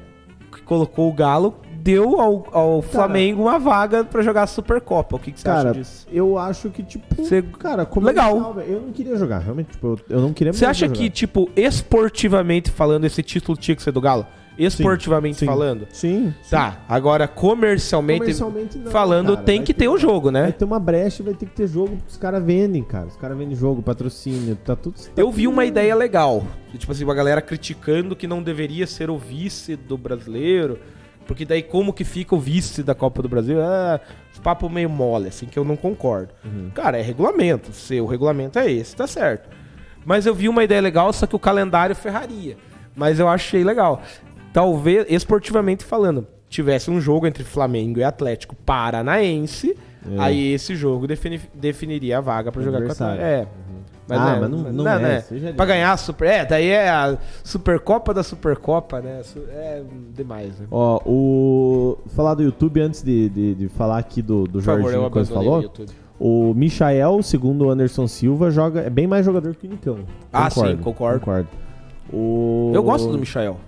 Que colocou o Galo, deu ao, ao Flamengo uma vaga pra jogar a Supercopa. O que, que você Cara, acha disso? eu acho que, tipo, Você- cara, Legal. comercial, velho, Eu não queria jogar, realmente, tipo, eu, eu não queria Você acha jogar. que, tipo, esportivamente falando, esse título tinha que ser do Galo? Esportivamente sim. falando? Sim. Tá, agora comercialmente, Comercialmente não, falando, cara, tem vai que ter o jogo, Vai né? ter uma brecha, vai ter que ter jogo, porque os caras vendem, cara. Os caras vendem jogo, patrocínio, tá tudo. tá Eu vi uma ideia legal. Tipo assim, uma galera criticando que não deveria ser o vice do brasileiro. Porque daí como que fica o vice da Copa do Brasil? Ah, papo meio mole, assim, que eu não concordo. Uhum. Cara, é regulamento. Se o regulamento é esse, tá certo. Mas eu vi uma ideia legal, só que o calendário ferraria. Mas eu achei legal. Talvez, esportivamente falando, tivesse um jogo entre Flamengo e Atlético Paranaense, É. aí esse jogo defini- definiria a vaga pra jogar com o. Atlético. É. Mas, Ah, né, mas não- não é, né? seja Pra ganhar a Super. É, daí é a Supercopa da Supercopa, né? É demais, né? Ó, o. Falar do YouTube antes de, de, de falar aqui do, do Por favor, Jorginho Coisa abandonei o falou. O Michael, segundo o Anderson Silva, joga. É bem mais jogador que o Nicão. Ah, sim, concordo. Concordo. O... Eu gosto do Michael.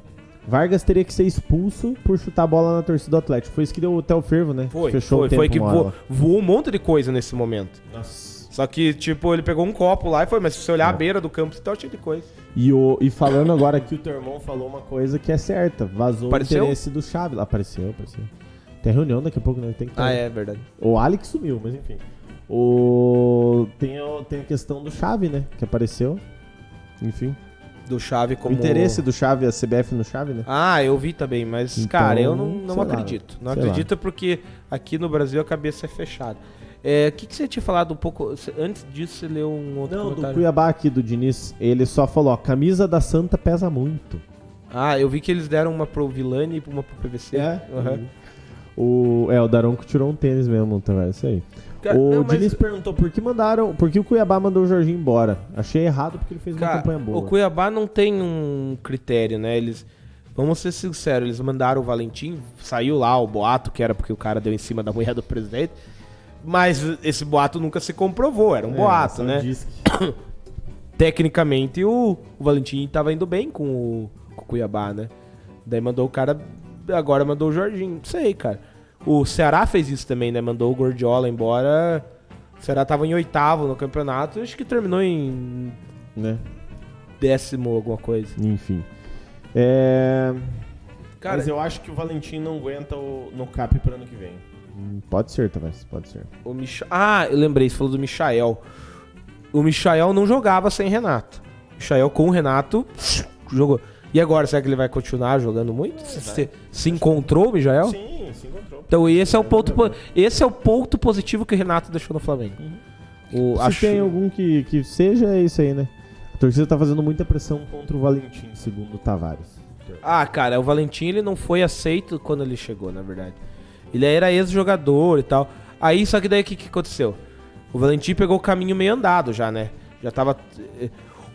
Vargas teria que ser expulso por chutar a bola na torcida do Atlético. Foi isso que deu até o fervo, né? Foi, Fechou foi, o tempo foi que voou, voou um monte de coisa nesse momento. Nossa. Só que, tipo, ele pegou um copo lá e foi, mas se você olhar a beira do campo, tá cheio de coisa. E, o, e falando agora aqui, o teu irmão falou uma coisa que é certa. Vazou Apareceu? o interesse do Chaves. lá. Apareceu, apareceu. Tem reunião daqui a pouco, né? Tem que ter. Ah, é verdade. O Alex sumiu, mas enfim. O... Tem, o- tem a questão do Chave, né? Que apareceu. Enfim. Do Chave O como... interesse do Chave, a CBF no Chave, né? Ah, eu vi também, mas, Então, cara, eu não, não sei lá, acredito. não acredito porque aqui no Brasil a cabeça é fechada. É, O que, que você tinha falado um pouco... Antes disso, você leu um outro Não, do comentário. Cuiabá aqui, do Diniz, ele só falou, ó, camisa da Santa pesa muito. Ah, eu vi que eles deram uma pro Vilani e uma pro PVC. Aham. O, é, o Daronco tirou um tênis mesmo, tá vendo? Isso aí. Cara, o não, mas- Diniz perguntou por que mandaram, por que o Cuiabá mandou o Jorginho embora. Achei errado porque ele fez uma Cara, campanha boa. o Cuiabá não tem um critério, né? Eles. Vamos ser sinceros, eles mandaram o Valentim, saiu lá o boato, que era porque o cara deu em cima da mulher do presidente. Mas esse boato nunca se comprovou, era um É, boato, né? Tecnicamente o, o Valentim tava indo bem com o, com o Cuiabá, né? Daí mandou o cara, agora mandou o Jorginho. Não sei, cara. O Ceará fez isso também, né? Mandou o Gordiola embora. O Ceará tava em oitavo no campeonato, acho que terminou em né? décimo alguma coisa. Enfim. É... Cara, Mas eu acho que o Valentim não aguenta o, no cap para ano que vem. Hum, Pode ser, Tavares, pode ser. O Micha... Ah, eu lembrei, você falou do Michael. O Michael não jogava sem Renato. O Michael com o Renato jogou. E agora, será que ele vai continuar jogando muito? Se, se- se encontrou o Michael? Sim, se encontrou. Então esse é o ponto po- esse é o ponto positivo que o Renato deixou no Flamengo. O, Se acho- tem algum que, que seja, é isso aí, né? A torcida tá fazendo muita pressão contra o Valentim, segundo o Tavares. Ah, cara, o Valentim ele não foi aceito quando ele chegou, na verdade. Ele era ex-jogador e tal. Aí, só que daí o que, que aconteceu? O Valentim pegou o caminho meio andado já, né? Já tava. eh,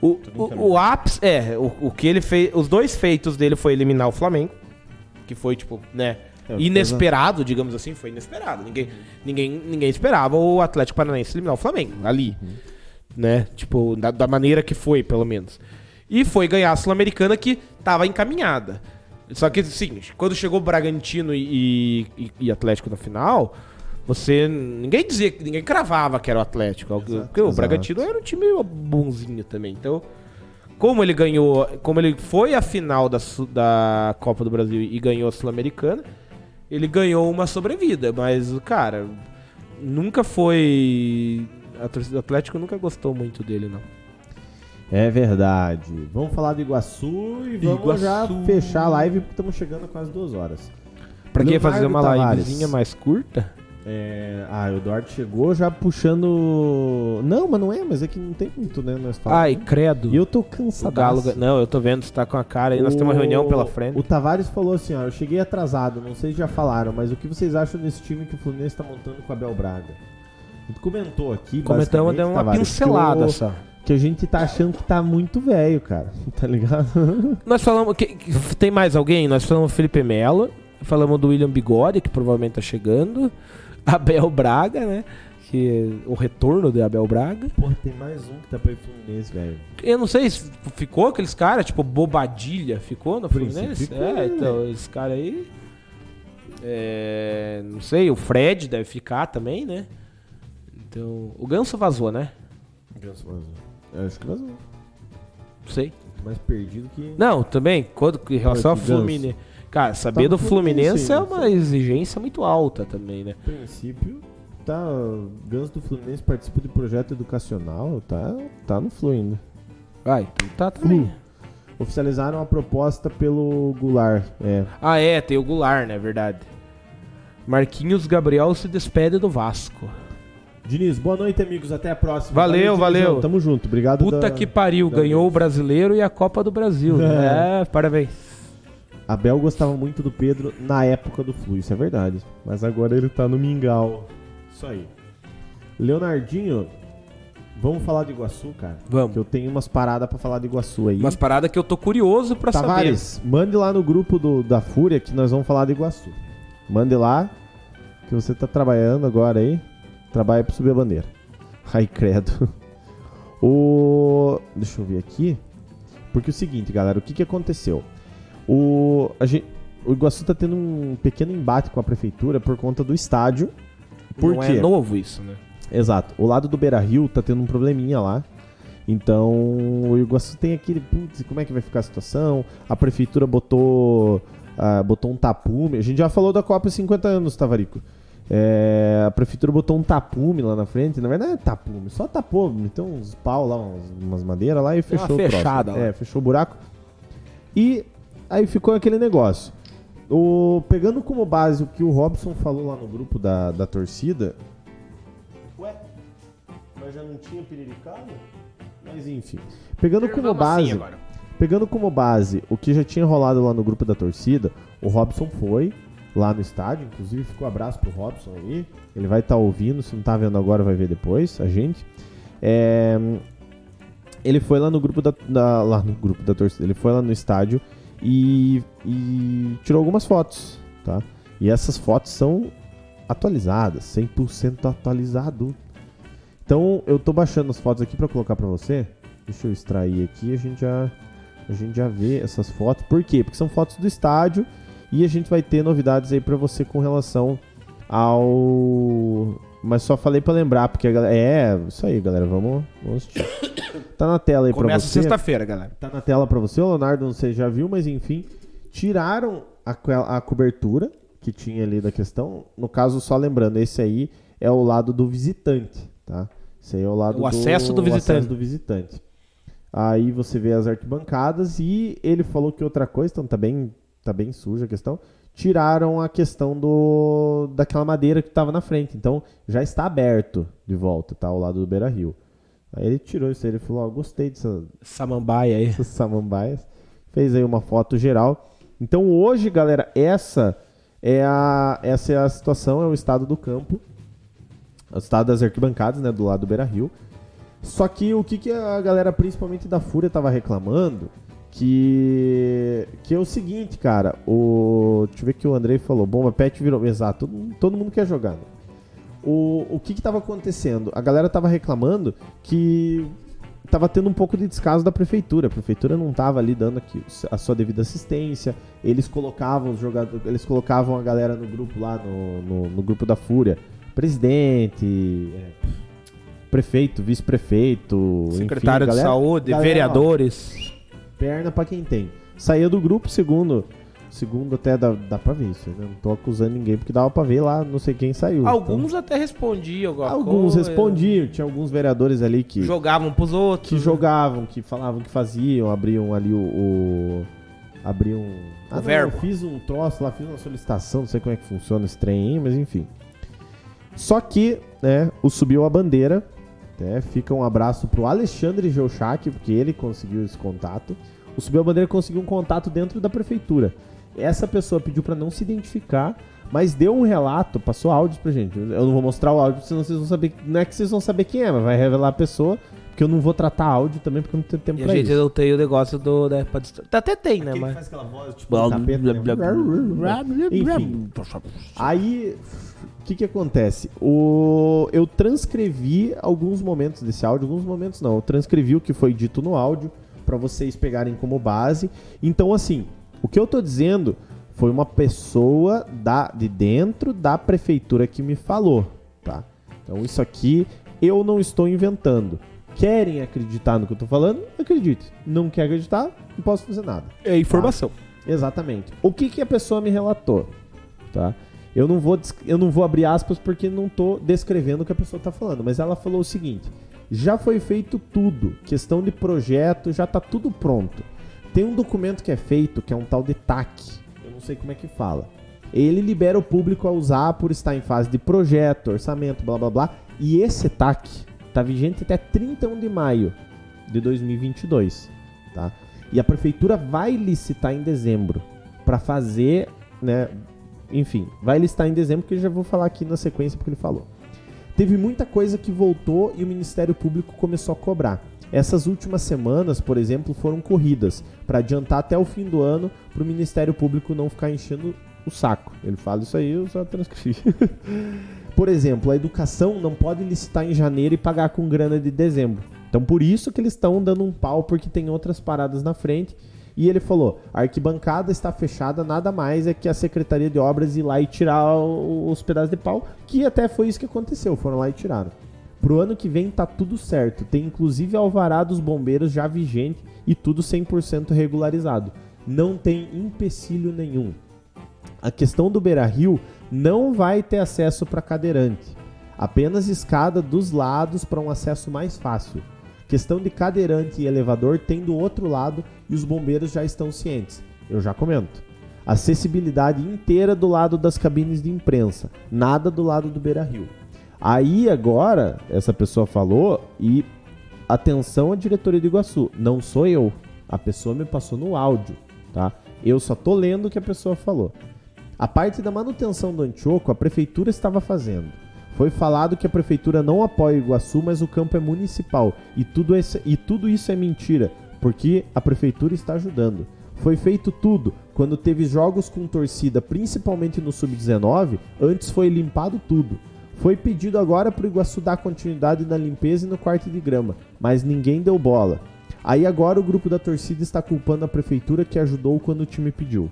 O, o, o ápice. É, o, o que ele fez. Os dois feitos dele foi eliminar o Flamengo. Que foi, tipo, né? É, Inesperado, digamos assim, foi inesperado. Ninguém, ninguém, ninguém esperava o Atlético Paranaense eliminar o Flamengo ali. Né? Tipo, da, da maneira que foi, pelo menos. E foi ganhar a Sul-Americana que tava encaminhada. Só que, assim, quando chegou Bragantino e, e- e Atlético na final, você. Ninguém dizia, que- ninguém cravava que era o Atlético. porque o exato. Bragantino era um time bonzinho também. Então, como ele ganhou. Como ele foi à final da, da Copa do Brasil e ganhou a Sul-Americana, ele ganhou uma sobrevida. Mas, cara, nunca foi. A torcida do Atlético nunca gostou muito dele, não. É verdade. Vamos falar do Iguaçu e vamos Iguaçu. já fechar a live porque estamos chegando a quase duas horas. Pra que Leonardo fazer uma Tavares. livezinha mais curta? É, ah, o Eduardo chegou já puxando. Não, mas não é, mas é que não tem muito, né? Nós falamos. Ai, credo. E eu tô cansado. Galo. Não, eu tô vendo, você tá com a cara aí. Nós temos uma reunião pela frente. O Tavares falou assim: ó, eu cheguei atrasado, não sei se já falaram, mas o que vocês acham desse time que o Fluminense tá montando com o Abel Braga? A gente comentou aqui, Comentamos, deu uma Tavares, pincelada que, o- só. que a gente tá achando que tá muito velho, cara. Tá ligado? Nós falamos. que- tem mais alguém? Nós falamos Felipe Melo. Falamos do William Bigode, que provavelmente tá chegando. Abel Braga, né? Que o retorno de Abel Braga. Pô, tem mais um que tá pra Fluminense, velho. Eu não sei se ficou aqueles caras, tipo Bobadilha, ficou no Fluminense? ficou, é, né, então, esse cara aí. É, não sei, o Fred deve ficar também, né? Então. O Ganso vazou, né? Ganso vazou. Eu acho que vazou. Não sei. Mais perdido que. Não, também, quando, em relação ao. Fluminense. Cara, saber Tá do no Fluminense Fluminense é uma exigência muito alta também, né? A princípio, tá. O Ganso do Fluminense participa de projeto educacional, tá, tá no Flu ainda. Vai, tu tá também. Flu. Oficializaram a proposta pelo Goulart. É. Ah, é, tem o Goulart, né? Verdade. Marquinhos Gabriel se despede do Vasco. Diniz, boa noite, amigos. Até a próxima. Valeu, Dinizão. valeu. Tamo junto. Obrigado. Puta da- que pariu, ganhou o vez. brasileiro e a Copa do Brasil. né? É, parabéns. Abel gostava muito do Pedro na época do Flu, isso é verdade. Mas agora ele tá no Mingau. Isso aí. Leonardinho, vamos falar de Iguaçu, cara? Que Vamos. eu tenho umas paradas pra falar de Iguaçu aí. Umas paradas que eu tô curioso pra Tavares, mande lá no grupo do, da Fúria que nós vamos falar de Iguaçu. Mande lá, que você tá trabalhando agora aí. Trabalha pra subir a bandeira. Ai, credo. O... Deixa eu ver aqui. Porque é o seguinte, galera, o que, que aconteceu? O, a gente, o Iguaçu tá tendo um pequeno embate com a prefeitura por conta do estádio. Por Não quê? é novo isso, né? Exato. O lado do Beira Rio tá tendo um probleminha lá. Então, o Iguaçu tem aquele. Putz, como é que vai ficar a situação? A prefeitura botou. ah, botou um tapume. A gente já falou da Copa 50 anos, Tavarico. É, a prefeitura botou um tapume lá na frente. Na verdade, não é tapume, só tapou. Meteu uns pau lá, umas madeiras lá e Deu uma fechou o fechada lá. É, fechou o buraco. E aí ficou aquele negócio. O, pegando como base o que o Robson falou lá no grupo da, da torcida. Ué, mas já não tinha piriricado? Mas enfim. Pegando como assim base. agora. Pegando como base o que já tinha rolado lá no grupo da torcida, o Robson foi lá no estádio, inclusive ficou um abraço pro Robson aí. Ele vai estar ouvindo, se não tá vendo agora, vai ver depois, a gente. É, ele foi lá no grupo da, da- lá no grupo da torcida, ele foi lá no estádio e, e tirou algumas fotos, tá? E essas fotos são atualizadas, 100% atualizado. Então, eu tô baixando as fotos aqui pra colocar pra você. Deixa eu extrair aqui, a gente já a gente já vê essas fotos. Por quê? Porque são fotos do estádio e a gente vai ter novidades aí pra você com relação ao mas só falei pra lembrar porque a galera é, isso aí, galera, vamos, vamos assistir. Tá na tela aí pra Começa você. sexta-feira, galera. Tá na tela pra você, o Leonardo, não sei se já viu, mas enfim, tiraram a, a cobertura que tinha ali da questão. No caso, só lembrando, esse aí é o lado do visitante, tá? Esse aí é o lado O acesso do o visitante. acesso do visitante. Aí você vê as arquibancadas e ele falou que outra coisa, então tá bem, tá bem suja a questão. Tiraram a questão do daquela madeira que tava na frente, então já está aberto de volta, tá? Ao lado do Beira Rio. Aí ele tirou isso aí, ele falou: Ó, gostei dessa, Samambaia aí. samambaias. Fez aí uma foto geral. Então hoje, galera, essa é a, essa é a situação, é o estado do campo. O estado das arquibancadas, né, do lado do Beira Rio. Só que o que, que a galera, principalmente da Fúria, tava reclamando, que, que é o seguinte, cara, o, deixa eu ver o que o Andrei falou, Bomba Pet virou, exato, todo, todo mundo quer jogar, né? O, o que que tava acontecendo? A galera tava reclamando que tava tendo um pouco de descaso da prefeitura. A prefeitura não tava ali dando aqui a sua devida assistência. Eles colocavam os jogadores, eles colocavam a galera no grupo lá no, no, no grupo da Fúria, presidente, é, prefeito, vice-prefeito, enfim, Secretário de galera- Saúde, galera, ó, vereadores. Perna pra quem tem. Saía do grupo, segundo, segundo até dá, dá pra ver isso, né? Não tô acusando ninguém porque dava pra ver lá, não sei quem saiu. Alguns até respondiam alguma Então, alguns coisa. respondiam, tinha alguns vereadores ali que Jogavam pros outros. que jogavam, que falavam que faziam, abriam ali o. o abriam. Ah, não, verbo. eu fiz um troço lá, fiz uma solicitação, não sei como é que funciona esse trem aí, mas enfim. Só que, né, o subiu a bandeira. Né, fica um abraço pro Alexandre Geuchac, porque ele conseguiu esse contato. O Subiu Bandeira conseguiu um contato dentro da prefeitura. Essa pessoa pediu pra não se identificar, mas deu um relato, passou áudios pra gente. Eu não vou mostrar o áudio, senão vocês vão saber. Não é que vocês vão saber quem é, mas vai revelar a pessoa, porque eu não vou tratar áudio também, porque eu não tenho tempo E a pra gente isso. não tem o negócio do. Né, pra dist- Até tem, né? Aquele que Mas. faz aquela voz, tipo, tapete, né? Enfim. Aí, o que que acontece? O... Eu transcrevi alguns momentos desse áudio, alguns momentos não, eu transcrevi o que foi dito no áudio pra vocês pegarem como base. Então, assim, o que eu tô dizendo foi uma pessoa da, de dentro da prefeitura que me falou, tá? Então, isso aqui eu não estou inventando. Querem acreditar no que eu tô falando? Acredite. Não quer acreditar? Não posso fazer nada. É informação. Exatamente. O que, que a pessoa me relatou? Tá? Eu não vou, eu não vou abrir aspas porque não tô descrevendo o que a pessoa tá falando, mas ela falou o seguinte: já foi feito tudo, questão de projeto, já tá tudo pronto. Tem um documento que é feito, que é um tal de TAC, eu não sei como é que fala. Ele libera o público a usar por estar em fase de projeto, orçamento, blá blá blá. E esse TAC tá vigente até 31 de maio de 2022, tá? E a prefeitura vai licitar em dezembro para fazer, né? Enfim, vai listar em dezembro que eu já vou falar aqui na sequência porque ele falou. Teve muita coisa que voltou e o Ministério Público começou a cobrar. Essas últimas semanas, por exemplo, foram corridas para adiantar até o fim do ano para o Ministério Público não ficar enchendo o saco. Ele fala isso aí, eu só transcrevi. por exemplo, a educação não pode licitar em janeiro e pagar com grana de dezembro. Então por isso que eles estão dando um pau porque tem outras paradas na frente. E ele falou: a arquibancada está fechada, nada mais é que a Secretaria de Obras ir lá e tirar os pedaços de pau, que até foi isso que aconteceu, foram lá e tiraram. Pro ano que vem tá tudo certo, tem inclusive alvará dos bombeiros já vigente e tudo 100% regularizado. Não tem empecilho nenhum. A questão do Beira Rio não vai ter acesso para cadeirante. Apenas escada dos lados para um acesso mais fácil. Questão de cadeirante e elevador tem do outro lado e os bombeiros já estão cientes. Eu já comento. Acessibilidade inteira do lado das cabines de imprensa, nada do lado do Beira Rio. Aí agora, essa pessoa falou e atenção à diretoria do Iguaçu, não sou eu. A pessoa me passou no áudio, tá? Eu só tô lendo o que a pessoa falou. A parte da manutenção do Antioco, a prefeitura estava fazendo. Foi falado que a prefeitura não apoia o Iguaçu, mas o campo é municipal. E tudo, esse, e tudo isso é mentira, porque a prefeitura está ajudando. Foi feito tudo. Quando teve jogos com torcida, principalmente no Sub-19, antes foi limpado tudo. Foi pedido agora para o Iguaçu dar continuidade na limpeza e no quarto de grama, mas ninguém deu bola. Aí agora o grupo da torcida está culpando a prefeitura que ajudou quando o time pediu.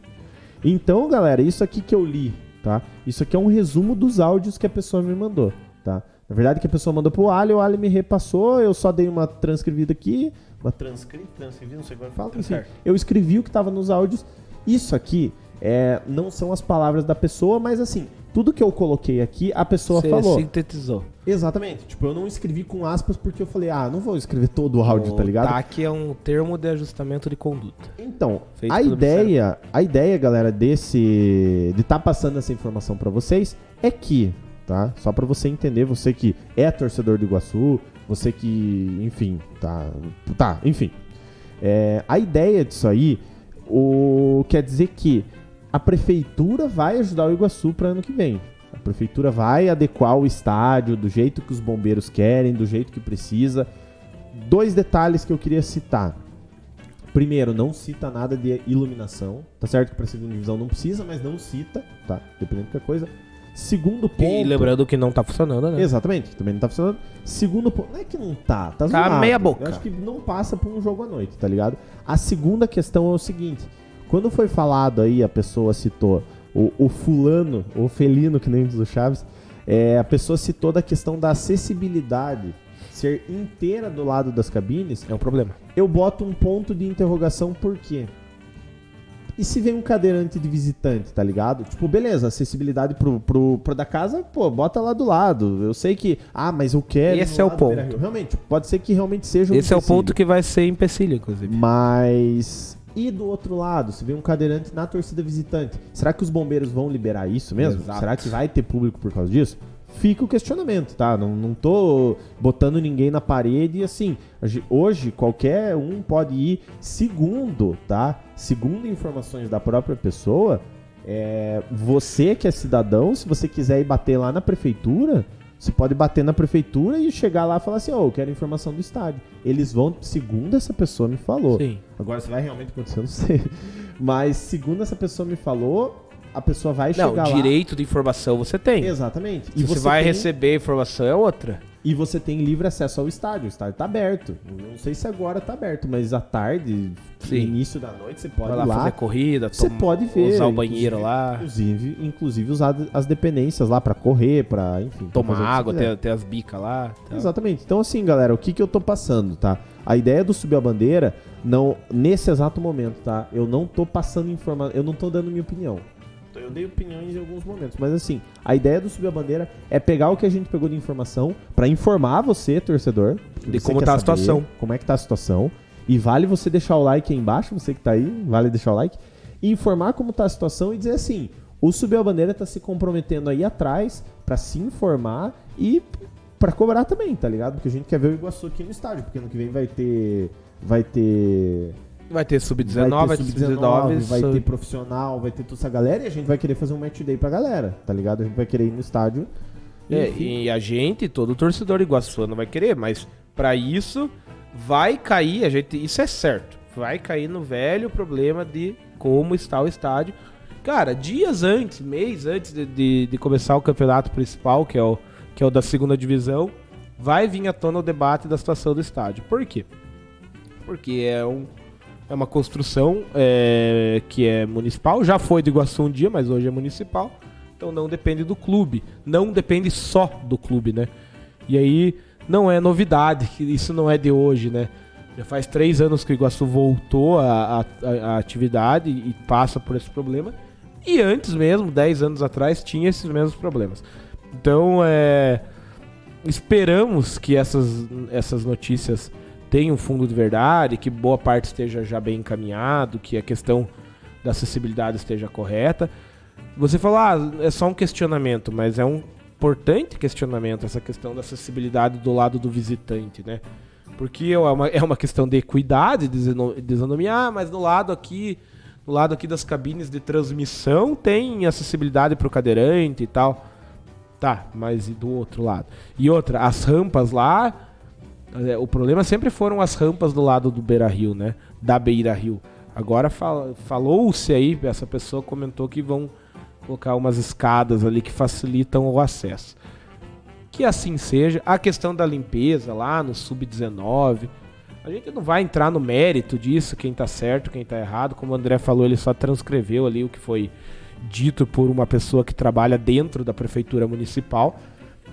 Então, galera, isso aqui que eu li, tá? Isso aqui é um resumo dos áudios que a pessoa me mandou, tá? Na verdade, que a pessoa mandou pro Ali, o Ali me repassou, eu só dei uma transcrevida aqui, uma transcrita, transcrevida, não sei como é que fala, eu escrevi o que estava nos áudios. Isso aqui é, não são as palavras da pessoa, mas assim, tudo que eu coloquei aqui, a pessoa Você falou. sintetizou. Exatamente. Tipo, eu não escrevi com aspas porque eu falei, ah, não vou escrever todo o áudio, tá ligado? TAC é um termo de ajustamento de conduta. Então, Feito a ideia, a ideia, galera, desse de estar passando essa informação pra vocês é que, tá? Só pra você entender, você que é torcedor do Iguaçu, você que, enfim, tá, tá, enfim. É, a ideia disso aí, o quer dizer que a prefeitura vai ajudar o Iguaçu para ano que vem. A prefeitura vai adequar o estádio do jeito que os bombeiros querem, do jeito que precisa. Dois detalhes que eu queria citar. Primeiro, não cita nada de iluminação. Tá certo que para segunda divisão não precisa, mas não cita, tá? Dependendo de qualquer coisa. Segundo ponto. E lembrando que não tá funcionando, né? Exatamente, também não tá funcionando. Segundo ponto, não é que não tá, tá, Tá zoado. meia boca. Eu acho que não passa por um jogo à noite, tá ligado? A segunda questão é o seguinte: quando foi falado aí, a pessoa citou o, o fulano, o felino, que nem diz o Chaves, é, a pessoa citou da questão da acessibilidade ser inteira do lado das cabines. É um problema. Eu boto um ponto de interrogação, por quê? E se vem um cadeirante de visitante, tá ligado? Tipo, beleza, acessibilidade pro, pro, pro da casa, pô, bota lá do lado. Eu sei que, ah, mas eu quero. Esse é o ponto. Realmente, pode ser que realmente seja um Esse é o empecilho. ponto que vai ser empecilho, inclusive. Mas. E do outro lado, se vem um cadeirante na torcida visitante, será que os bombeiros vão liberar isso mesmo? Exato. Será que vai ter público por causa disso? Fica o questionamento, tá? Não, não tô botando ninguém na parede e assim. Hoje, qualquer um pode ir, segundo, tá? Segundo informações da própria pessoa, é, você que é cidadão, se você quiser ir bater lá na prefeitura, você pode bater na prefeitura e chegar lá e falar assim: Ô, eu quero informação do estádio. Eles vão, segundo essa pessoa me falou. Sim. Agora, se vai realmente acontecer, eu não sei. Mas, segundo essa pessoa me falou, a pessoa vai Não, chegar direito de informação você tem. lá. Exatamente. Se você vai tem- receber informação é outra. E você tem livre acesso ao estádio. O estádio tá aberto. Não sei se agora tá aberto, mas à tarde, Sim. início da noite, você pode Vai ir lá, lá. fazer corrida, Você tom- pode ver. usar o inclusive- banheiro lá, Inclusive, inclusive usar as dependências lá pra correr, pra, enfim. tomar água, ter, ter as bicas lá. tal. Exatamente. Então, assim, galera, o que, que eu tô passando, tá? A ideia do subir a bandeira, não, nesse exato momento, tá? Eu não tô passando informação, eu não tô dando minha opinião. Eu dei opiniões em alguns momentos, mas assim, a ideia do subir a bandeira é pegar o que a gente pegou de informação pra informar você, torcedor, De você como tá a saber situação. Como é que tá a situação? E vale você deixar o like aí embaixo, você que tá aí, vale deixar o like, e informar como tá a situação e dizer assim: o subir a bandeira tá se comprometendo aí atrás pra se informar e pra cobrar também, tá ligado? Porque a gente quer ver o Iguaçu aqui no estádio, porque ano que vem vai ter vai ter Vai ter sub-19, vai ter sub-19. vai ter profissional, vai ter toda essa galera e a gente vai querer fazer um match day pra galera, tá ligado? A gente vai querer ir no estádio. É, enfim. e a gente, todo torcedor iguaçuano vai querer, mas pra isso vai cair, a gente, isso é certo, vai cair no velho problema de como está o estádio. Cara, dias antes, mês antes de, de, de começar o campeonato principal, que é, o, que é o da segunda divisão, vai vir à tona o debate da situação do estádio. Por quê? Porque é, um, é uma construção é, que é municipal, já foi do Iguaçu um dia, mas hoje é municipal. Então não depende do clube. Não depende só do clube, né? E aí não é novidade, isso não é de hoje, né? Já faz três anos que o Iguaçu voltou à atividade e passa por esse problema. E antes mesmo, 10 anos atrás, tinha esses mesmos problemas. Então, é, esperamos que essas, essas notícias tenham fundo de verdade, que boa parte esteja já bem encaminhado, que a questão da acessibilidade esteja correta. Você falou, ah, é só um questionamento, mas é um importante questionamento essa questão da acessibilidade do lado do visitante, né? Porque é uma, é uma questão de equidade, ah, mas no lado aqui, no lado aqui das cabines de transmissão tem acessibilidade para o cadeirante e tal. Tá, mas e do outro lado? E outra, as rampas lá, o problema sempre foram as rampas do lado do Beira Rio, né? Da Beira Rio. Agora fal falou-se aí, essa pessoa comentou que vão colocar umas escadas ali que facilitam o acesso. Que assim seja. A questão da limpeza lá no sub-19, a gente não vai entrar no mérito disso, quem tá certo, quem tá errado. Como o André falou, ele só transcreveu ali o que foi dito por uma pessoa que trabalha dentro da prefeitura municipal.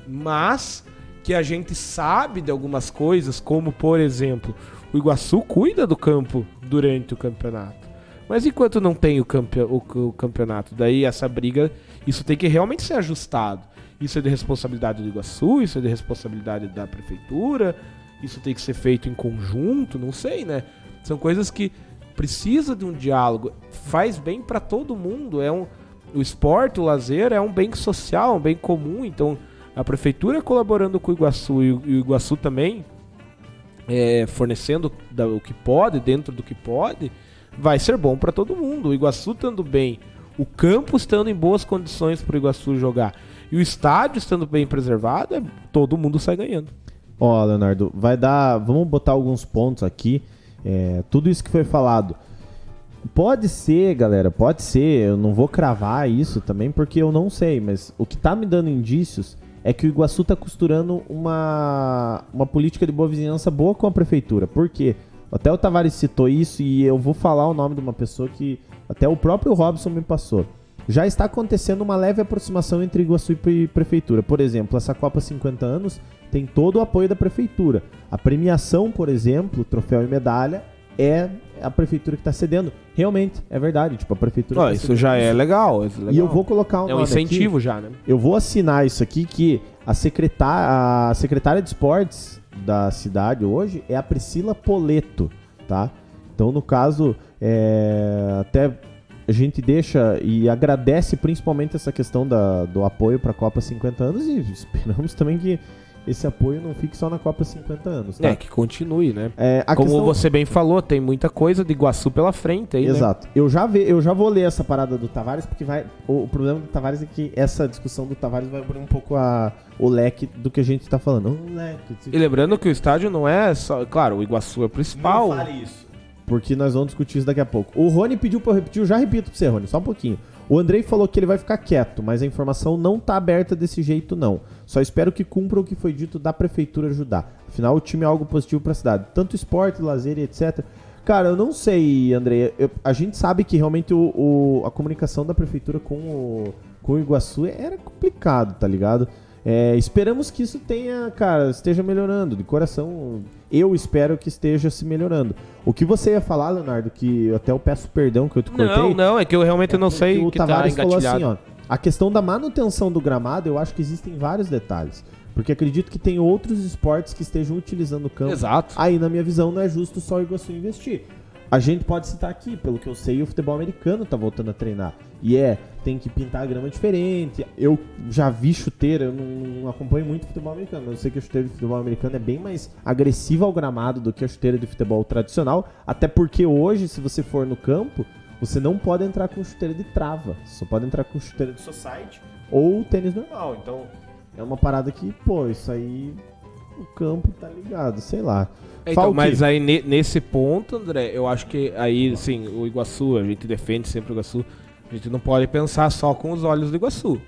Mas que a gente sabe de algumas coisas, como por exemplo, o Iguaçu cuida do campo durante o campeonato. Mas enquanto não tem o, campe o, o, campeonato, daí essa briga, isso tem que realmente ser ajustado. Isso é de responsabilidade do Iguaçu, isso é de responsabilidade da prefeitura, isso tem que ser feito em conjunto, não sei, né? São coisas que precisa de um diálogo, faz bem para todo mundo, é um o esporte, o lazer é um bem social, um bem comum, então a prefeitura colaborando com o Iguaçu e o Iguaçu também é, fornecendo o que pode, dentro do que pode, vai ser bom para todo mundo. O Iguaçu estando bem, o campo estando em boas condições para o Iguaçu jogar e o estádio estando bem preservado, é, todo mundo sai ganhando. Ó, oh, Leonardo, vai dar. Vamos botar alguns pontos aqui. É, tudo isso que foi falado. Pode ser, galera, pode ser. Eu não vou cravar isso também porque eu não sei, mas o que tá me dando indícios é que o Iguaçu tá costurando uma, uma política de boa vizinhança boa com a prefeitura. Por quê? Até o Tavares citou isso e eu vou falar o nome de uma pessoa que até o próprio Robson me passou. Já está acontecendo uma leve aproximação entre Iguaçu e prefeitura. Por exemplo, essa Copa 50 anos tem todo o apoio da prefeitura. A premiação, por exemplo, troféu e medalha, é a prefeitura que está cedendo. Realmente, é verdade. Tipo, a prefeitura. Oh, tá isso já é legal, é legal, E eu vou colocar um. É um incentivo aqui. já, né? Eu vou assinar isso aqui que a secretária, a secretária de esportes da cidade hoje é a Priscila Poleto, tá? Então, no caso, é, até a gente deixa e agradece principalmente essa questão da, do apoio para a Copa 50 anos e esperamos também que esse apoio não fique só na Copa 50 anos. Tá? É, que continue, né? É, Como questão... você bem falou, tem muita coisa de Iguaçu pela frente aí, né? Exato. Né? Eu, já ve, eu já vou ler essa parada do Tavares, porque vai. O, o, problema do Tavares é que essa discussão do Tavares vai abrir um pouco a, o leque do que a gente está falando. Um leque. E lembrando que o estádio não é só. Claro, o Iguaçu é o principal. Não fale isso. Porque nós vamos discutir isso daqui a pouco. O Rony pediu pra eu repetir, eu já repito pra você, Rony, só um pouquinho. O Andrei falou que ele vai ficar quieto, mas a informação não tá aberta desse jeito, não. Só espero que cumpra o que foi dito da prefeitura ajudar. Afinal, o time é algo positivo para a cidade. Tanto esporte, lazer e etc. Cara, eu não sei, Andrei. Eu, a gente sabe que realmente o, o, a comunicação da prefeitura com o, com o Iguaçu era complicado, tá ligado? É, esperamos que isso tenha, cara, esteja melhorando. De coração, eu espero que esteja se melhorando. O que você ia falar, Leonardo, que até eu peço perdão que eu te cortei. Não, não, é que eu realmente é não sei o que tá Tavares tá falou assim, ó. A questão da manutenção do gramado, eu acho que existem vários detalhes. Porque acredito que tem outros esportes que estejam utilizando o campo. Exato. Aí, na minha visão, não é justo só o Iguaçu investir. A gente pode citar aqui, pelo que eu sei, o futebol americano tá voltando a treinar. E é, tem que pintar a grama diferente. Eu já vi chuteira, eu não, não acompanho muito futebol americano, mas eu sei que a chuteira de futebol americano é bem mais agressiva ao gramado do que a chuteira de futebol tradicional. Até porque hoje, se você for no campo, você não pode entrar com chuteira de trava. Só pode entrar com chuteira de society ou tênis normal. Então, é uma parada que, pô, isso aí o campo tá ligado, sei lá. Então, mas aí nesse ponto, André, eu acho que aí, sim, o Iguaçu, a gente defende sempre o Iguaçu, a gente não pode pensar só com os olhos do Iguaçu.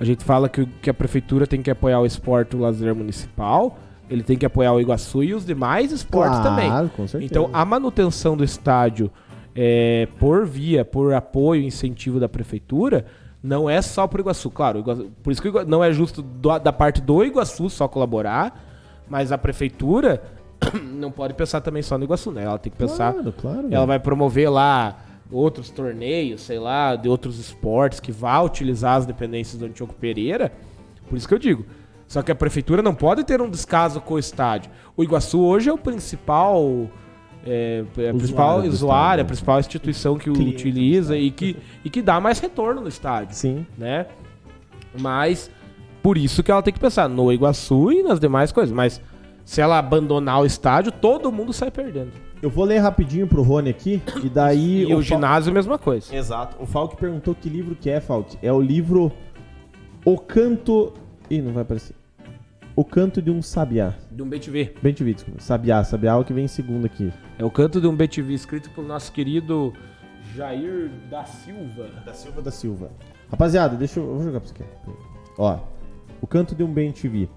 A gente fala que, que a prefeitura tem que apoiar o esporte, o lazer municipal, ele tem que apoiar o Iguaçu e os demais esportes claro, também. Com certeza. Então, a manutenção do estádio é, por via, por apoio e incentivo da prefeitura, não é só para o Iguaçu. Claro, Iguaçu, por isso que não é justo do, da parte do Iguaçu só colaborar, mas a prefeitura não pode pensar também só no Iguaçu, né? Ela tem que pensar. Claro, claro. Ela vai promover lá outros torneios, sei lá, de outros esportes que vá utilizar as dependências do Antioco Pereira. Por isso que eu digo. Só que a prefeitura não pode ter um descaso com o estádio. O Iguaçu hoje é o principal. É, é a principal do usuário, a principal instituição que o Cliente utiliza e que, e que dá mais retorno no estádio Sim. né? Mas por isso que ela tem que pensar no Iguaçu e nas demais coisas. Mas se ela abandonar o estádio, todo mundo sai perdendo. Eu vou ler rapidinho pro Rony aqui, e daí... E, o, Fal- ginásio, a mesma coisa. Exato. O Falk perguntou que livro que é, Falk. É o livro O Canto... Ih, não vai aparecer. O Canto de um Sabiá. De um BTV. Vi, desculpa. Sabiá. Sabiá é o que vem em segundo aqui. É o canto de um BTV escrito pelo nosso querido Jair da Silva. Da Silva da Silva. Rapaziada, deixa eu... eu vou jogar pra você aqui. Ó. O Canto de um Bem TV.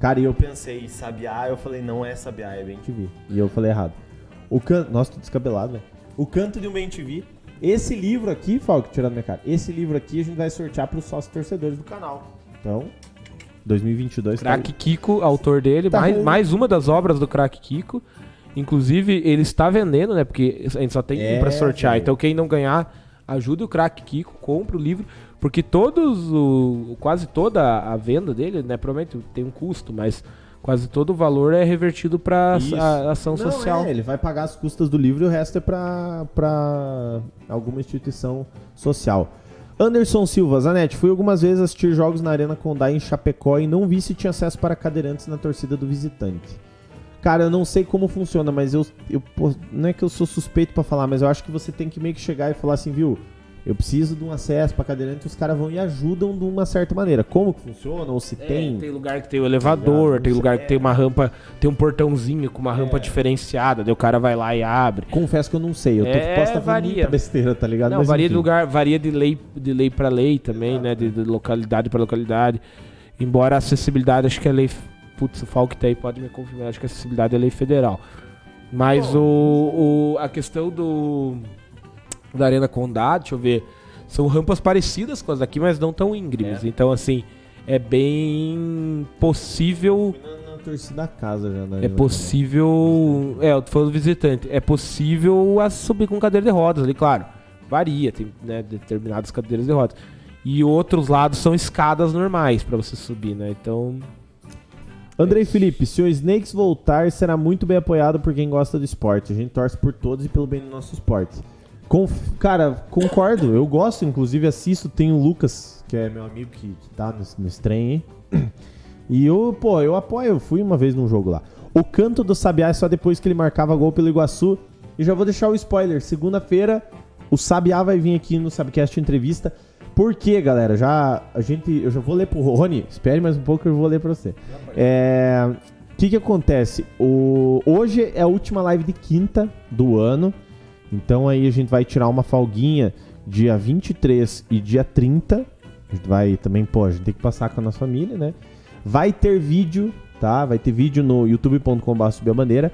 Cara, e eu pensei Sabiá, eu falei, não é Sabiá, é Bem TV. E eu falei errado. O canto... Nossa, tô descabelado, velho. O Canto de um Bem TV. Esse livro aqui, Falk, tirando minha cara. Esse livro aqui a gente vai sortear pros sócios torcedores do canal. Então, 2022 tá- Crack Kiko, autor dele. Tá mais, mais uma das obras do Crack Kiko. Inclusive, ele está vendendo, né? Porque a gente só tem É, um pra sortear. Então, quem não ganhar, ajude o Crack Kiko, compra o livro. Porque todos, o, quase toda a venda dele, né? Provavelmente tem um custo, mas quase todo o valor é revertido pra Isso. a- ação Não, social. é, ele vai pagar as custas do livro e o resto é pra, pra alguma instituição social. Anderson Silva, Zanetti, fui algumas vezes assistir jogos na Arena Condá em Chapecó e não vi se tinha acesso para cadeirantes na torcida do visitante. Cara, eu não sei como funciona, mas eu, eu não é que eu sou suspeito pra falar, mas eu acho que você tem que meio que chegar e falar assim, viu? Eu preciso de um acesso pra cadeirante, os caras vão e ajudam de uma certa maneira. Como que funciona ou se É, tem? tem lugar que tem o elevador, ligado? tem lugar que É. tem uma rampa, tem um portãozinho com uma rampa diferenciada, daí o cara vai lá e abre. Confesso que eu não sei. Eu tô, É, posso estar varia. besteira, tá ligado? Não, Mas, varia de enfim. lugar, varia de lei, de lei para lei também, né? De, de localidade para localidade. Embora a acessibilidade, acho que é lei. Putz, o Falk tá aí, pode me confirmar, acho que a acessibilidade é lei federal. Mas o, o- a questão do. Da Arena Condá, deixa eu ver. São rampas parecidas com as daqui, mas não tão íngremes. Então, assim, é bem possível. Na, na torcida da casa já, né? É possível. É, eu tô falando do visitante. É possível a subir com cadeira de rodas ali, claro. Varia, tem né, determinadas cadeiras de rodas. E outros lados são escadas normais pra você subir, né? Então. Andrei Felipe, se o Snakes voltar, será muito bem apoiado por quem gosta do esporte. A gente torce por todos e pelo bem do nosso esporte. Conf- Cara, concordo. Eu gosto, inclusive assisto. Tem o Lucas, que é meu amigo que, tá no, no trem aí. E eu, pô, eu apoio. Eu fui uma vez num jogo lá. O canto do Sabiá é só depois que ele marcava gol pelo Iguaçu. E já vou deixar o spoiler. Segunda-feira, o Sabiá vai vir aqui no Sabcast Entrevista. Por quê, galera? Já a gente, eu já vou ler pro Rony. Espere mais um pouco que eu vou ler pra você. É, o que que acontece? O, hoje é a última live de quinta do ano. Então aí a gente vai tirar uma folguinha dia 23 e dia 30. A gente vai também, pô, a gente tem que passar com a nossa família, né? Vai ter vídeo, tá? Vai ter vídeo no youtube.com.br subir a bandeira.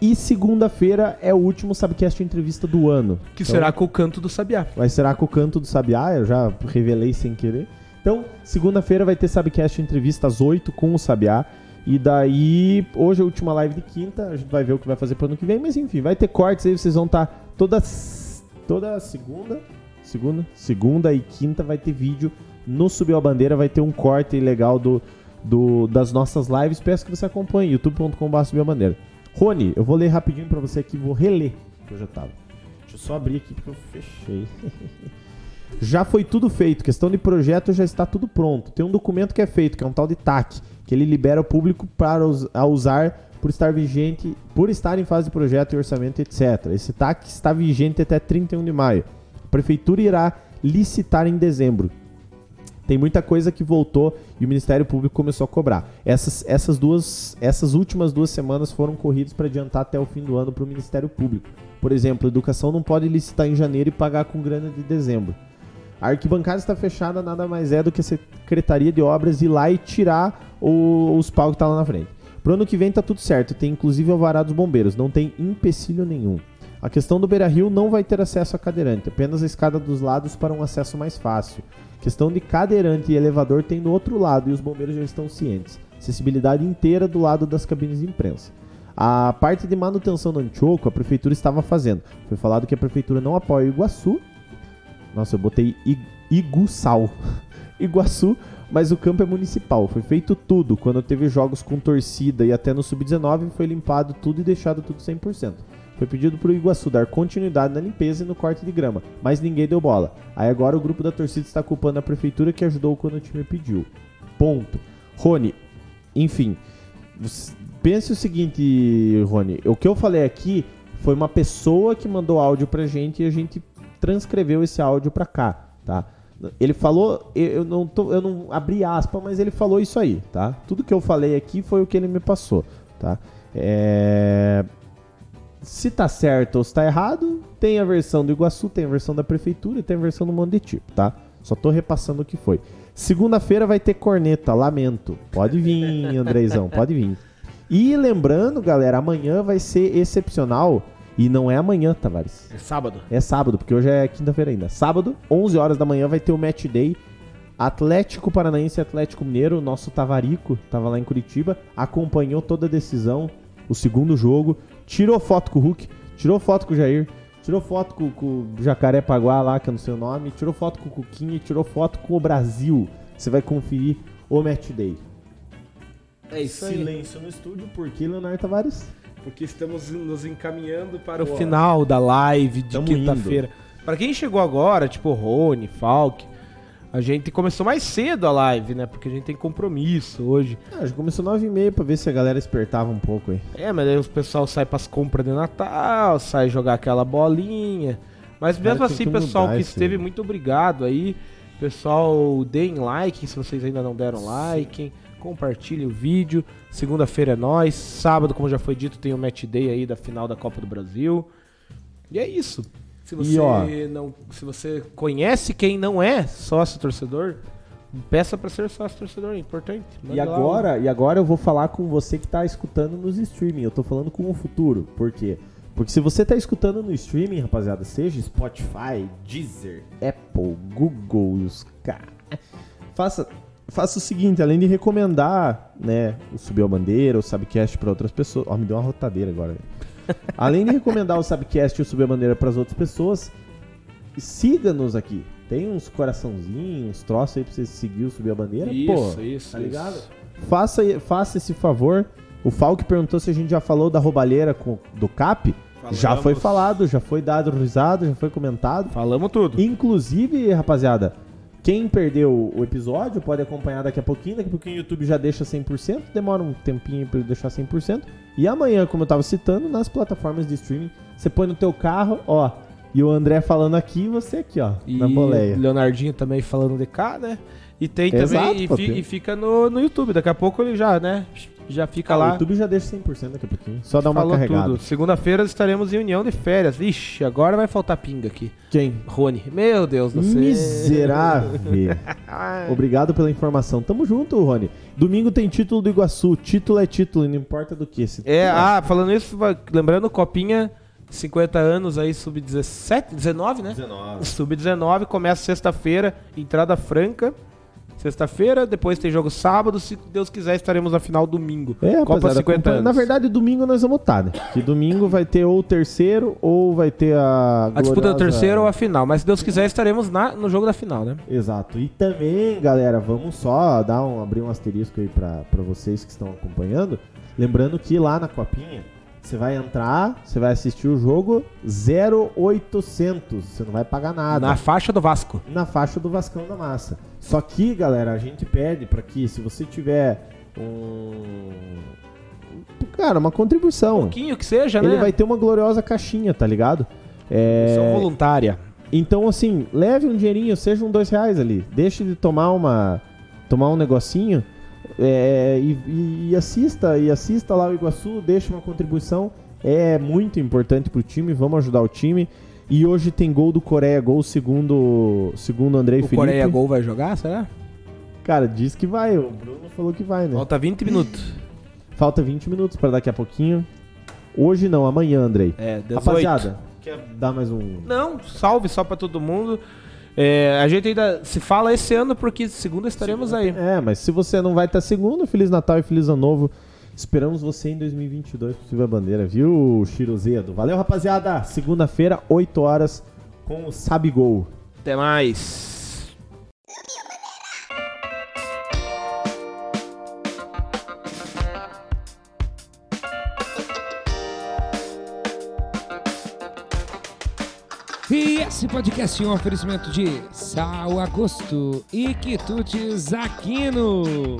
E segunda-feira é o último Sabcast entrevista do ano. Que Então, será com o canto do Sabiá. Vai ser com o canto do Sabiá, eu já revelei sem querer. Então, segunda-feira vai ter Sabcast entrevista às 8 com o Sabiá. E daí, hoje é a última live de quinta, a gente vai ver o que vai fazer pro ano que vem, mas enfim, vai ter cortes aí, vocês vão estar toda, toda segunda, segunda, segunda e quinta vai ter vídeo no Subiu a Bandeira, vai ter um corte legal do, do, das nossas lives, peço que você acompanhe, youtube.com.br Subiu a Bandeira. Rony, eu vou ler rapidinho pra você aqui, vou reler, que eu já tava. Deixa eu só abrir aqui porque eu fechei. já foi tudo feito. Questão de projeto já está tudo pronto. Tem um documento que é feito, que é um tal de TAC, que ele libera o público para us- a usar por estar vigente, por estar em fase de projeto e orçamento, etc. Esse TAC está vigente até 31 de maio. A prefeitura irá licitar em dezembro. Tem muita coisa que voltou e o Ministério Público começou a cobrar. Essas, essas duas, essas últimas duas semanas foram corridas para adiantar até o fim do ano para o Ministério Público. Por exemplo, educação não pode licitar em janeiro e pagar com grana de dezembro. A arquibancada está fechada, nada mais é do que a Secretaria de Obras ir lá e tirar o- os pau que tá lá na frente. Pro ano que vem tá tudo certo, tem inclusive alvará dos bombeiros, não tem empecilho nenhum. A questão do Beira Rio não vai ter acesso a cadeirante, apenas a escada dos lados para um acesso mais fácil. Questão de cadeirante e elevador tem do outro lado e os bombeiros já estão cientes. Acessibilidade inteira do lado das cabines de imprensa. A parte de manutenção do Antioco, a prefeitura estava fazendo. Foi falado que a prefeitura não apoia o Iguaçu. Nossa, eu botei Iguçal. Iguaçu, mas o campo é municipal. Foi feito tudo. Quando teve jogos com torcida e até no Sub-19, foi limpado tudo e deixado tudo 100%. Foi pedido pro Iguaçu dar continuidade na limpeza e no corte de grama, mas ninguém deu bola. Aí agora o grupo da torcida está culpando a prefeitura que ajudou quando o time pediu. Ponto. Rony, enfim, pense o seguinte, Rony. O que eu falei aqui foi uma pessoa que mandou áudio pra gente e a gente transcreveu esse áudio pra cá, tá? Ele falou, eu não, tô, eu não abri aspa, mas ele falou isso aí, tá? Tudo que eu falei aqui foi o que ele me passou, tá? É... Se tá certo ou se tá errado, tem a versão do Iguaçu, tem a versão da prefeitura e tem a versão do de Tipo, tá? Só tô repassando o que foi. Segunda-feira vai ter corneta, lamento. Pode vir, Andreizão, pode vir. E lembrando, galera, amanhã vai ser excepcional. E não é amanhã, Tavares. É sábado. É sábado, porque hoje é quinta-feira ainda. Sábado, 11 horas da manhã, vai ter o Match Day. Atlético Paranaense e Atlético Mineiro. Nosso Tavarico tava lá em Curitiba. Acompanhou toda a decisão, o segundo jogo. Tirou foto com o Hulk, tirou foto com o Jair. Tirou foto com, com o Jacaré Paguá lá, que eu não sei o nome. Tirou foto com o Cuquinha e tirou foto com o Brasil. Você vai conferir o Match Day. É Silêncio no estúdio, porque Leonardo Tavares. Porque estamos nos encaminhando para o final da live de quinta-feira. Para quem chegou agora, tipo Rony, Falk, a gente começou mais cedo a live, né? Porque a gente tem compromisso hoje. Ah, já começou 9h30 pra ver se a galera espertava um pouco aí. É, mas aí o pessoal sai pras compras de Natal, sai jogar aquela bolinha. Mas Cara, mesmo assim, que pessoal que esteve, aí. muito obrigado aí. Pessoal, deem like se vocês ainda não deram like. Compartilhem o vídeo. Segunda-feira é nós. Sábado, como já foi dito, tem o match day aí da final da Copa do Brasil. E é isso. Se você, ó- não, se você conhece quem não é sócio torcedor, peça pra ser sócio torcedor, é importante. E Mande lá agora, e agora eu vou falar com você que tá escutando nos streaming. Eu tô falando com o futuro. Por quê? Porque se você tá escutando no streaming, rapaziada, seja Spotify, Deezer, Apple, Google e os caras. Faça, faça o seguinte, além de recomendar, né, o Subiu a Bandeira, o Subcast pra outras pessoas. Ó, me deu uma rotadeira agora. além de recomendar o Subcast e o Subiu a Bandeira pras outras pessoas, siga-nos aqui. Tem uns coraçãozinhos, uns troços aí pra você seguir o Subir a Bandeira. Isso, Pô, isso, tá ligado? isso. Faça, faça esse favor. O Falk perguntou se a gente já falou da roubalheira com, do CAP. Já Falamos. foi falado, já foi dado risado, já foi comentado. Falamos tudo. Inclusive, rapaziada, quem perdeu o episódio pode acompanhar daqui a pouquinho. Daqui a pouquinho o YouTube já deixa 100%. Demora um tempinho pra ele deixar 100%. E amanhã, como eu tava citando, nas plataformas de streaming, você põe no teu carro, ó. E o André falando aqui e você aqui, ó, E na boleia. Leonardinho também falando de cá, né? E tem Exato, também, e, fi- e fica no, no YouTube. Daqui a pouco ele já, né? Já fica Ah, lá. O YouTube já deixa 100% daqui a pouquinho. Só dá uma falou carregada. tudo. Segunda-feira estaremos em união de férias. Ixi, agora vai faltar pinga aqui. Quem? Rony. Meu Deus do céu. Miserável. Obrigado pela informação. Tamo junto, Rony. Domingo tem título do Iguaçu. Título é título, não importa do que. Se É, ah, falando isso, lembrando, Copinha, 50 anos aí, sub-17, 19, né? 19. Sub-19, começa sexta-feira, entrada franca. Sexta-feira, depois tem jogo sábado, se Deus quiser estaremos na final domingo. É, Copa rapaziada, 50 acompanha- anos. Na verdade, domingo nós vamos estar, né? Que domingo vai ter ou o terceiro ou vai ter a. a disputa do gloriosa- terceiro ou a final, mas se Deus quiser estaremos na, no jogo da final, né? Exato. E também, galera, vamos só dar um, abrir um asterisco aí pra vocês que estão acompanhando. Lembrando que lá na Copinha, você vai entrar, você vai assistir o jogo 0800. Você não vai pagar nada. Na faixa do Vasco. na faixa do Vascão da Massa. Só que, galera, a gente pede para que se você tiver um cara, uma contribuição, Um pouquinho que seja, ele né? vai ter uma gloriosa caixinha, tá ligado? É, São voluntária. então, assim, leve um dinheirinho, seja um dois reais ali. Deixe de tomar uma. tomar um negocinho é, e, e- assista, e assista lá o Iguaçu, deixe uma contribuição. É muito importante pro time, vamos ajudar o time. E hoje tem gol do Coreia, gol segundo, segundo o Andrei O Felipe. Coreia Gol vai jogar, será? Cara, diz que vai, o Bruno falou que vai, né? Falta 20 minutos. Falta 20 minutos pra daqui a pouquinho. Hoje não, amanhã, Andrei. É, 18. Rapaziada, quer dar mais um. Não, salve só pra todo mundo. É, a gente ainda se fala esse ano porque segunda estaremos aí. É, mas se você não vai estar segundo, Feliz Natal e Feliz Ano Novo. Esperamos você em 2022 pro Silvia Bandeira, viu, Chirozedo? Valeu, rapaziada. Segunda-feira, 8 horas, com o Sabigol. Até mais. E esse podcast é um oferecimento de Sal Agosto e Quitutes Aquino.